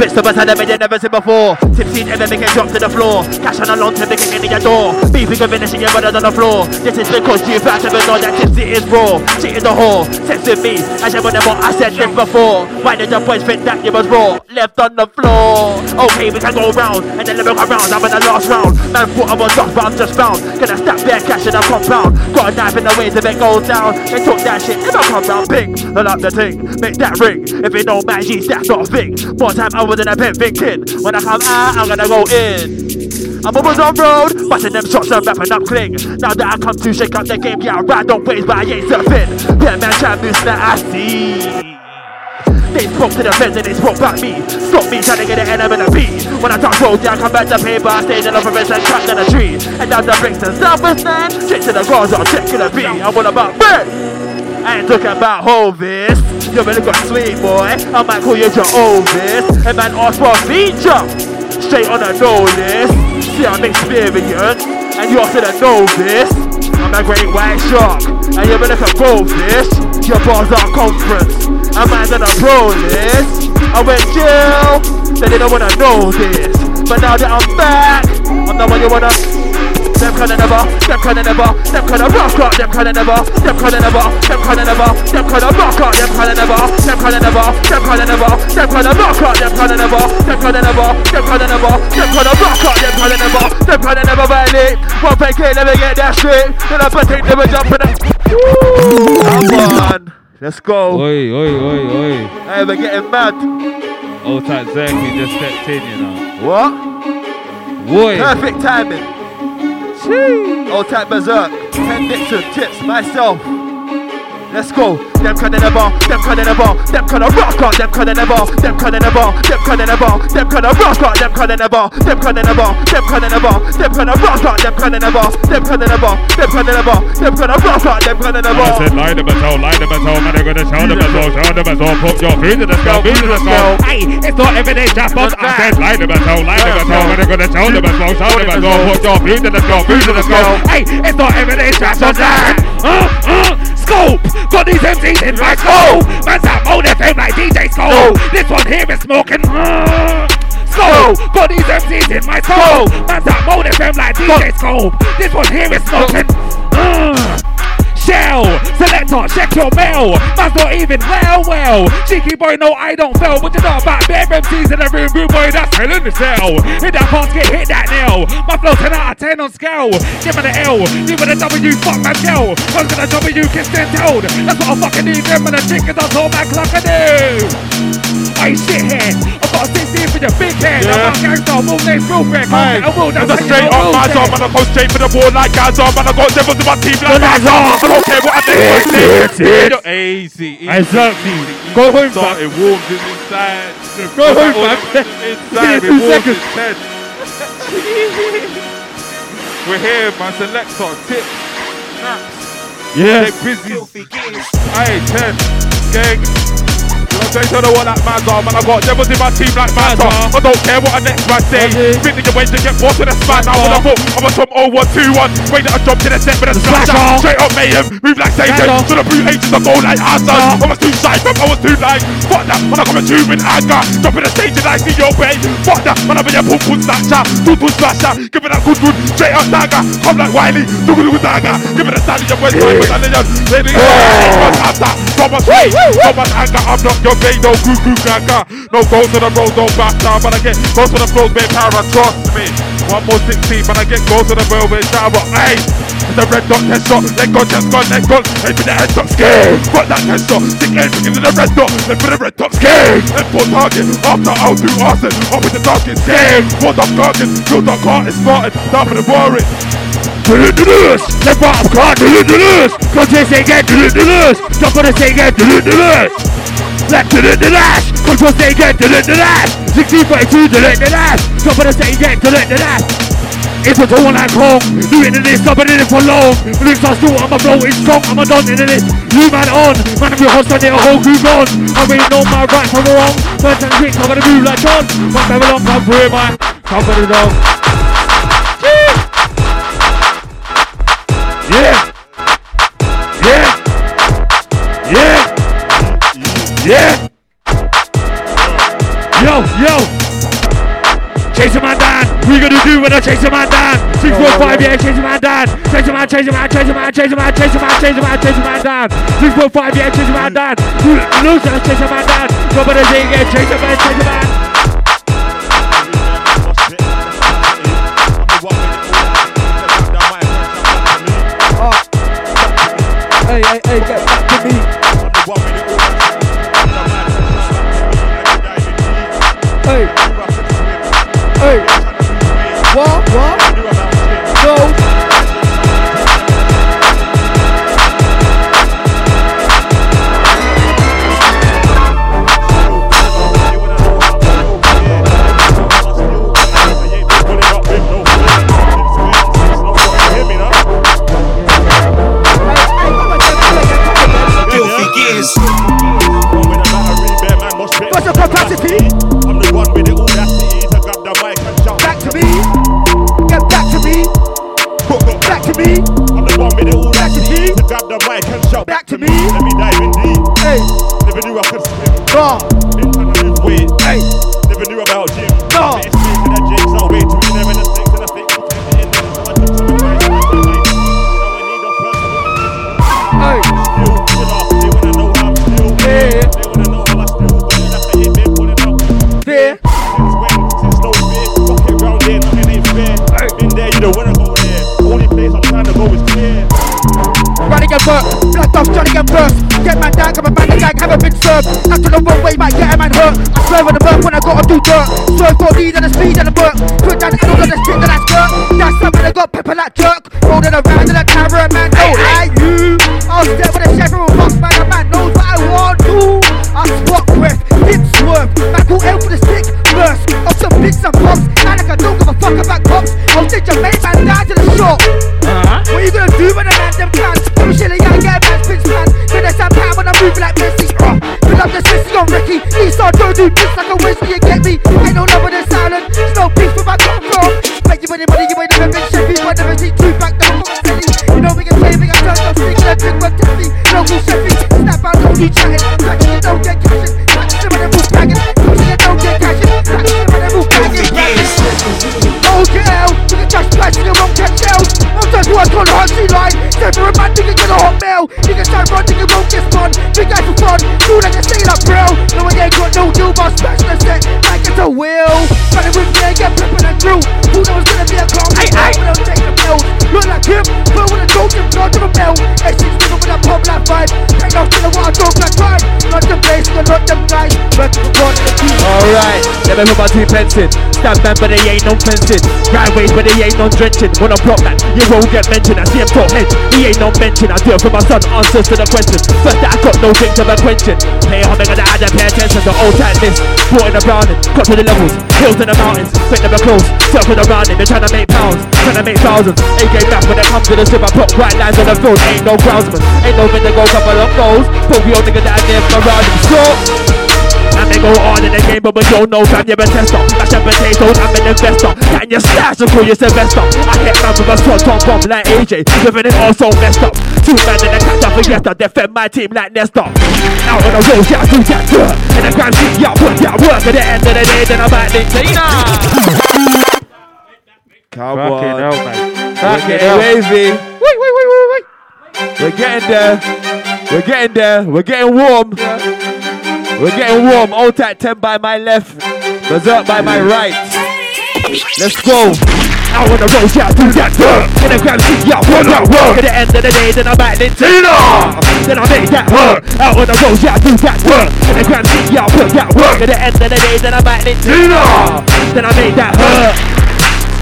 Speaker 26: Switch the button, never, never seen before. Tipsy, never make it drop to the floor. Cash on a long time, making in your door. Beefing and finishing your brothers on the floor. This is because you fact to know that tipsy is raw. Is a whore. With me, I said whatever I said this before. Why did your boys think that you was raw? Left on the floor. Okay, we can go round and then never go round. I'm in the last round. Man thought I was lost, but I'm just found. Gonna stack bare cash in a compound. Got a knife in the way to make gold down. They took that shit, if I come round, ping. I like the thing, make that ring. If it don't match, that's not a thing. More time I was in a pit thinking. When I come out, I'm gonna go in. I'm always on road, busting them shots and wrapping up cling. Now that I come to shake up the game, yeah, I ride on waves, but I ain't surfing. Yeah, man, try to that I see. They spoke to the feds and they spoke back me. Stop me trying to get an of the beat. When I talk road, yeah, I come back to paper. I stayed in the office and trapped in a tree. And down the bricks and Southwest stand. Straight to the guards, I'm checking the beat. I'm all about bread. I ain't talking about Hovis. You really got sweet boy. I might call you your Ovis. And man ask for a feature. Straight on the no list. See I'm experienced. And you also the know this. I'm a great white shark. And you're like a goldfish. Your bars are conference. I'm man on a pro list. I went jail. Then they don't wanna know this. But now that I'm back, I'm the one you wanna them kinda never, them kinda never, them kinda rock out, them kinda never, them kinda never, them kinda never, them kinda rock out, them kinda never, them kinda never, them kinda never, them kinda rock out, them kinda never, them kinda never, them kinda never, them kinda rock out, them kinda never, them kinda never violate. One fake kid never get that straight, then I take never jump in. Come on, let's go.
Speaker 41: Oi, oi, oi, oi.
Speaker 26: Hey, we're getting mad.
Speaker 41: Old tight Zerky just stepped in, you know.
Speaker 26: What?
Speaker 41: Boy.
Speaker 26: Perfect timing. Old type berserk. Ten Dixon tips myself. Let's go. Them kind of never, them kind of never, them kind of rock out, them kind of never, them kind of never, them kind of never, them kind of rock out, them kind of never, them kind of never, them kind of never, them kind of rock out, them kind of never, them kind of never, them kind of never, them kind of rock out, them kind of never.
Speaker 41: I said lie to myself, lie to myself, man, I'm gonna show the myself, show the myself, put your feet to the scale, feet to the scale. Hey, it's not everyday but I said lie to myself, lie to myself, man, I'm gonna show the myself, show the myself, put your feet to the scale, feet to the scale. Hey, it's not everyday just but that. Scope, got these MCs in my scope. Man's that mode FM like DJ Scope. This one here is smoking. Uh, Scope, got these MCs in my scope. Man's that mode FM like DJ Scope. This one here is smoking. Uh, Shell, selector, check your mail. Man's not even well, well. Cheeky boy, no, I don't fail. What you know about bare MCs in the room, rude boy, that's selling the cell. Hit that basket, hit that nail. My flow 10 out of 10 on scale. Give me the L, give me the W, fuck my gel. Cause the W, kiss and told. That's what I fucking need. Them and the chickens, that's all my clock I do. I shit here. I've got a 16 for your big head. I'm a gangster, move names real quick. I will, that's
Speaker 40: a straight up my job, man. I go straight for the wall like Gaza, man. I got devils in my team like Gaza. I don't care what I think.
Speaker 41: It's, it's,
Speaker 40: Easy, easy.
Speaker 41: Exactly. Go home,
Speaker 40: Start,
Speaker 41: fam.
Speaker 40: it warms in inside.
Speaker 41: Go home, Give
Speaker 40: Inside, it warms
Speaker 41: seconds.
Speaker 40: inside. We're here, man. Selector, tips, snaps.
Speaker 41: Yes.
Speaker 40: Stay busy. Hey, ten, gang.
Speaker 42: They don't know what that man's on, man. I got devils in my team like. I don't care what the next man say. Think went to get bored to the span. I would have thought I'm a some 0121. Wait that I in set with a slasher. Straight up mayhem, move like Satan. So the brute are go like Hassan. I was too shy, fam. I was too light. Fuck that, man. I come at you with anger. Dropping the stage and I see your way. Fuck that, man. I be a pum pum snatcher. Two two slasher. Give it that good good. Straight up dagger. Come like Wiley. Do do dagger. Give it a stallion. Side with stallion. Lady. After. Thomas. Thomas anger. I'm not your babe. No goo goo gaga. No go to the road. Don't back down. But I get go to the flows. Babe, para. Trust me. One more 16. But I get go to the velvet shower. Hey. The red dot test shot, leg gun, chest gun, leg gun, head with the head top skin. Got that test shot, stick everything in the red dot, then put the red top skin. And put target, after I'll do arson, up with the target skin. Put up target, build up car, it's started, down for the warring. Do it, do this, left bottom car, do it, do this. Cause they say again, do it, do this. Jump on the say again, do it, do this. Left to the dash, control say again, do it, do dash. 16 42, do it, do dash. Jump on the say again, do it, do dash. It's a all like wrong. Doing it this, I've been in it for long. Lyrics are still, I'm a flow, it's strong, I'm a done in it. You man on, man, I'm your host, I need a whole group on. I really know my right from wrong. First and quick, I'm gonna move like John. But never long, come through my cover it on. Yeah! Yeah! Yeah! Yo, yo! Chase a man down. We gonna do when I chase a man down. Six, four, five, yeah, chase a man down. Chase a man, chase a man, chase a man, chase a man, chase a man, chase a man, down. Six, four, five, yeah, chase a man down. Lose chase a man down. The thing again, chase a man, chase a man.
Speaker 17: Hey, hey, hey, get back to me. Hey. Hey. The
Speaker 43: mic and shout.
Speaker 17: Back to me.
Speaker 43: Let me dive in deep.
Speaker 17: Hey.
Speaker 43: Never knew I could.
Speaker 17: Raw. Work, blood off, Johnny and burst. Get man down, come a man gang, haven't been served. After the wrong way, might get a man hurt. I swerve on the murk when I gotta do dirt. Swerve for lead and the speed and the work. Put down the angle and the and that skirt. That's something I got pepper like jerk. Rolling around in a camera, man, don't lie you. I'll step with a chevron box, man, a man knows what I want to. I spot breath, hip swerve. Man, call L for the stick, burst. Of some bits and pops. Man, like I don't give a fuck about cops. I'll take your mate, man, down to the shop. Uh-huh. What you gonna do when the man them plans? Moving like Messi. Uh, fill up the sissy on Ricky. Eastside don't do this like a whiskey, you get me? Ain't no love in the silent. There's no peace I come from. Make you any money, you ain't never been Chevy. I never see two back down from the city. You know we can play, we got turned up, stick and drink one testy. Local Chevy, snap out, don't you chatting. Catch you, don't get catching. Catch them when they move bagging. Catch you, don't get catching. Catch them when they move bagging. OGL, you can just in the wrong catch shells. I'm work on the sea line. Step for a man, nigga, get a hot mail. You can try run, nigga, won't get spun. Big guy for fun, do like a sailor, bro. No, I ain't got no deal, but smash the set like it's a wheel. Running with me, get flipping and through. Who knows gonna be a clown? Hey, hey, we don't take the pills. Look like him, but with a joke, and blood to a bell. H6 nigga with a pop like vibe. Ain't no still what I talk like time. Not the place, but not them guys. But the one in the team.
Speaker 41: Alright, never put my two pence in. Stab man, but they ain't no fencing. Right ways, but they ain't no drenching. When I block that, you won't get mentioned. I see him talk head, he ain't no mention. I it for my son, answers to the questions. First that I got no thing to be quenching. Pay homage, I had to pay attention to old tightness. Brought in the browning, got to the levels, hills and the mountains. Quick never close, circle around it. They're trying to make pounds, trying to make thousands. AK back when it comes to the strip, I put white lines on the field. Ain't no groundsman, ain't no go couple of goals. But we nigga that I never around him. So, And they go on in the game, but we don't know, fam, you're a tester. Mash up potatoes, I'm an investor. Can you stash and call you Sylvester? I hit man with a front on bomb like AJ, living it all so messed up. Two men in the catch up for Yester, defend my team like Nestor. Out on the road, yeah, I do that dirt. In the grand street, yeah, I put that work. At the end of the day, then I'm at Tina.
Speaker 26: Come
Speaker 41: Fucking
Speaker 26: on.
Speaker 41: hell, mate. Fucking hell.
Speaker 26: wavy.
Speaker 41: Wait, wait, wait, wait, wait.
Speaker 26: We're getting there. We're getting there. We're getting warm. We're getting warm. Alt at 10 by my left. Berserk by my right. Let's go.
Speaker 41: Out on the road, yeah, I do that dirt. In grand street, yeah, I put that work. At the end of the day, then I'm at Tina. Then I make that. Out on the road, yeah, I do that work. In the grand street, yeah, I put that work. At the end of the day, then I'm at Tina. Then I make that hurt.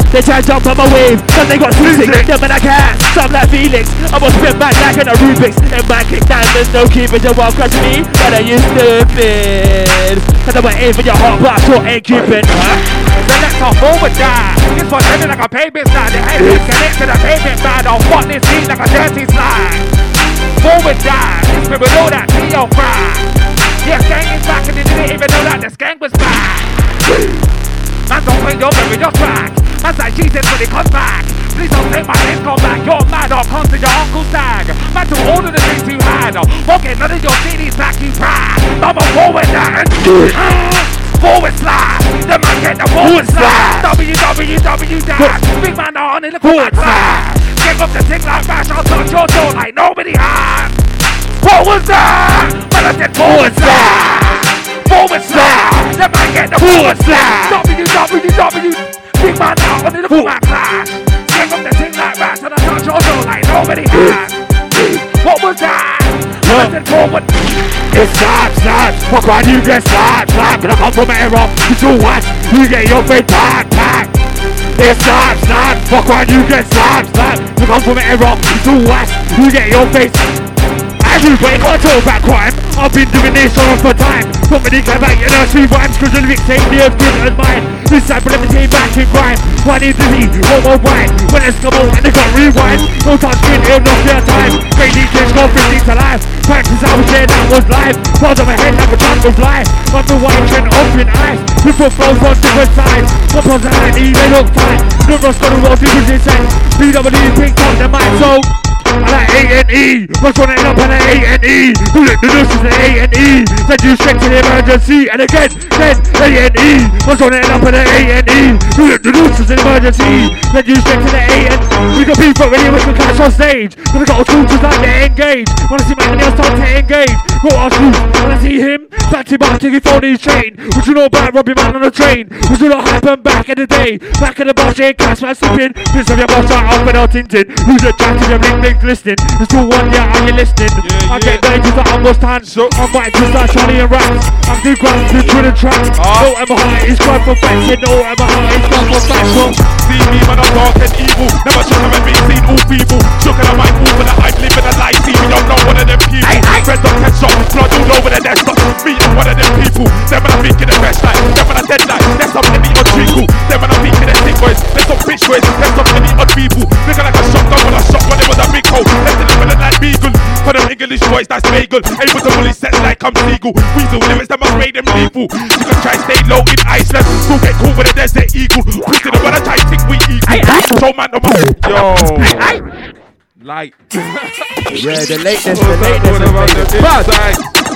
Speaker 41: They try to jump on my wave, but they got music. Them and I can't, some like Felix. I must spin back like in a Rubik's. And man kick diamonds, no keeping your won't crush me. Better you stupid. Cause I'm waiting for your heart, but I sure ain't keeping. Huh? The next off forward die. This one's headed like a pavement slide. The head is connect to the pavement bad. I'll fuck this beat like a dirty slide. Forward die. This know that Theo cry. Yeah, gang is back and they didn't even know that the skank was back. Man, don't think you're very just back. Man's like Jesus when he comes back. Please don't say my name's come back. You're mad or come to your uncle's tag. Man, do all of the things you had. Won't get none of your CDs back, you pride. Mama forward and do it. Uh, forward slide. The man get the forward slide. WWW dash. Big man on in the forward slide. Kick up the thing like bash. I'll touch your door like nobody has. What was that? Man, I said forward slide. Forward slide. The man get the forward slide. WWW. Big man out on the forward slide. Kick up the thing like bash. And I touch your door like nobody has. What was that? Man, I said forward. It's slap, slap. Fuck around, you get slap, slap. Gonna come from an error. You do what? You get your face back, back. It's slap, slap. Fuck around, you get slap, slap. You come from an error. You do what? You get your face. Everybody got to talk about crime. I've been doing this all for time. Somebody come back, you know, see rhymes, cause the lyrics ain't as good as mine. This type of limited back in crime. One is disease, one more wine. When it's come on and they got rewind. No time screen, it'll knock their time. Crazy kids go 15 to life. Practice I was there, that was live. Part of my head, like a time was live. But the white trend open eyes. Put flows on different sides. What personality, they look tight. The rust of the world, people insane. BW picked up the mic, so. Like A&E, what's running up on an A&E Who let the nurses an A&E Send you straight to the emergency. And again, then A&E What's running up on an A&E Who let the nurses an emergency? Send you straight to the A&E We got people ready with the clash on stage. But we got tools just like they engage Wanna see my else start to engage Got our tools, wanna see him? Back to back till he phone his chain What you know about robbing man on a train? Was it not happen back in the day? Back in the bar, shake cash man slipping. Piss off your boss out off without tinting Who's the jack to your ring ring listening There's still one, yeah, you listening? I get dangerous like almost hands I'm right just like Johnny and Rats ah. I'm too grand to through the track No ever heart is crime for facts Yeah, no ever heart is crime for facts so
Speaker 42: See me when I'm dark and evil. Never shook have been seen all people. Shook and I might move, but I'm living a life. See me, I'm not one of them people. Red dot head shot, blood all over the desktop. Me, I'm one of them people. Then when I think in the best life, then when I dead life, there's some any on treacle. Then when I think in the sick boys, some bitch boys, there's some any on people. Looking like a shotgun when I shot when it was a big hole. Left it living like beagle. For them English boys, that's bagel. Able to bully sets like I'm seagull. Weasel lyrics that must made them lethal. You can try stay low in Iceland. Still get cool with a desert eagle. Pussy the when I try think we equal. So man, no man. Yo. Like.
Speaker 26: Yeah, the lateness, the lateness has made it
Speaker 42: Bad.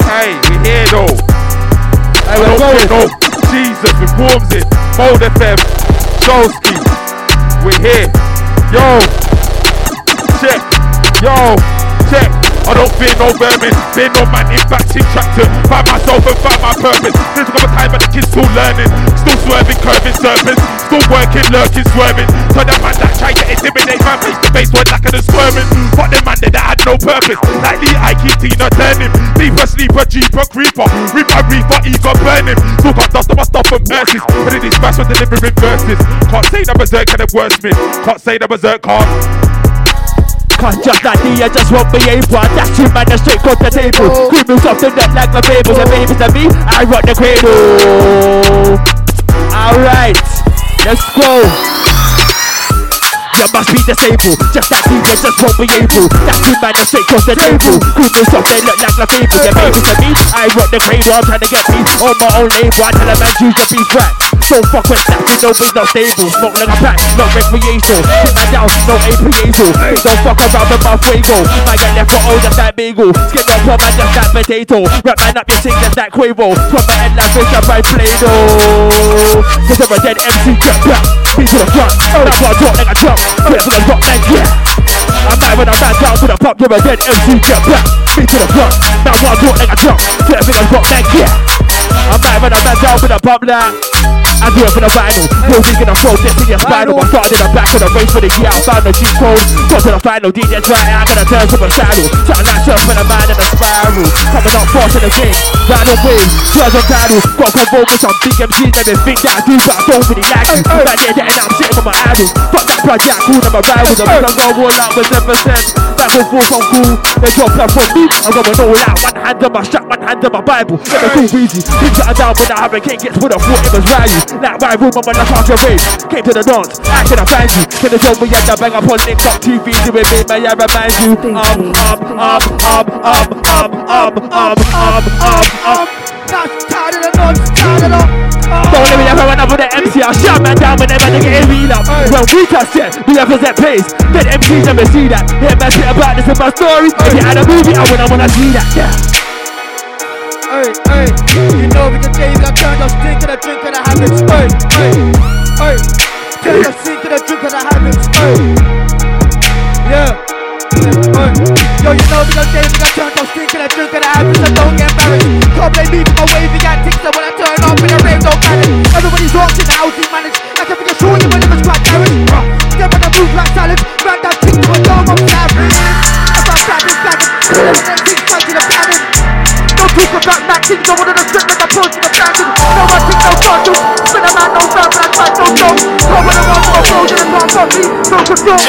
Speaker 42: Hey, we here though.
Speaker 26: Hey, we're
Speaker 42: don't
Speaker 26: going.
Speaker 42: care, though. Jesus, it warms it. Mold FM. Showski. We're here. Yo. Check. Yo. Check. I don't fear no vermin. Fear no man impacting tractor. Find myself and find my purpose. There's a couple time, but the kid's still learning. Still swerving, curving serpents. Still working, lurking, swerving. So that man that try to intimidate man face to face went like a squirming. But the man that had no purpose. Like Lee, I keep Tina turning. Deeper sleeper, jeeper, creeper. Reaper, reaper, ego burning. Still got dust on my stuff and verses. But it is fast for delivering verses. Can't say that berserk can have worse me. Can't say that berserk can't.
Speaker 41: Cause just like me, I just won't be able That's two man, that's straight cut the table oh. Criminals off the net like my fables And babies to me, I rock the cradle Alright, let's go
Speaker 26: you must be disabled. Just that people just won't be able. That two man is straight across the table. Criminals up, they look like the fable. They're baby to me. I rock the cradle, I'm trying to get peace on my own label. I tell a man choose your beef right. So fuck snapping, nobody's not be no stable. Smoke like a pack, not recreational. Hit my down, no APAzel. Don't fuck around with my fuego. I get left for all just that bagel. Skin up on man, just that potato. Rap man up your sing just that Quavo. From my end, like fish up by Play-Doh. Cause I'm a dead MC, get back. Me to the front. That's why I talk like a drum. Get to the rock like yeah. I'm mad when I ran down to the pub, you're a dead MC, get back. Me to the front. That's why I talk like a drum. Get to the rock like yeah. I'm mad when I ran down to the pub like. I do it for the vinyl. In the throat, this in your spinal. I started in the back of the race for the year. I found the cheat code. Got to the final, DJ try. I gotta turn to a saddle. Something like surf for the man in the spiral. Coming up fast in the game. Vinyl wave, turns on title. Got convokers on big MCs. They think that I do, but I don't really like you. Right there, there, and I'm sitting on my idol. Fuck that project, cool, I'm a rival. I'm gonna go all out with 7%. Back and forth, I'm cool. They drop that from me. I'm gonna all out. One hand on my strap, one hand on my Bible. Never too easy. Things that are down when I a king gets with a foot. It was value. Like my room, I'm on the of. Came to the dance, how can I find you? To the show, we had the bang up on Link Up TV. Doing me, may I remind you? Um, um, um, um, um, um, um, um, um, um, um.
Speaker 17: Tired of the nuts, tired of the.
Speaker 26: Don't let me ever run up with the MC. I'll shut man down whenever they get real up. When we touch it, we represent pace. Then MCs never see that. Hear my shit about this in my story. If you had a movie, I wouldn't wanna see that. Yeah.
Speaker 17: Hey, you know we can change that turn up and a drink and a habits. Hey, hey, hey, turn up stink and a drink and a habits. Hey, yeah. Yo, you know we gon' change, we gon' turn up stink and a drink and a habits. So don't get embarrassed. Can't blame me for my wavy got ticks. So when I turn up in a rave, don't panic. Everybody's watching the house manage. I can figure sure you when it was garage. Step on the move like salad. Round that I'm savage. I'm savage, savage. That No talk about mad things, I wanted to strip like a pro to the standard. No one think no bundle, spin a man, no bad, but I fight no go. Go with a run for a road and a run for me, no control.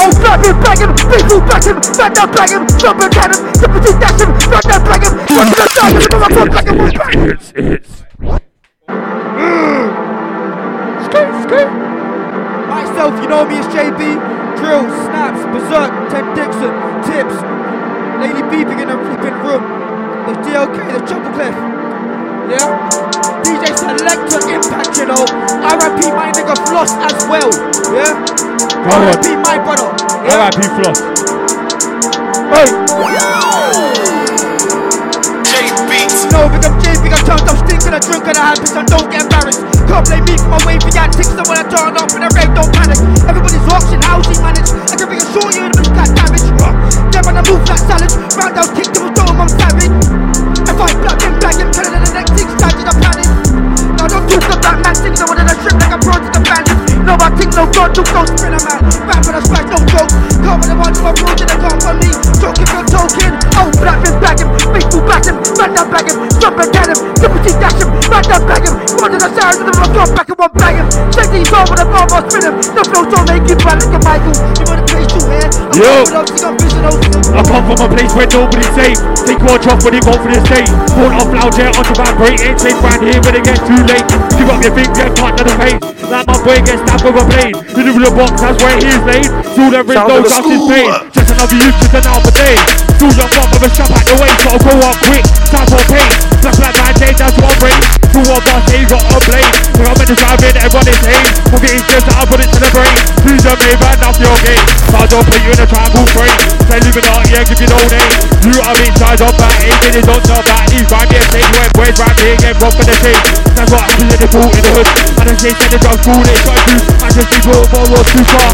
Speaker 17: Oh, grab him, bag him, people back him, back down, bag him, jump and can him, sympathy dash him, back down, bag him, go to the side, give him a front, back him, move back.
Speaker 26: It's, it's.
Speaker 17: Skate, skate. Myself, you know me as JB, Drill, Snaps, Berserk, Ten Dixon, Tips, Lady Beeping in the flipping room. There's DLK, the Treble Clef. Yeah? DJ Selector Impact, you know. RIP my nigga Floss as well. Yeah?
Speaker 41: Go on.
Speaker 17: RIP my brother. Yeah?
Speaker 41: R.I.P. Floss.
Speaker 17: Hey! No, big up J, big up turned up, stink and a drink and a habits, and don't get embarrassed. Can't blame me for my way for y'all ticks. So I turn off in the rave, don't panic. Everybody's auction, how she manage? I can reassure you, the got damage. Yeah, man, I move like salad. Round out, kick to the door, I'm savage. If I black, them black, I'm telling the next thing, starting the panic. Now don't talk to black man, things I want in a trip like a bronze to the bandit. No, I think no God, no ghost, a man. Bad when I strike, no joke. Can't when I want to approach it, I can't for me. Talking, you're talking. Oh, black, then black, and him, faithful back him, man down, bag him, jump and get him, sympathy dash him, man down, bag him. One to the side of the rock, back and one bag him. Take these over the bomb, I'll spin him. The flow don't make it bad like a Michael. You wanna play two here?
Speaker 41: Yo.
Speaker 17: I'm vision,
Speaker 41: I come from a place where nobody's safe. Take one drop when you go for the state. Fall off loud, jet onto vibrate. Ain't safe round here when it gets too late. Give up your thing, get caught to the face. Like my boy gets stabbed with a blade. You do the box, that's where he's laid. Still there is
Speaker 34: Sound
Speaker 41: no
Speaker 34: of the
Speaker 41: justice
Speaker 34: school.
Speaker 41: paid. Just another youth, just another day. Still young one with a strap at the waist. Gotta go up quick, time for pain. Black, man, day, that's one brain. Two of us, they got a blade. I'm in the driving, everyone is hate. We'll get his just I'll put it to the brain. Please don't bad enough your game. So I don't put you in a triangle frame. Say Illuminati, yeah, give you no name. You are inside of that, ain't really don't know about these. Me a take when boys round here get robbed for the tape. That's what happens in the pool in the hood. And the shit said the drugs cool, they got you. I just think we're forward too far.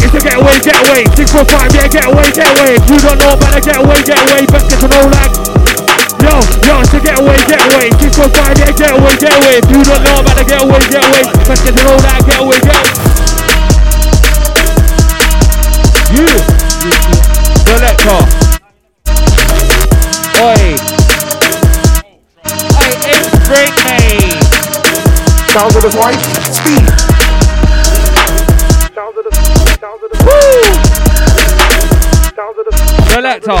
Speaker 41: It's a getaway, getaway. Five, yeah, getaway, getaway. You don't know about a getaway, getaway, best get to know like. Yo, yo, it's a getaway, getaway. Six four five, yeah, getaway, getaway. If you don't know about a getaway, getaway, best get to know that getaway, getaway.
Speaker 26: You. Selector. Oi. Oi, it's bring me.
Speaker 34: Sounds of the white speed. Sounds of the. Sounds of the. Whoo. Selector.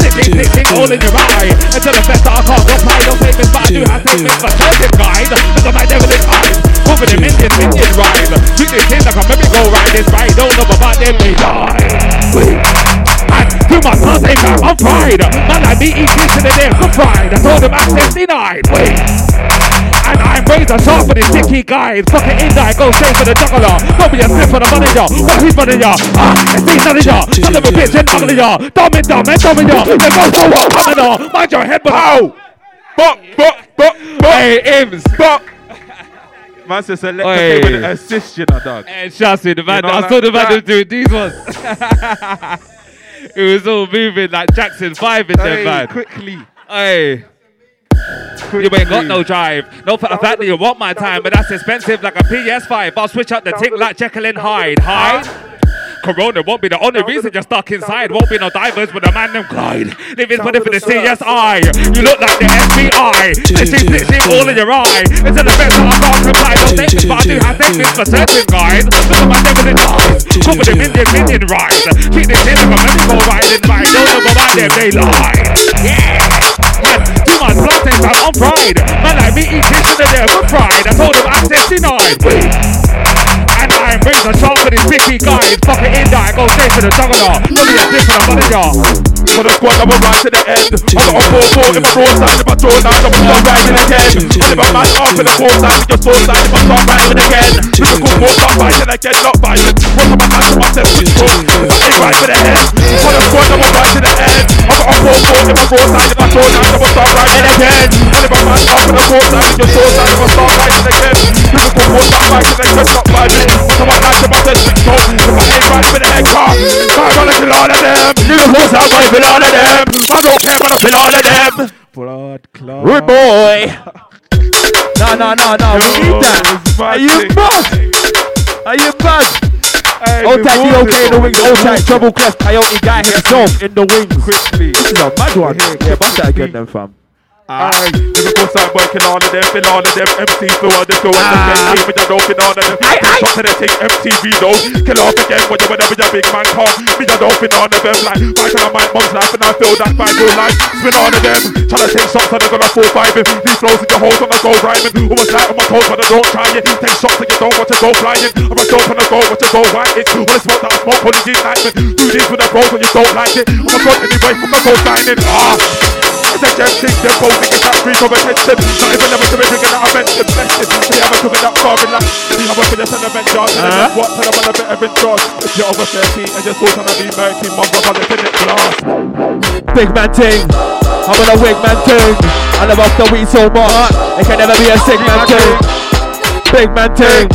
Speaker 34: Sitting, sitting, all in your eye. Until the best I can't apply no statements, but I do have statements for certain guys. Look at my devilish eyes. Moving them Indian, Indian ride. Treat this thing like a merry-go-round. This ride, don't know about them, they die. To my class, they got on pride. Man, like me eat this in the day for pride. I told them access denied. Wait. And I'm razor sharp for this dicky guy. Fuck it in there, I go straight for the juggler. Don't be a slip for the manager. What who's manager? Ah, it's these manager. Son of a bitch and uglier. Dumb and dumb and dumb and dumb. They both go up, Canada. Mind your head, but how?
Speaker 42: Bop, bop, bop, bop.
Speaker 34: Hey, Ims.
Speaker 42: Bop. Man says select
Speaker 34: Oi.
Speaker 42: with an assist, you know, dog.
Speaker 34: And trust me, the man,
Speaker 42: You know,
Speaker 34: I saw the man
Speaker 42: that.
Speaker 34: doing these ones. it was all moving like Jackson 5 in
Speaker 42: Hey,
Speaker 34: them, man.
Speaker 42: quickly.
Speaker 34: Hey. You ain't got no drive. No for the fact that you want my time, but that's expensive like a PS5. I'll switch up the tick like Jekyll and Hyde. Hide. Corona won't be the only reason you're stuck inside. Won't be no divers with a man named Clyde. Living for the for the CSI. You look like the FBI. Glitching, glitching all in your eye. It's the best that I can't reply. No statements, but I do have statements for certain guys. Look at my devil in eyes. Cover the minion, minion rise. Keep this in like a medical riding by. Don't know about them, they lie. Yeah man, plantains are on pride. Man like me eat chips in the day with pride. I told him I'm 69 guy, raise a shout for this picky guy. It's fucking in there. I go straight to the juggernaut. Look at this different, I'm y'all.
Speaker 42: For the squad, I will ride to the end. I got on 4 4 in I throw side, if I throw down, I'm gonna ride in again. And if I match up in the 4 side, with your 4 side, if I start riding again. Lyrical 4 start fighting again, not fighting. What am I asking myself to do? I ain't right for the end. For the squad, I will ride to the end. I got on 4 4 in I throw side, if I throw down, I'm gonna start riding again. And if I match up in the 4 side, with your 4 side, if I start riding again. Lyrical 4 start fighting again, not fighting. What am I man to myself, switch through? If I ain't right for the head, car. I'm gonna kill all of them. Lyrical start fighting all of them. I don't care what I feel all of them.
Speaker 26: Blood clot.
Speaker 42: Rude boy.
Speaker 26: No, no, no, no. We need that. Are you mad? Are you mad? Old tight DOK in the wings, old tight treble clef, coyote guy himself in the wings.
Speaker 42: Quickly.
Speaker 26: This is a mad one. Yeah, bust that again then, fam.
Speaker 42: Aye, Liverpool side boy kill all of them, fill all of them. MC through all the door, and then keep it a dope in all of them. Shot to the thing, MTV though. Kill off again when you whenever your big man come. Me a dope in all of them, like fighting on my mum's life, and I feel that by real life. Spin all of them, trying to take shots and they're gonna full five him. These flows in your holes on the go rhyming. Almost like on my toes, but I don't try it. Take shots and you don't want to go flying. I'm a dope on the go, watch it go right. It's all the smoke that I smoke, only these nightmares. Do this with the bros when you don't like it. I'm a god anyway, a go signing. Ah. It's a gem thing, they're both niggas that free from attention. Not even never to be bringing out a mention. Blessed. We haven't took it that far in life. We have a for just an event charge. And then what? Tell them on a bit of in charge. If you're over 13 and you're still trying to be murky, mum, brother, it glass.
Speaker 26: Big man ting. I'm on a wig man ting. I love off the weed so much. It can never be a sick man ting. Big man ting.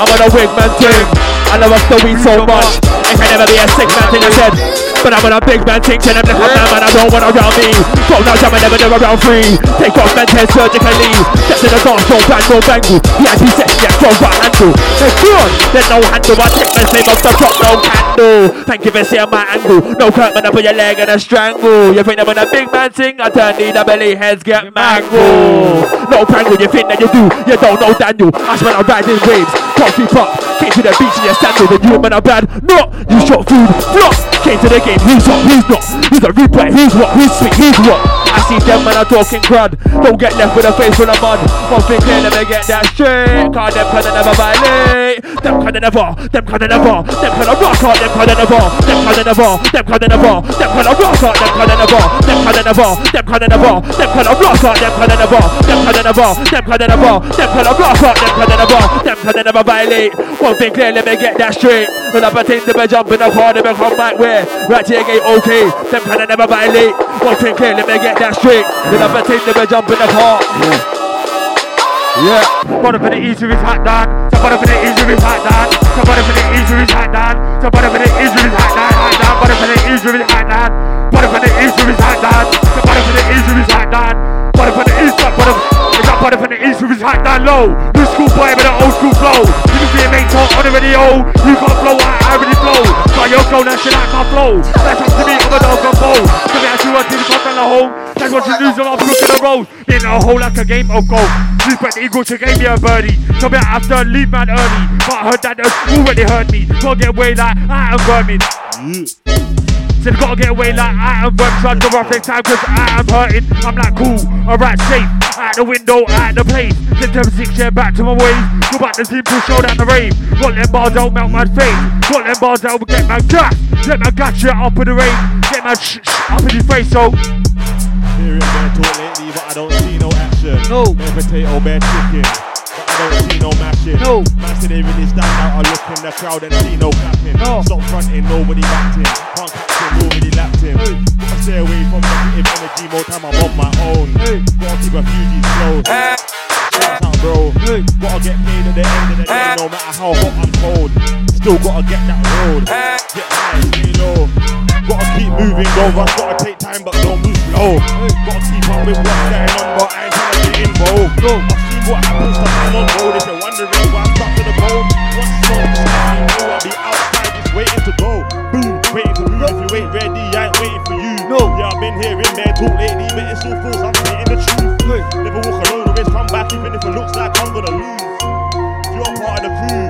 Speaker 26: I'm on a wig man ting. I love off the weed so much. It can never be a sick man ting. I said. But I'm on a big man tell them to come down, man, I don't want around me. Go now, jam, I never do around free. Take off men's head surgically. Step to the dance, don't bang, don't bangle. VIP section, yeah, throw right handle. Hey, good, there's no handle, I take my name off the top, no candle. Thank you for seeing my angle. No crack, man, I put your leg in a strangle. You think I'm on a big man ting, I turn the belly heads get mangled. No prangle, you think that you do, you don't know Daniel. I I ride in waves, can't keep up. Came to the beach in your sandals, and you man are bad. No, you shot food, flop. Came to the game, who's hot, who's not? Who's a replay, who's what, who's sweet, who's what? See them man are talking crud. Don't get left with a face full of mud. One thing clear, let me get that straight. Cause them can never violate. Them can never, them can never, them can rock out, them can never, them can never, them can never, them can rock out, them can never, them can never, them can never, them can rock out, them can never, them can never, them can never, them can rock out, them can never, them can never violate. One thing clear, let me get that straight. When I pretend to be jumping the car, they become back where right here okay. Them can never violate. One thing clear, let me get that straight. When I pretend to jump in the car.
Speaker 42: Yeah. Somebody for the easy with hat down. Somebody for the easy with hat down. Somebody for the easy with hat down. Somebody for the easy with hat down. Hat down. Somebody for the easy with hat down. Somebody for the easy with hat down. Somebody for the easy with hat down. Somebody for the side. Is that body for the east with his hat down low? New school boy with an old school flow. You can see a mate talk on the radio. You can't flow I really flow. Got your flow, that shit like my flow. That's up to me, I'm a dog on bow. Come here, I see what team come down the home.
Speaker 41: That's what you lose I'm looking the road. In a hole like a game of golf. Bet the eagle to gave me a birdie. Told me I have to leave man early. But I heard that they already heard me. Gotta get away like I am vermin. Said gotta get away like I am vermin. Try to go off next time cause I am hurting. I'm like cool, alright, safe. Out the window, out the place. Then turn six year back to my ways. Go back to team to show down the rave. Got them bars out, melt my face. Got them bars out, get my gas. Let my gas shit up in the rain. Get my sh- sh- up in your face, so.
Speaker 43: Hearing bare talk lately, but I don't see no action.
Speaker 17: No.
Speaker 43: Bare potato, bare chicken. But I don't see no mashing.
Speaker 17: No.
Speaker 43: Man said they really stand out. I look in the crowd and see no clapping.
Speaker 17: No.
Speaker 43: Stop fronting, nobody backed him. Can't catch him, nobody lapped him. Gotta stay away from negative energy. More time I'm on my own. Gotta keep a few G's slow. Shout out, bro. Gotta get paid at the end of the day, no matter how hot I'm cold. Still gotta get that road. Get high, stay low. Gotta keep moving, go rush. Gotta take time, but don't move slow. Gotta keep up with what's going on, but I ain't trying to get involved. I've seen what happens to man on road. If you're wondering why I'm stuck to the bone, what's wrong? You know I'll be outside just waiting to go. Boom, waiting to move. If you ain't ready, I ain't waiting for you. No. Yeah, I've been in bed talk lately, but it still feels I'm spitting the truth. Never walk alone, always come back, even if it looks like I'm gonna lose. You're part of the crew.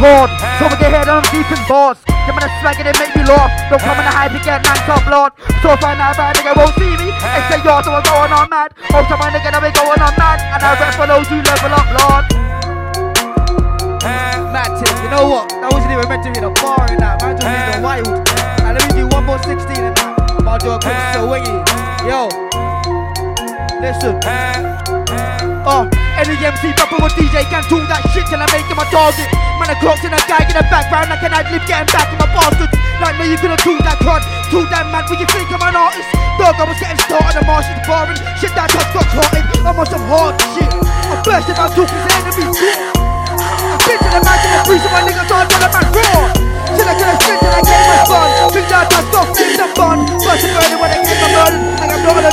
Speaker 17: Hard, so we get head on deep in bars. Get man a and they make me laugh. Don't come in the hype get man top lord. So far now, bad nigga won't see me. They say y'all, so I'm going on mad. Most of my nigga now we going on mad. And I rap for those who level up, lord. Mad you know what? That wasn't even meant to be the bar in that. Man, just even wild. Now let me do one more 16 in that. I'll do a quick swingy. Yo, listen. Uh, any MC rapper or DJ can do that shit till I make him a target. Man, I clocked in a guy in the background like an ad lib getting back in my bastards. Like me, you could've do that crud. Do that man, when you think I'm an artist. Dog, I was getting started, on the marshals barring. Shit that touch got clotted. I'm on some hard shit. I'm bursting out talking to enemies. I've been the and the my niggas till the man raw. Till I I my fun. Oh, I. First when I get my I'm cat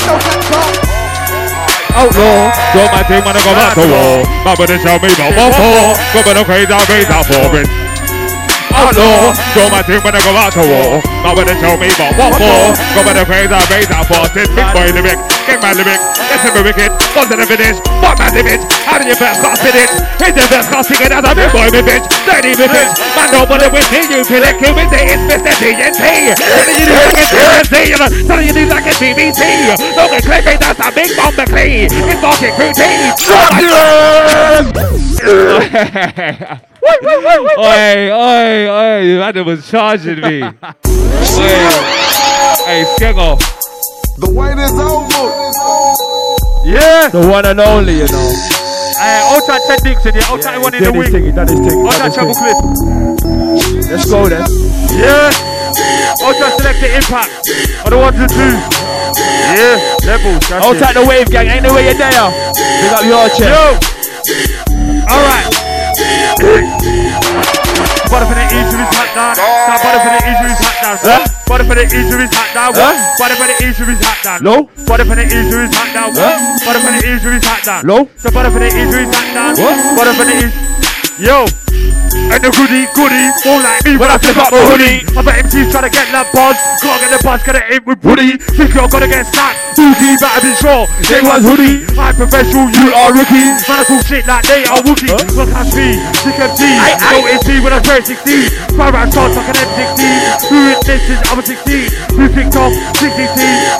Speaker 41: Outlaw, do my thing when I go back to war. My brother show me about back to crazy, I'll crazy for it. Outlaw, do my thing when I go out to war. My brother show me what for. Go back to crazy, I'll crazy for it. Big boy lyric, king man lyric. Yes, a wicked. What's the finish? What man the bitch? How did you first class in it? Hit the first class singing as a big boy, me bitch. Dirty me bitch. Man, nobody with me. You feel like you with the it's Mr. TNT. Telling you do like a TNT. Telling you do like a TBT. Don't get clippy, that's a big bomb to clean. It's market routine. Wait, wait, wait, wait. Oi, oi, oi, man was charging me. Oi. Hey, Skeggo.
Speaker 23: The wait is over.
Speaker 41: Yeah.
Speaker 26: The one and only, you know.
Speaker 41: Hey, outside Ten Dixon, yeah, outside one in the
Speaker 26: Did his
Speaker 41: wing.
Speaker 26: thing, he done his thing.
Speaker 41: Outside
Speaker 26: his
Speaker 41: Treble
Speaker 26: Let's go then.
Speaker 41: Yeah. Outside Selector Impact. On the one to two. Yeah. Levels. That's
Speaker 26: Outside
Speaker 41: it.
Speaker 26: the wave gang, ain't no way you're there. Big up your chest.
Speaker 41: Yo. Alright. Bottom for the injuries, hot down. Now bottom for the injuries, hot down.
Speaker 26: Huh?
Speaker 41: Bottom for the injuries, hot down.
Speaker 26: Huh?
Speaker 41: Bottom for the injuries, hot? Bottom for the injuries, hot down.
Speaker 26: Huh?
Speaker 41: Bottom for the injuries, hot down.
Speaker 26: Low?
Speaker 41: So bottom for the injuries, hot down.
Speaker 26: What?
Speaker 41: Bottom for the injuries. Yo. And the hoodie, goodie, won't like me when I flip up my hoodie. I bet MC's trying to get that buzz. Can't get the buzz, gotta aim with Woody. Think you're gonna get sacked. Boogie, better be sure. They was hoodie. I'm professional, you are rookie. Man, I talk shit like they are Wookie. Look at me, sick MT. Don't hit when I turn 16. Fire out shots like an M16. Who is this is I'm a 16. Who picked off 16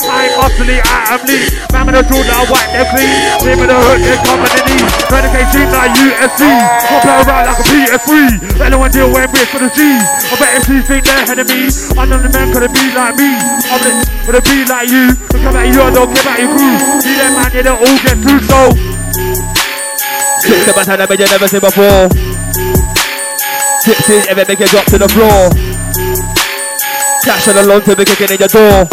Speaker 41: I ain't utterly, I am lead. Man, with a draw that I wipe them clean. Name in the hood, they come in the knee. Renegade team like UFC. Hop around like a PS3. Anyone deal when we're for the G. I bet MCs think they're enemies. I know the man could be like me. I'm the, gonna be like you. Look about you, I don't care about your crew. See them man, they don't all get through, so.
Speaker 26: Six the baton that you never seen before. Tips in, ever make you drop to the floor. Cash on the lawn to be kicking in your door.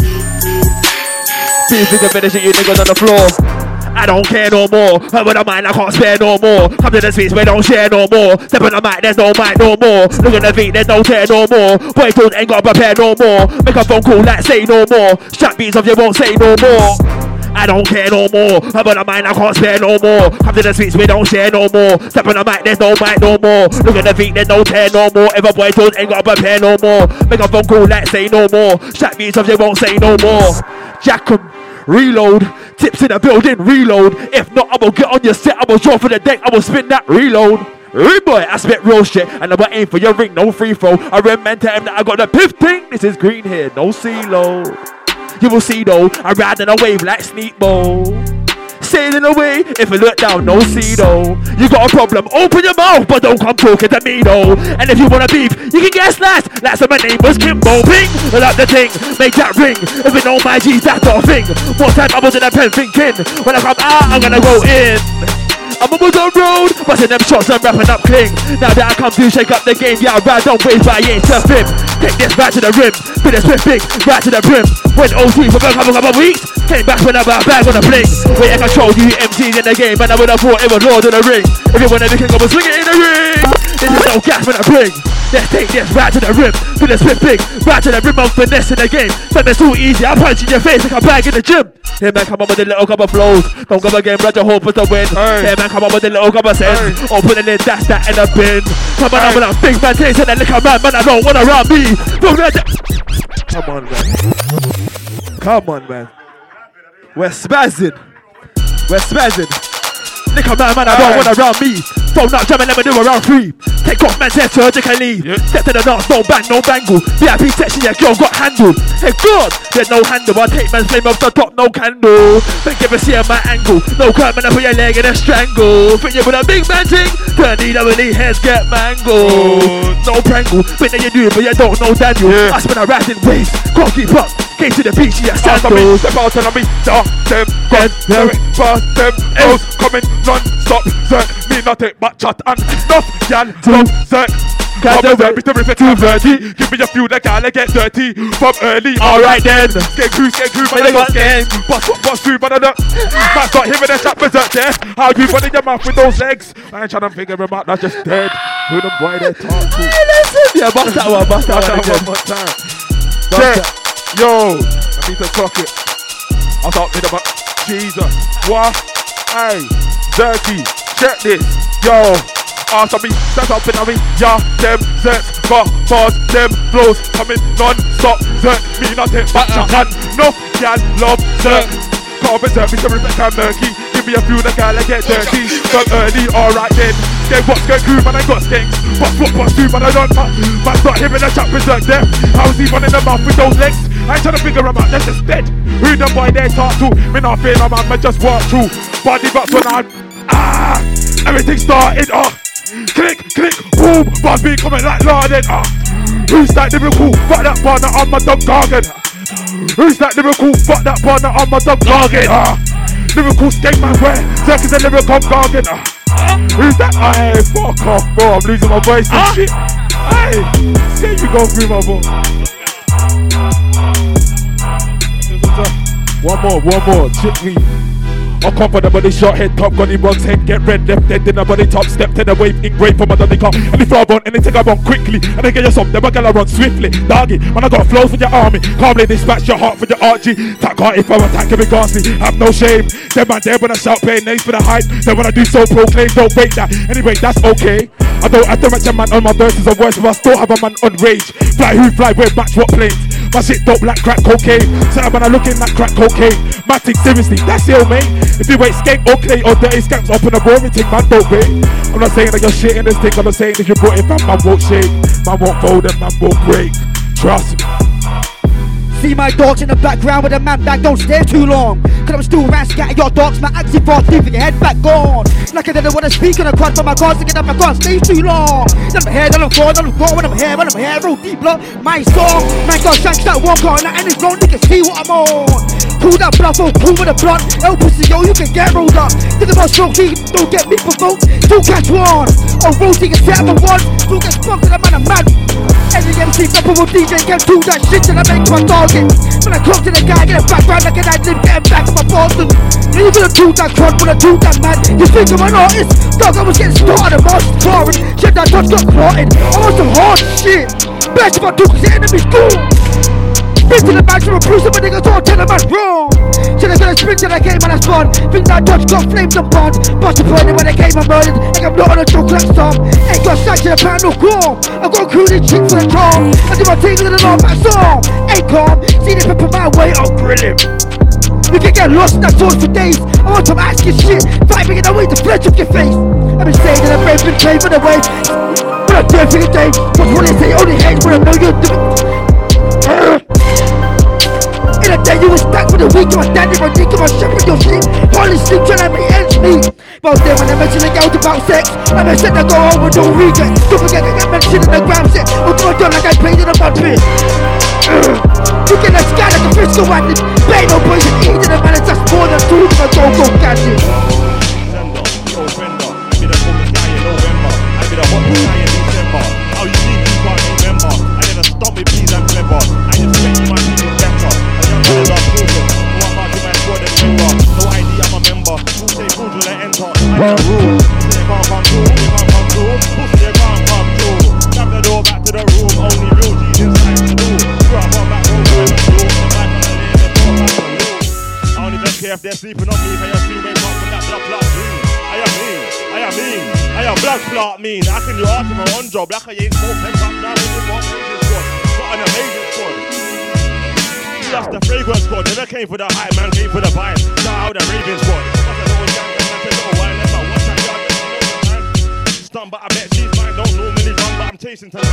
Speaker 26: See if you can finish it, you niggas on the floor. I don't care no more. But with a mind, I can't spare no more. Come to the streets, we don't share no more. Step on the mic, there's no mic no more. Look at the feet, there's no tear no more. Boy, don't ain't got prepare no more. Make a phone call, like say no more. Strap beats off, you won't say no more. I don't care no more. I'm on the mind, I can't spare no more. Come to the streets, we don't share no more. Step on the mic, there's no mic no more. Look at the feet, there's no tear no more. If a boy don't ain't got prepare no more. Make a phone call, like say no more. Shot me they won't say no more. Jack 'em, reload. Tips in the building, reload. If not, I will get on your set. I will draw for the deck. I will spin that reload. Hey boy, I spit real shit and I will aim for your ring, no free throw. I remember him that I got the piff thing. This is green here, no CeeLo. You will see though, I ride in a wave like Sneak Sneakbo. Sailing away, if you look down, no see though. You got a problem, open your mouth, but don't come talking to me though. And if you wanna beef, you can guess slashed. Like so my name was Kimbo Ping. Without the thing, make that ring. If it know my G's, that's a thing. More time I was in a pen thinking, when I come out, I'm gonna go in. I'm on the road, busting them shots and wrapping up cling. Now that I come to shake up the game, yeah, I ride on waves, but I ain't him. Take this right to the rim, bit of swift big, right to the brim. Went OT for a couple, couple weeks, came back when I a bag on a bling. Wait, I control you MCs in the game, and I would have it was Lord of the Ring. If you wanna be king, I will swing it in the ring. This is no gas when I bring. Let's take this right to the rim, to the swift big, right to the rim of finesse in the game. Man, it's too easy, I punch in your face like a bag in the gym. Hey man, come on with the little couple flows. Don't go again, Roger Hope with the win. Hey man, come on with the little couple sense. Open it in, dash that in the bin. Come on, I'm with a big man, taste and a liquor man, man, I don't wanna run me. Don't let that. Come on, man. Come on, man. We're spazzing. We're spazzing. Liquor man, man, I don't wanna run me. Phone up, jamming, let me do a round three. Take off man's head surgically. Step to the dance, no bang, no bangle. VIP section, yeah, girl got handled. Hey, God, there's no handle. I take man's flame off the top, no candle. Think if I see at my angle. No curve, man, I put your leg in a strangle. Think you with a big man thing. Turn the double heads get mangled. No prangle. Think that you do it, but you don't know Daniel. I spin a rat in waves. Can't keep up. Came to the beach, yeah, sandals.
Speaker 42: Step out and I mean, da, them, gun, them, but them, O's coming non-stop, me nothing but chat and stuff, y'all, love, zerk. Come and zerk, me terrific, I'm dirty. Give me a few, like I'll get dirty from early.
Speaker 26: Alright then.
Speaker 42: Get crew, get crew, but I got game. Bust up, bust through, but I don't. Man, start hearing the chat berserk there. How you run in your mouth with those legs? I ain't trying to figure him out, that's just dead. Who the boy they talk to?
Speaker 26: Yeah, bust that one, bust that one
Speaker 42: one more time. Check. Yo, I need to clock it. I'll talk to them about Jesus. What? Hey, Zerky, check this. Yo, after me, that's up in me. Yeah, them zerks, got bars, them flows coming non-stop. Zerk, me nothing but shotgun. No, y'all love zerk. Can't be me to respect and murky. Give me a few, the guy, I get dirty. From early, alright then. Get what's get crew, man, I got skanks. What's what, what's two, man, I don't pop. Man, start hearing the chat berserk there. How's he running the mouth with those legs? I ain't trying to figure him out, that's just dead. Who the boy they talk to? Me not fear no man, me just walk through. Body box when I ah, everything started off. Click, click, boom, bars be coming like Laden. Ah, who's that lyrical? Fuck that partner on my dog gargan. Who's that lyrical? Fuck that partner on my dog gargan. Ah, lyrical skate where? Zerk is a lyrical gargan. Ah, who's that? Hey, fuck off, bro. I'm losing my voice and shit. Hey, skate you go through my voice. One more, one more, chip me. I come for the body shot head top in one's head get red left dead in the body top step to the wave engraved from under the car and the floor bone anything I run quickly and then get you some them I gotta run swiftly. Doggy man I got flows for your army. Calmly dispatch your heart for your RG that car if I attack every I have no shame. Dead man dead when I shout pay names for the hype. Then when I do so proclaim don't break that. Anyway that's okay. I don't have to match a man on my verses or worse but I still have a man on rage. Fly who fly where match what planes my shit dope like crack cocaine so man I looking like crack cocaine Matic seriously that's ill mate if you ain't skank okay or dirty skanks up in a boring thing, man, don't wait. I'm not saying that you're shit in this thing, I'm not saying if you put it, man, man won't shake, man won't fold and man won't break. Trust me.
Speaker 17: See my dogs in the background with a man back, don't stare too long. Cause I'm still around scatting your dogs, my axie far leaving your head back gone. Like I didn't wanna speak on a crowd, but my cards to get up, I can't stay too long. Then I'm here, then I'm gone, then I'm gone, when I'm here, when I'm here, roll deep blood. My song, man, got shanks that one car, and it's wrong, niggas see what I'm on. Pull that bluff, oh, pull with a blunt. El pussy, yo, you can get rolled up. Think about stroke, he don't get me provoked. Still catch one. Oh, roasting a set of one. Still get spunked, and I'm man, I'm mad. Every MC, couple DJ, can do that shit, and I make my target. When I come to the guy, get a background like an ad lib, getting back to my Boston. And you gonna do that crud, wanna do that man. You think I'm an artist? Dog, I was getting started, I'm artist foreign. Shit, that touch got clotted. I want some hard shit. Best if I do, cause the enemy's cool. Been to the back to a bruise, but niggas don't tell them I'm wrong. I gotta spring Think that I came and I spun. Think that Dodge got flames and bond. Bust the point when I came and murdered. Like I'm not on a like some. Ain't got sight to the pound no chrome. I got a crew chick for the charm. I do my thing with the law, my song. Ain't calm. See the pepper my way, I'm grilling. You can get lost in that source for days. I want some asking shit, vibing in a way to flesh up your face. I've been saying that I've been for the way. But I'm doing for your day. But what they say only hates when I know you're doing. In a day you stuck for the week, was standing on dick, was shepherd your sleep. Hardly sleep trying to make ends meet. But then when I mention the girls about sex, I mention I go with no regret. Don't forget I get mentioned in the gram set. Or do I do like I paid in a mud pit? You get a sky like a Frisco bandit. Pay no poison, eating a man, it's just more than two to a go-go gadget.
Speaker 43: be the coolest guy in November. I be the hottest guy in December. How you think you can't remember? I never stop me, please, I'm clever. The. Only real inside the door. Grab back grab on back I if they're sleeping on me. I am mean, I am mean, I am mean. Can own job them up now amazing squad. Got an amazing squad. The fragrance squad, never came for the hype, man came for the vibe. Now the Ravens squad. Stun, but I bet she's mine, don't normally run, but I'm chasing tonight.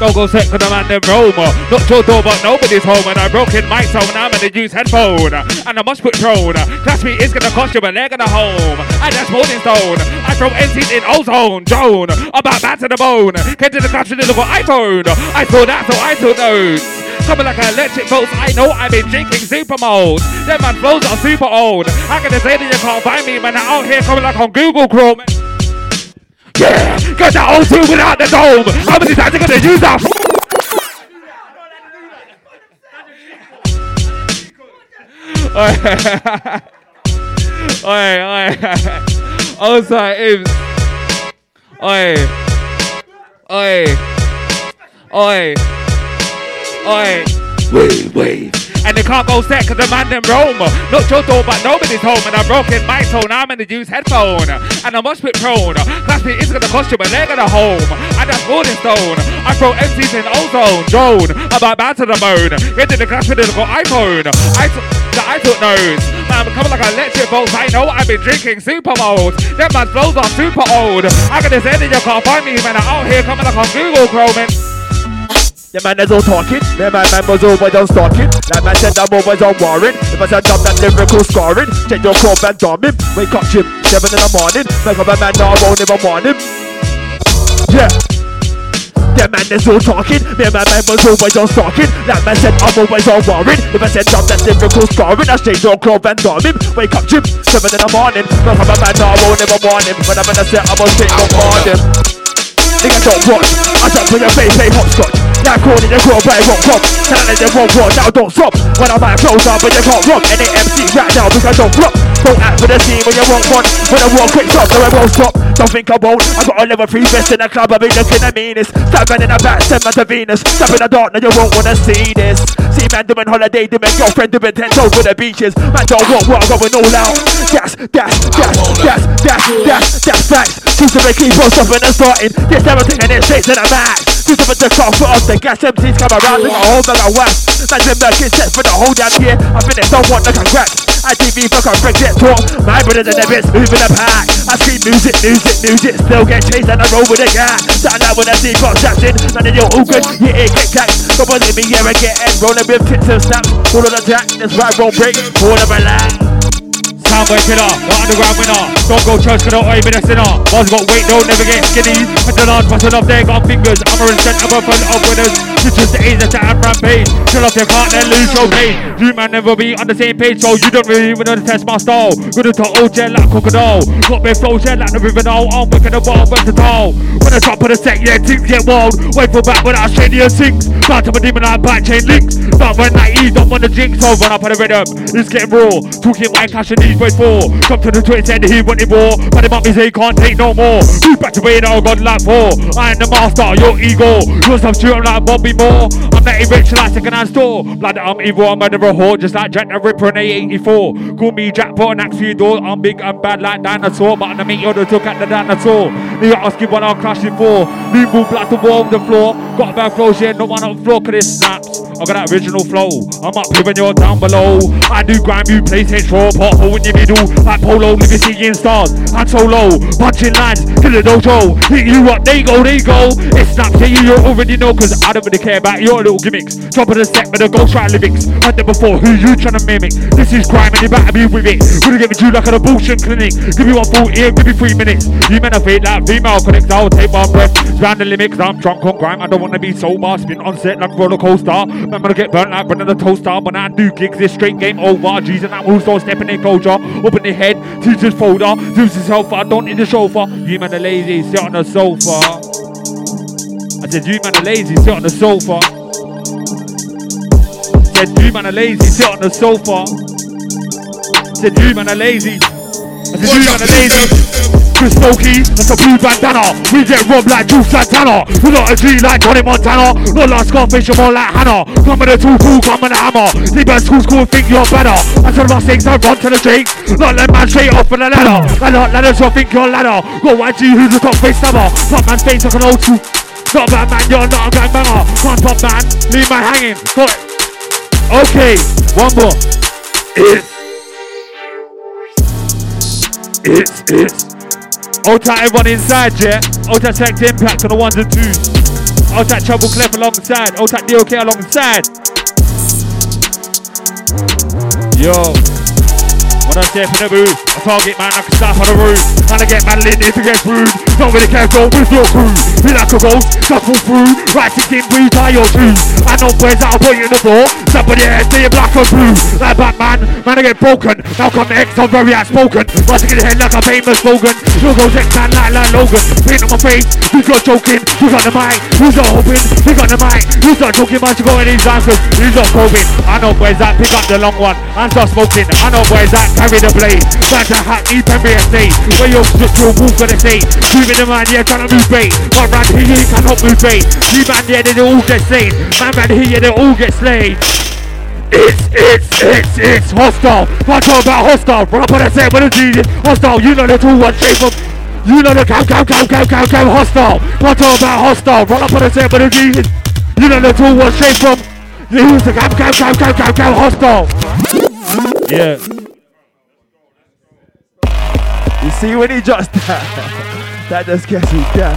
Speaker 41: Don't go set for the man them Roma. Not your door, but nobody's home. And I broke in my sound. I'm gonna use headphone. And I must put drone. Class me is gonna cost you, but they're gonna home. And that's Morning Stone. I throw MCs in ozone. Drone. About back to the bone. Came to the a little iPhone. I saw that, so I took notes. Coming like an electric bolts, I know I've been drinking super mold. Them man flows are super old. How can they say that you can't find me, man? I'm out here coming like on Google Chrome. Yeah, got that O2 without the dome. How many times are gonna use that? Oi, oi, outside Ibs. Oi, oi, oi, oh, oi. Wait, wait. And they can't go set cause the man them roam. Not your door, but nobody's home. And I'm broken my tone. I'm in the use headphone. And I must be prone. Class me is gonna cost you, but they're gonna home. And that's Golden Stone. I throw MCs in ozone. Drone. I'm about bad to the bone. Get in the class with the little iPhone. I took the I took nose. Man, I'm coming like electric bolts. I know I've been drinking super mold. Them man's flows are super old. I can just say that you can't find me, man. I'm out here coming like on Google Chrome.
Speaker 26: The man is all talking, the man, man was always on stalking. That man said I'm always on warring. If I said drop that lyrical scoring, check your club and dumb him. Wake up, Jim, seven in the morning. Make up a man, now I won't even want him. Yeah. The man is all talking, me my man was always on stalking. That man said I'm always on warring. If I said drop that lyrical scoring, I straight your club and dumb him. Wake up, Jim, seven in the morning. Make up a man, now I won't even want him. When I'm in the set, I'm on straight on morning. Nigga don't watch, I jump on your face, play hopscotch. Now calling the girl, but it won't come. Telling them won't watch, now don't stop. When I might close down, but you can't rock. Any MC right now because I don't flop. Don't act for the scene when you want one. When I walk quick stop, so I won't stop. Don't think I won't. I got a level 3 vest in the club, I be looking the meanest. Stabbing in the back, send man to Venus. Step in the dark, now you won't wanna see this. See man doing holiday, doing girlfriend, doing ten toes with the beaches. Man don't want what I'm going all out. Gas, gas, gas, gas, gas, gas, gas, facts. Choose to keep on stopping and starting. Yes, everything and it's straight to the max. Choose to the car foot off the gas. MCs come around, look a whole bag of wax. Man, them lurking set for the whole damn year. I finished, don't want the congrats. ITV fuck on Brexit talk. My brothers and the bits moving the pack. I scream music, music, music. Still get chased and I roll with a gat. Starting out when I see got straps in. Man, you're all good. Yeah, it get cracked. Come on, let me hear and get end. Rolling with tits and snaps. All on the. That's why I won't break. All of a line.
Speaker 41: Soundboy killer, the underground winner. Don't go church, cause don't owe me the sinner. Boss got weight, don't never get skinny. And the large busting up there, got fingers. I'm a resent of a full of winners. Just the age that I'm rampage. Chill off your cart, then lose your pain. You man never be on the same page, so you don't really even test my style. Good to old jet like crocodile. Got me flow jet like the river now. I'm wicked the ball, versatile. When I top of the set, yeah, things get wild. Wait for back when I shake your sinks. Bound to my demon like back chain links. But when I ease, don't want to jinx, so run up on the rhythm. It's getting raw. Talking white cash and these for. Come to the twins and he wanted more. But the mummies they can't take no more. Move back to where I got like four. I am the master, your ego. You're some shit like Bobby Moore. I'm not rich like second hand store. Blood, I'm evil, I'm under a whore. Just like Jack the Ripper in A84. Call me Jack, put an axe through your door. I'm big and bad like dinosaur. But I'm the you're the took at the dinosaur. You asking what I'm crashing for. New move like the of the floor. Got a bad flow, yeah, no one on the floor, cause this snaps. I got that original flow. I'm up here when you're down below. I do grind you, play central, pothole in your middle. Like polo, living seeing stars. I'm solo, punching lines to the dojo. Hit you up, they go, they go. It's snaps to you, you already know, cause I don't really care about your little gimmicks. Drop of the set with the ghost right lyrics. Under before, who you trying to mimic? This is crime and you better be with it. Gonna give it you like an abortion clinic. Give me one full ear, give me three minutes. You men are fake like female connects. I'll take my breath. Round the limit, cause I'm drunk on grime. I don't wanna be sober. Spin on set like roller coaster. I'm gonna get burnt like Brendan the toaster. When I do gigs, this straight game over. G's and will start stepping in culture. Open the head, teacher's folder. Does himself, I don't need the chauffeur. You man are lazy, sit on the sofa. I said, you man are lazy, sit on the sofa. I Said, you man are lazy, sit on the sofa. I Said, you man are lazy. I said, you man are lazy. Chris Smokey, that's a blue bandana. We get robbed like Juelz Santana. We're not a G like Johnny Montana. Not like Scarface, you're more like Hannah. Come with a tool, cool, come with a hammer. Leave school, school, think you're better. I tell my things, I run to the street. Not let man straight off for the ladder. I not let us think you're ladder. Go YG, who's the top face stabber. Top man's face like an old two. Not bad man, you're not a gangbanger. Can't top man, leave man hanging. Got it. Okay, one more. It's. It's, it's. Ultra everyone inside, yeah? Ultra select impact on the ones and twos. Ultra Treble Clef alongside. Ultra DOK alongside. Yo. When I step in the booth, I target man, I can stop on the roof. And I get man lit if it gets rude. Don't really care, go with your crew. Be like a ghost, pull through. Right to in breeze, tie your shoes. I know boys that'll put you in the floor. Somebody else, see you black or blue. Like Batman, man, I get broken. Now come to X, I'm very outspoken. Busting in the head like a famous slogan. You go X man like, like Logan. Paint on my face, who's not joking? Who's on the mic? Who's not hoping? Who's on the mic? Who's not joking? Man, you go in these answers. Who's not probing? I know boys that pick up the long one and start smoking. I know boys that carry the blade. Trying to hack me Pembury Estate. Where you're just your wolf gonna say. Moving the man, yeah, trying to move bait. But round here, you cannot move bait. You man, yeah, they all get slain. Man, man, here, yeah, they all get slain. It's, it's, it's, it's hostile. Can't talk about hostile. Run up on the set with a genius. Hostile, you know the two one shape of. You know the cow, cow, cow, cow, cow, cow, hostile. Can't talk about hostile. Run up on the set with a genius. You know the two one shape from. Use the cow, cow, cow, cow, cow, cow, hostile. Yeah.
Speaker 26: See when he just that, that just gets me down.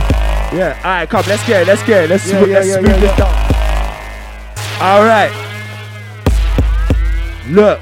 Speaker 26: Yeah, alright, come, let's get it, let's get it, let's,
Speaker 43: Yeah,
Speaker 26: smooth-
Speaker 43: yeah,
Speaker 26: let's
Speaker 43: yeah,
Speaker 26: smooth
Speaker 43: yeah,
Speaker 26: this down. Alright. Look.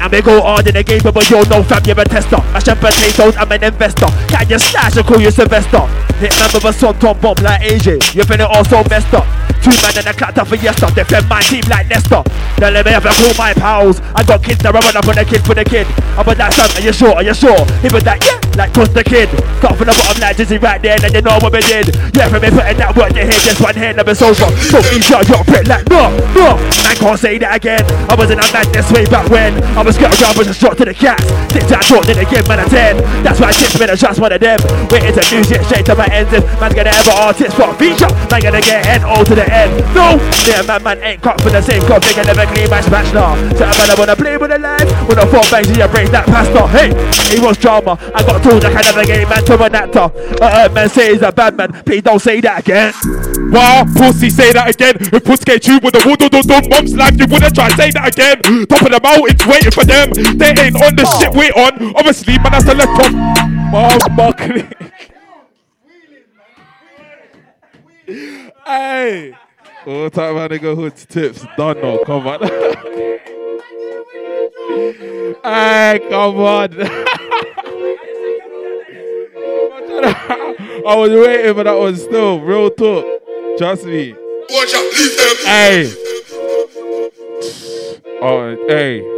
Speaker 26: And we go hard in the game, but you're no fam, you're a tester. Mash and potatoes, I'm an investor. Can you slash and call you Sylvester? Hit man with a son, Tom bomb like AJ. You've been all so messed up. Two man in a clatter for yester. Defend my team like Nestor. Now let me have a call my pals. I got kids that run up on the kid for the kid. I'm that son, are you sure? Are you sure? He was like, yeah, like toss the kid. Start from the bottom like Dizzy right there, and you know what we did. Yeah, for me putting that work to hit, just one hand never. So me shot your prick like, no, no. Man can't say that again. I was in a madness way back when. I was skirt around with a shot to the cats. Six that short, then again, man, a 10. That's why six minutes, just one of them. To do shit straight to my. If man's gonna have ever artist for a feature, man gonna get N-O to the end. No, yeah, man, man ain't cut for the same cup. They can never clean my smash now. So a man, I wanna play with the life. When I four bangs, you break that pasta. Hey, he was drama. I got told I can never get man to an actor. Uh, uh, man say he's a bad man. Please don't say that again.
Speaker 42: Wow, pussy, say that again. If puss get you with a wood or dum mom's life, you wouldn't try say that again. Top of the mountains waiting for them. They ain't on the shit we on. Obviously, man, that's a let off. Mom, buckling. Hey. All time my nigga hoods tips. Done no, come on. hey, come on. I was waiting for that one still. Real talk. Trust me.
Speaker 6: Watch out, leave them.
Speaker 42: Hey. Oh, hey.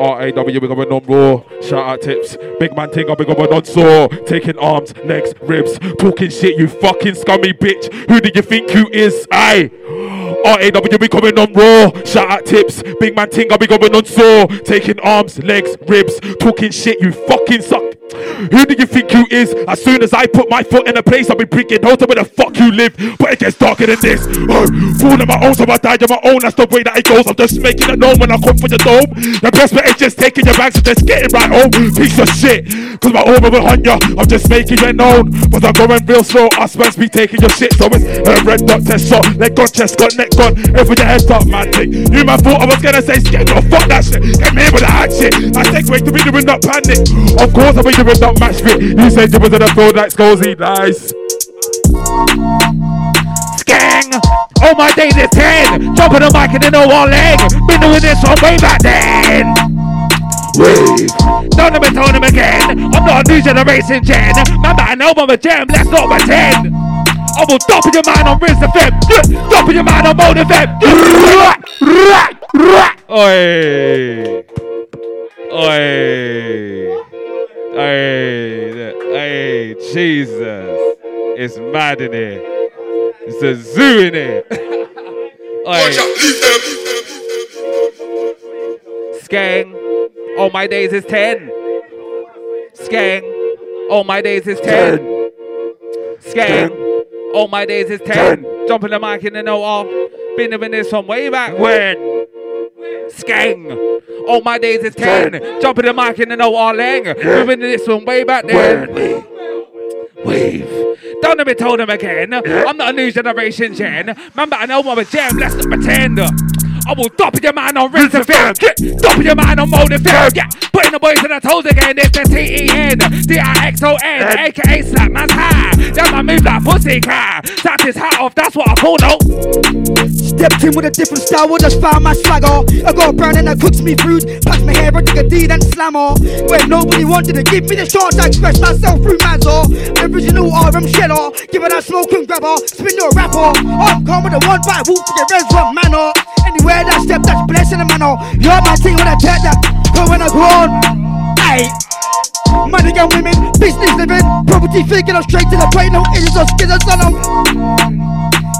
Speaker 42: RAW, big up a raw. Shout out tips. Big man ting, big up a saw. Taking arms, legs, ribs. Talking shit, you fucking scummy bitch. Who do you think you is? Aye.
Speaker 41: RAW, we on raw. Shout out tips. Big man ting, I be going on sore. Taking arms, legs, ribs. Talking shit, you fucking suck. Who do you think you is? As soon as I put my foot in a place, I'll be bringing home to where the fuck you live. But it gets darker than this. Oh, fall on my own, so I die on my own. That's the way that it goes. I'm just making it known when I come for your dome. The best bet is just taking your bags and just getting right home. Piece of shit. Cause my armor will hunt ya. I'm just making it known. But I'm going real slow. I Us man's be taking your shit. So it's a red dot test shot. Leg gone, chest got neck gone. Head with your head up, man. Thing. You man thought I was gonna say skate. No, fuck that shit. Get me with that shit. I take way to be doing not panic. Of course, I'll be doing not match fit. You said you was in the field like Scozy. Nice.
Speaker 34: Skang! All oh, my days is 10. Jumping the mic and then no one leg. Been doing this one way back then. Wave. Don't me tell them again. I'm not a new generation gen. Man, I know a gem. Let's not pretend. I will dump your mind on Rinse FM. Dump your mind on Mode FM.
Speaker 41: Oi. Oi. Oi. Oi. Jesus. It's mad in here. It's a zoo in here. Oi.
Speaker 34: Skang. All my days is 10. Skang. All my days is 10. Skang. All my days is 10. Jumping the mic in the no off. Been doing this from way back when. Skang. All my days is 10. Jumping the mic in the no all lang. Doing this one way back then. Wave. Don't let me tell them again. I'm not a new generation gen. Man, but I know I'm a gem. Let's not pretend. I will stop your man on Rinse FM. Get stop your man on Mode FM. Yeah, putting the boys in the toes again. It's the T E N D I X O N, aka Slap Man's High. That my move like pussy cat. Tap his hat off. That's what I call no.
Speaker 17: Stepped in with a different style, I just found my swagger. I got a brown and I cooks me fruit. Pass my hair, I take a D, then slammer. When nobody wanted to give me the chance, I express myself through Mazza. Original RM sheller, give it that smoke and grabber. Spin your rapper. I'm calm with a one bite wolf for the res one manner. Anywhere that step, that's blessing the manner. Oh. You're my team when I take that. But when I go on, hey. Money and women, business living, property thinking, I'm straight to the point, no idiots or skizzers on them.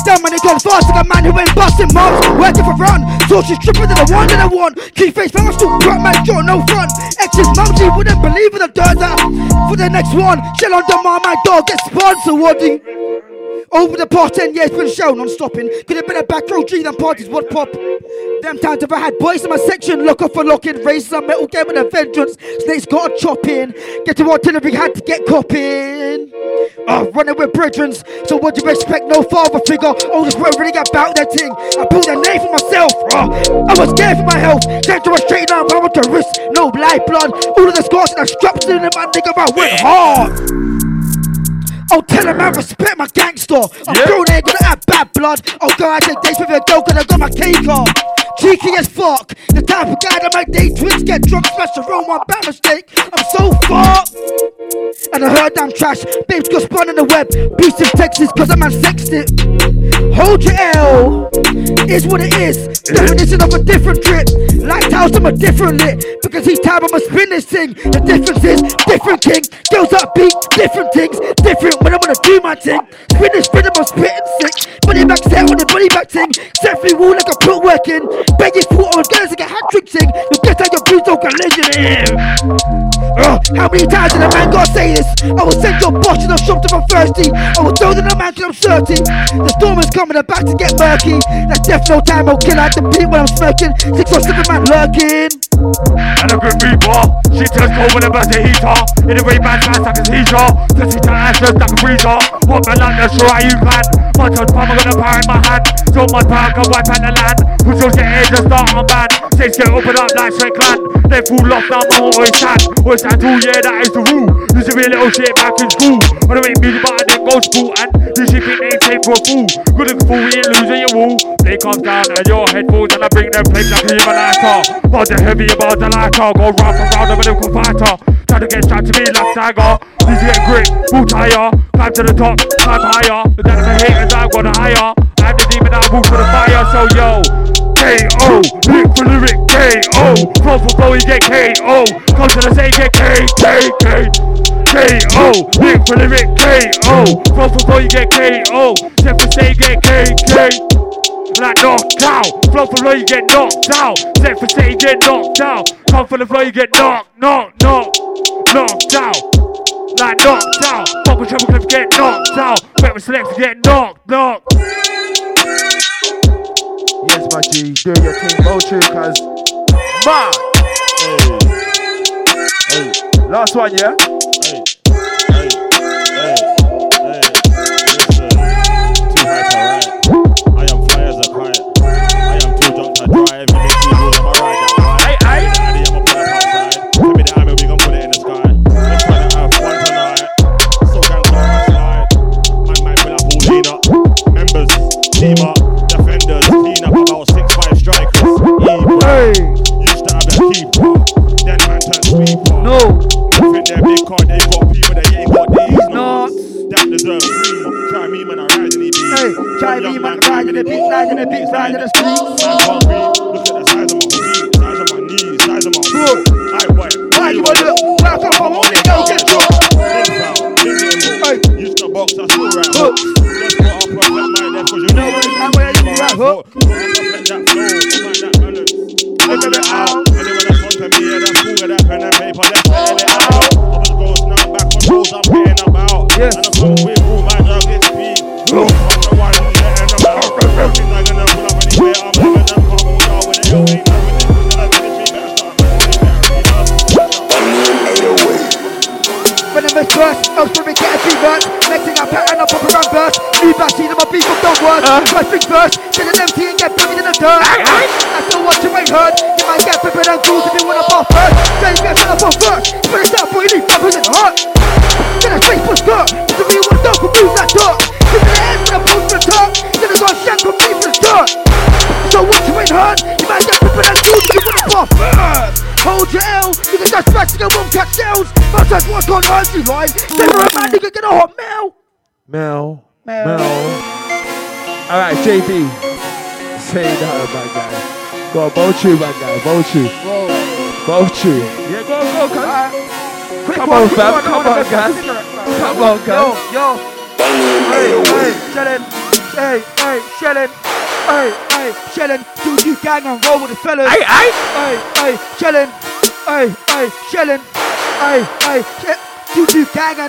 Speaker 17: That money gone fast like a man who ain't busting moms Working for run, so she's tripping to the one that I want Key face man, I'm still broke, man, jaw, no front Ex's mum, she wouldn't believe in the dirt For the next one, shell on demand, my dog gets sponsored, what do over the past 10 years, been shown on stopping. Could have been a back row G than parties would pop. Them times if I had boys in my section, lock off for locking, raise some metal game with a vengeance. Snakes got a chop in. Get to artillery, had to get copping. Uh, running with brethren, so what you expect? No father figure. Oldest bro really about that thing. I pulled a name for myself. Uh, I was scared for my health. Sent to a straight down, power to wrist. No life blood. All of the scars and the straps in my nigga, I went hard. Oh, tell him I respect my gangster. I'm
Speaker 41: Yeah.
Speaker 17: grown, ain't gonna have bad blood. Oh, God, I take dates with a girl, cause I got my cake off. Cheeky as fuck. The type of guy that my day twins get drunk, smash room, one bad mistake. I'm so fucked. And I heard I'm trash. Babes got spun in the web. Beast in Texas, cause I'm a man sexed it. Hold your L. Is what it is. Definition of a different trip. Lighthouse, I'm a different lit. Because each time I'ma spin this thing. The difference is different king. Girls upbeat, different things. Different when I'm gonna do my thing. Spin this spin, I'm spitting sick. Body back set on the body back thing. Set free wall like I put work in. Beg your foot on girls like a hat trick thing. You get out your don't collision in. Uh, how many times did a man gotta say this? I will send your boss to the shop to I'm thirsty. I will tell them the man till I'm certain. The storm is coming, about to get murky. That's death, no time, I'll kill out the beat when I'm smirking. Six or seven man lurking.
Speaker 41: And a good reaper. She turns cold when I burst the heater. In the way man fast like a seizure. Pussy to ass just like a freezer. Hot man like the sure you can. My touch palm, I'm gonna power in my hand. So much power can wipe out the land. Who's your shit just start on band. Six get open up like straight clan. They fall off now, my whole stand. Always stand tall, yeah, that is the rule. Used to be a little shit back in school. Wanna make music, but I didn't go to school. And this shit think they take for a fool. Good looking fool, we ain't losing your wool. Play comes down and your head falls and I bring them plates like a lighter. About the heavy, about the lighter. Go round and round, I'm a little fighter. Try to get strapped to me like Tiger. Need to get grit, full tire. Climb to the top, climb higher. The down of the haters, I've got higher. I'm the demon, I move for the fire. So yo, K.O. Lick for lyric, K.O. Flow for you get K.O. Come to the say, get K, K, K. K.O. Lick for lyric, K.O. Flow for you get K.O. Step for say, get K, K. like knocked out. Flow for flow, you get knocked out. Set for set, you get knocked out. Come for the flow, you get knocked, knocked, knocked, knocked out. Like knocked out. Fuck with Treble Clef, get knocked out. Bet with select, get knocked, knocked.
Speaker 26: Yes, my G, do your thing, go true, cuz. Man! Hey. Hey. Last one, yeah?
Speaker 43: I man.
Speaker 17: No.
Speaker 43: Man think they're big card, they got people that ain't got these. No. That deserve free. Try me, man, I ride in the beat.
Speaker 17: Hey, try me, man, ride in the beat, ride in the beat, ride in the street.
Speaker 43: Man, hungry. Look at the size of my feet, size of my knees, size of my foot. I boy,
Speaker 17: Why you wanna look? Where I come from, only go get dropped.
Speaker 43: Big foul, big game Used to box, I still rap. Just put up a flat my left, cause you know where I'm where you rap. Put up that flow, find that balance. Figure it out. And then when I come to me, yeah, that's cool, that pen and paper, that's spelling it out. I was ghost, now back on roads, I'm paying about. And I'm from with who my dog is speed. I'm
Speaker 17: a first, for me get a few words. Next thing I pattern up up around verse. New back season, my beef don't work. Uh. First thing first, till an empty and get buried in the dirt. I still want to ain't heard. You might get prepared and cool if you wanna ball first. Then get set up on first. But it's that boy, you need bumpers in the heart. Then I face for skirt. To me, you want to go move that dirt. Give me the head when I pull the top. Then I got shank from me for the dirt. So what you ain't heard? You might get prepared and cool if you wanna ball first. Hold your L, you can just back to won't catch shells. But that's what's gonna hurt you, right? Never a man, nigga, get a hot mail.
Speaker 26: Mel.
Speaker 17: Mel.
Speaker 26: Mel. Alright, JB. Say that, my guy. Go on, Bochu, my guy. Bochu. Bochu. Yeah, go, go, come.
Speaker 17: Quick
Speaker 26: Come
Speaker 17: one,
Speaker 26: on, fam. Come on, guys.
Speaker 17: for cigarette, fam.
Speaker 26: Come on, guys.
Speaker 17: Yo, yo. Hey, hey, Shannon. Hey, hey, Shannon. Hey, hey, Shannon. Do you gang and roll with the fellas?
Speaker 41: Hey, hey.
Speaker 17: Hey, hey, Shannon. Hey, hey, Shannon. Hey, hey, Sh- do you gang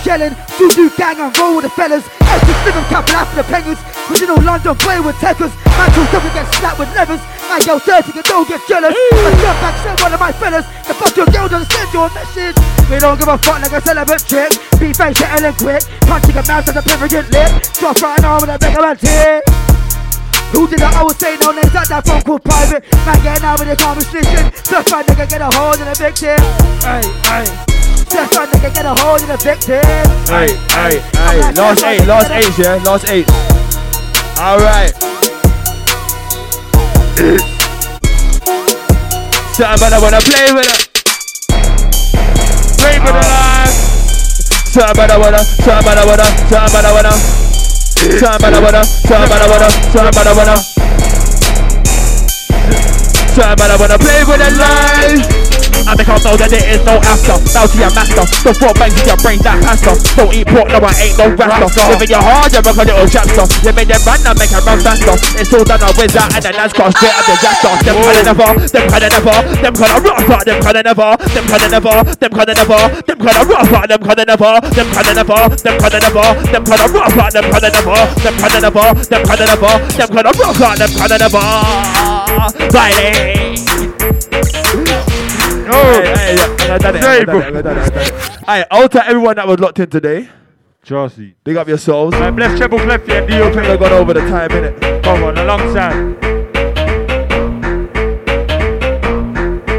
Speaker 17: Shelling, do do gang and roll with the fellas. Extra slim and couple after the penguins. Original London play with techers. Too tough and get slapped with levers. Man go dirty and don't get jealous. I jump back, send one of my fellas. The fuck your girl doesn't send your message. We don't give a fuck like a celibate chick. Be face hitting and quick. Punching a mouse at the pivot lip. Drop right arm with a mega man tick. Who did? I would say no names at that phone call private. Man getting out with the conversation. Just my nigga get a hold of the victim. Hey, hey. Just my nigga get a hold of the victim.
Speaker 26: Hey, hey, hey. Last eight, last eight, yeah? Last eight. Alright. Somebody wanna play with it.
Speaker 41: Play with it, live.
Speaker 26: Somebody wanna, somebody wanna, somebody wanna. Somebody wanna, somebody wanna, somebody wanna. Somebody wanna play with it live.
Speaker 41: I make her know that there is no after. To your master. The four bangs in your brain that pasta. Don't eat pork, no, I ain't no rasta. Living your hard, you're like a little chapter. Make them run, I make her run faster. It's all done, I whiz out, and then that's cross straight up the jaster. Them kinda never, them kinda never, them kinda rough, them kinda never, them kinda never, them kinda never, them kinda rough, them kinda never, them kinda never, them kinda never, them kinda rough, them kinda never, them kinda never, them kinda never, them kinda rough, them kinda never. Friday.
Speaker 26: It. Hey, out to everyone that was locked in today.
Speaker 41: Chelsea.
Speaker 26: Big up yourselves.
Speaker 41: Man, bless treble clef,
Speaker 26: I
Speaker 41: DOP.
Speaker 26: think I got over the time, innit?
Speaker 41: Come on, alongside.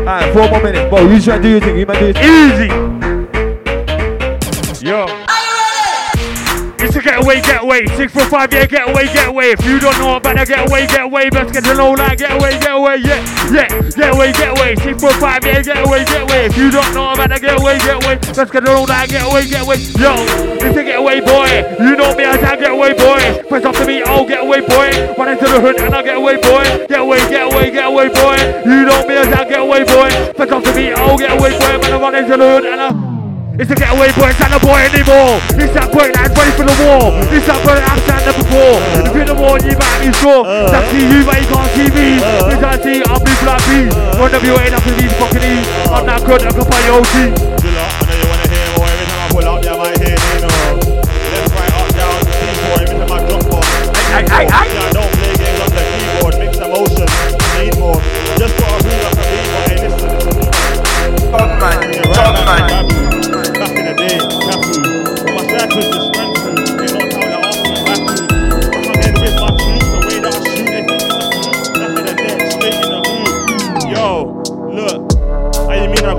Speaker 26: Alright, four more minutes. Bro, you try to do your thing. You might do your thing.
Speaker 41: Easy. Yo. It's a getaway, getaway. Five, yeah, getaway, getaway. If you don't know about that getaway, getaway, best get to know that getaway, getaway, yeah, yeah, getaway, getaway. Five, yeah, getaway, getaway. If you don't know about that getaway, getaway, best get to know that getaway, getaway. Yo, it's a getaway boy. You know me as that getaway boy. Press up to me, oh, getaway boy. Run into the hood and I getaway boy. Getaway, getaway, getaway boy. You know me as that getaway boy. Press up to me, oh, getaway boy. Man, I run into the hood and I. It's the getaway boy, it's not the boy anymore. It's that boy that's ready for the war. It's that boy that's stand up before. If you're the war, you might be sure. That's see you, but you can't see me. You can't see, I'm blue black B. Run up your way up to these fucking E's. I'm not good, I'm gonna buy your OT.
Speaker 43: Chill out, I know you wanna hear more. Every time I pull up, you might hear me, you know. Left, right, up, down, C4, every time I drop off.
Speaker 41: Ay, ay, ay.
Speaker 43: I don't play games on the keyboard. Mix emotion, need more. Just put a beat up a beat, but hey, listen. Top man, top man.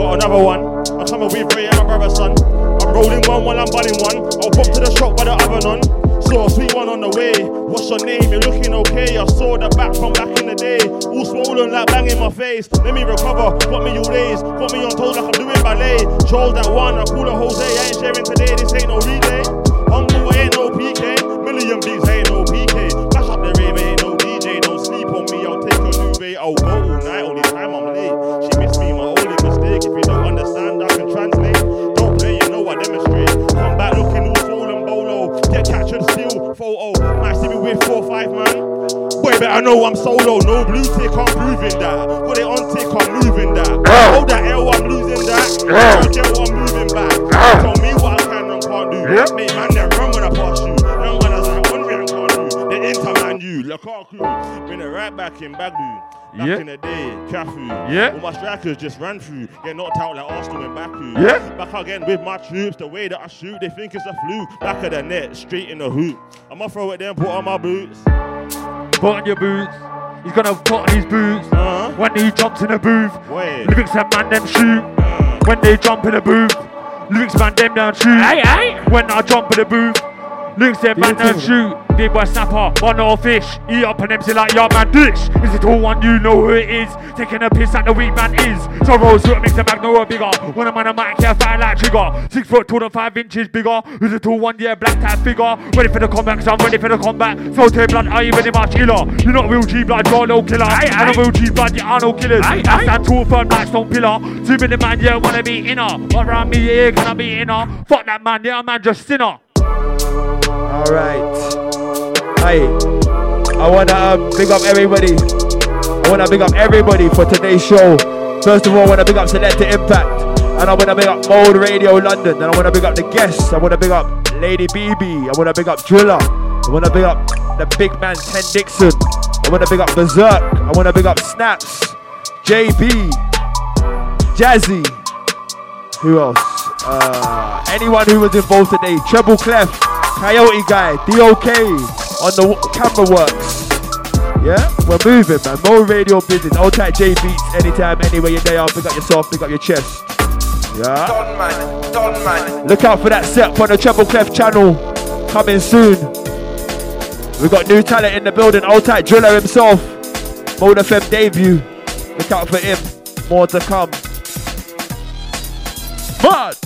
Speaker 43: Got another one? I'm coming with Ray and my brother son. I'm rolling one while I'm bunning one. I'll pop to the shop by the oven on. Saw a sweet one on the way. What's your name? You're looking okay. I saw the back from back in the day. All swollen like bang in my face. Let me recover. Got me all days. Got me on toes like I'm doing ballet. Chose that one. I call her Jose. I ain't sharing today. This ain't no relay. Humble, ain't no PK. Million beats ain't no PK. Mash up the rave, ain't no DJ. Don't sleep on me. I'll take a new duvet. I'll go all night. Only time I'm late. With four five man. Boy, better I know I'm solo. No blue tick, I'm proving that. Got it on tick, I'm moving that. Hold that L, I'm losing that. Hold gel, I'm moving back. Tell me what I can and can't do. Make man them run when I pass you. Lukaku. Bring it right back in Bagbu. Back
Speaker 41: Yeah.
Speaker 43: in the day, Cafu.
Speaker 41: Yeah.
Speaker 43: All my strikers just ran through. Get knocked out like Arsenal and Baku.
Speaker 41: Yeah.
Speaker 43: Back again with my troops. The way that I shoot, they think it's a fluke. Back of the net, straight in the hoop. I'ma throw it then, put on my boots.
Speaker 41: Put on your boots. He's gonna put on his boots uh-huh. when he jumps in the booth.
Speaker 43: Wait.
Speaker 41: Lyrics and man them shoot uh-huh. when they jump in the booth. Lyrics man them down shoot when I jump in the booth. Lyrics them man them shoot. Big boy snapper, one or fish. Eat up an MC like your man dish. Is it all one you know who it is? Taking a piss like the weak man is. So rolls with makes the mag no bigger. When I'm on a mic, yeah, fire like trigger. Six foot two to five inches bigger. Is a tall one, yeah, black type figure. Ready for the combat, cause I'm ready for the combat. So take blood, I ain't ready my killer. You're not real G blood, you're no killer. And I'm real G blood, you are no killers. I stand tall firm like stone pillar. Two minute man, yeah, wanna be inner. But around me, yeah, can I be inner? Fuck that man, yeah, man, just sinner.
Speaker 26: Alright. Hey, I wanna um, big up everybody. I wanna big up everybody for today's show. First of all, I wanna big up Selector Impact. And I wanna big up Mode Radio London. And I wanna big up the guests. I wanna big up Lady BB. I wanna big up Driller. I wanna big up the big man Ten Dixon. I wanna big up Berserk. I wanna big up Snaps. JB. Jazzy. Who else? Uh, anyone who was involved today. Treble Clef. Coyote Guy. DOK on the camera works. Yeah, we're moving, man. More radio business. Old tight J beats anytime, anywhere you day out. Pick up yourself, pick up your chest. Yeah.
Speaker 6: Don man, Don man.
Speaker 26: Look out for that set on the Treble Clef channel. Coming soon. We got new talent in the building. Old tight driller himself. Mode FM debut. Look out for him. More to come. But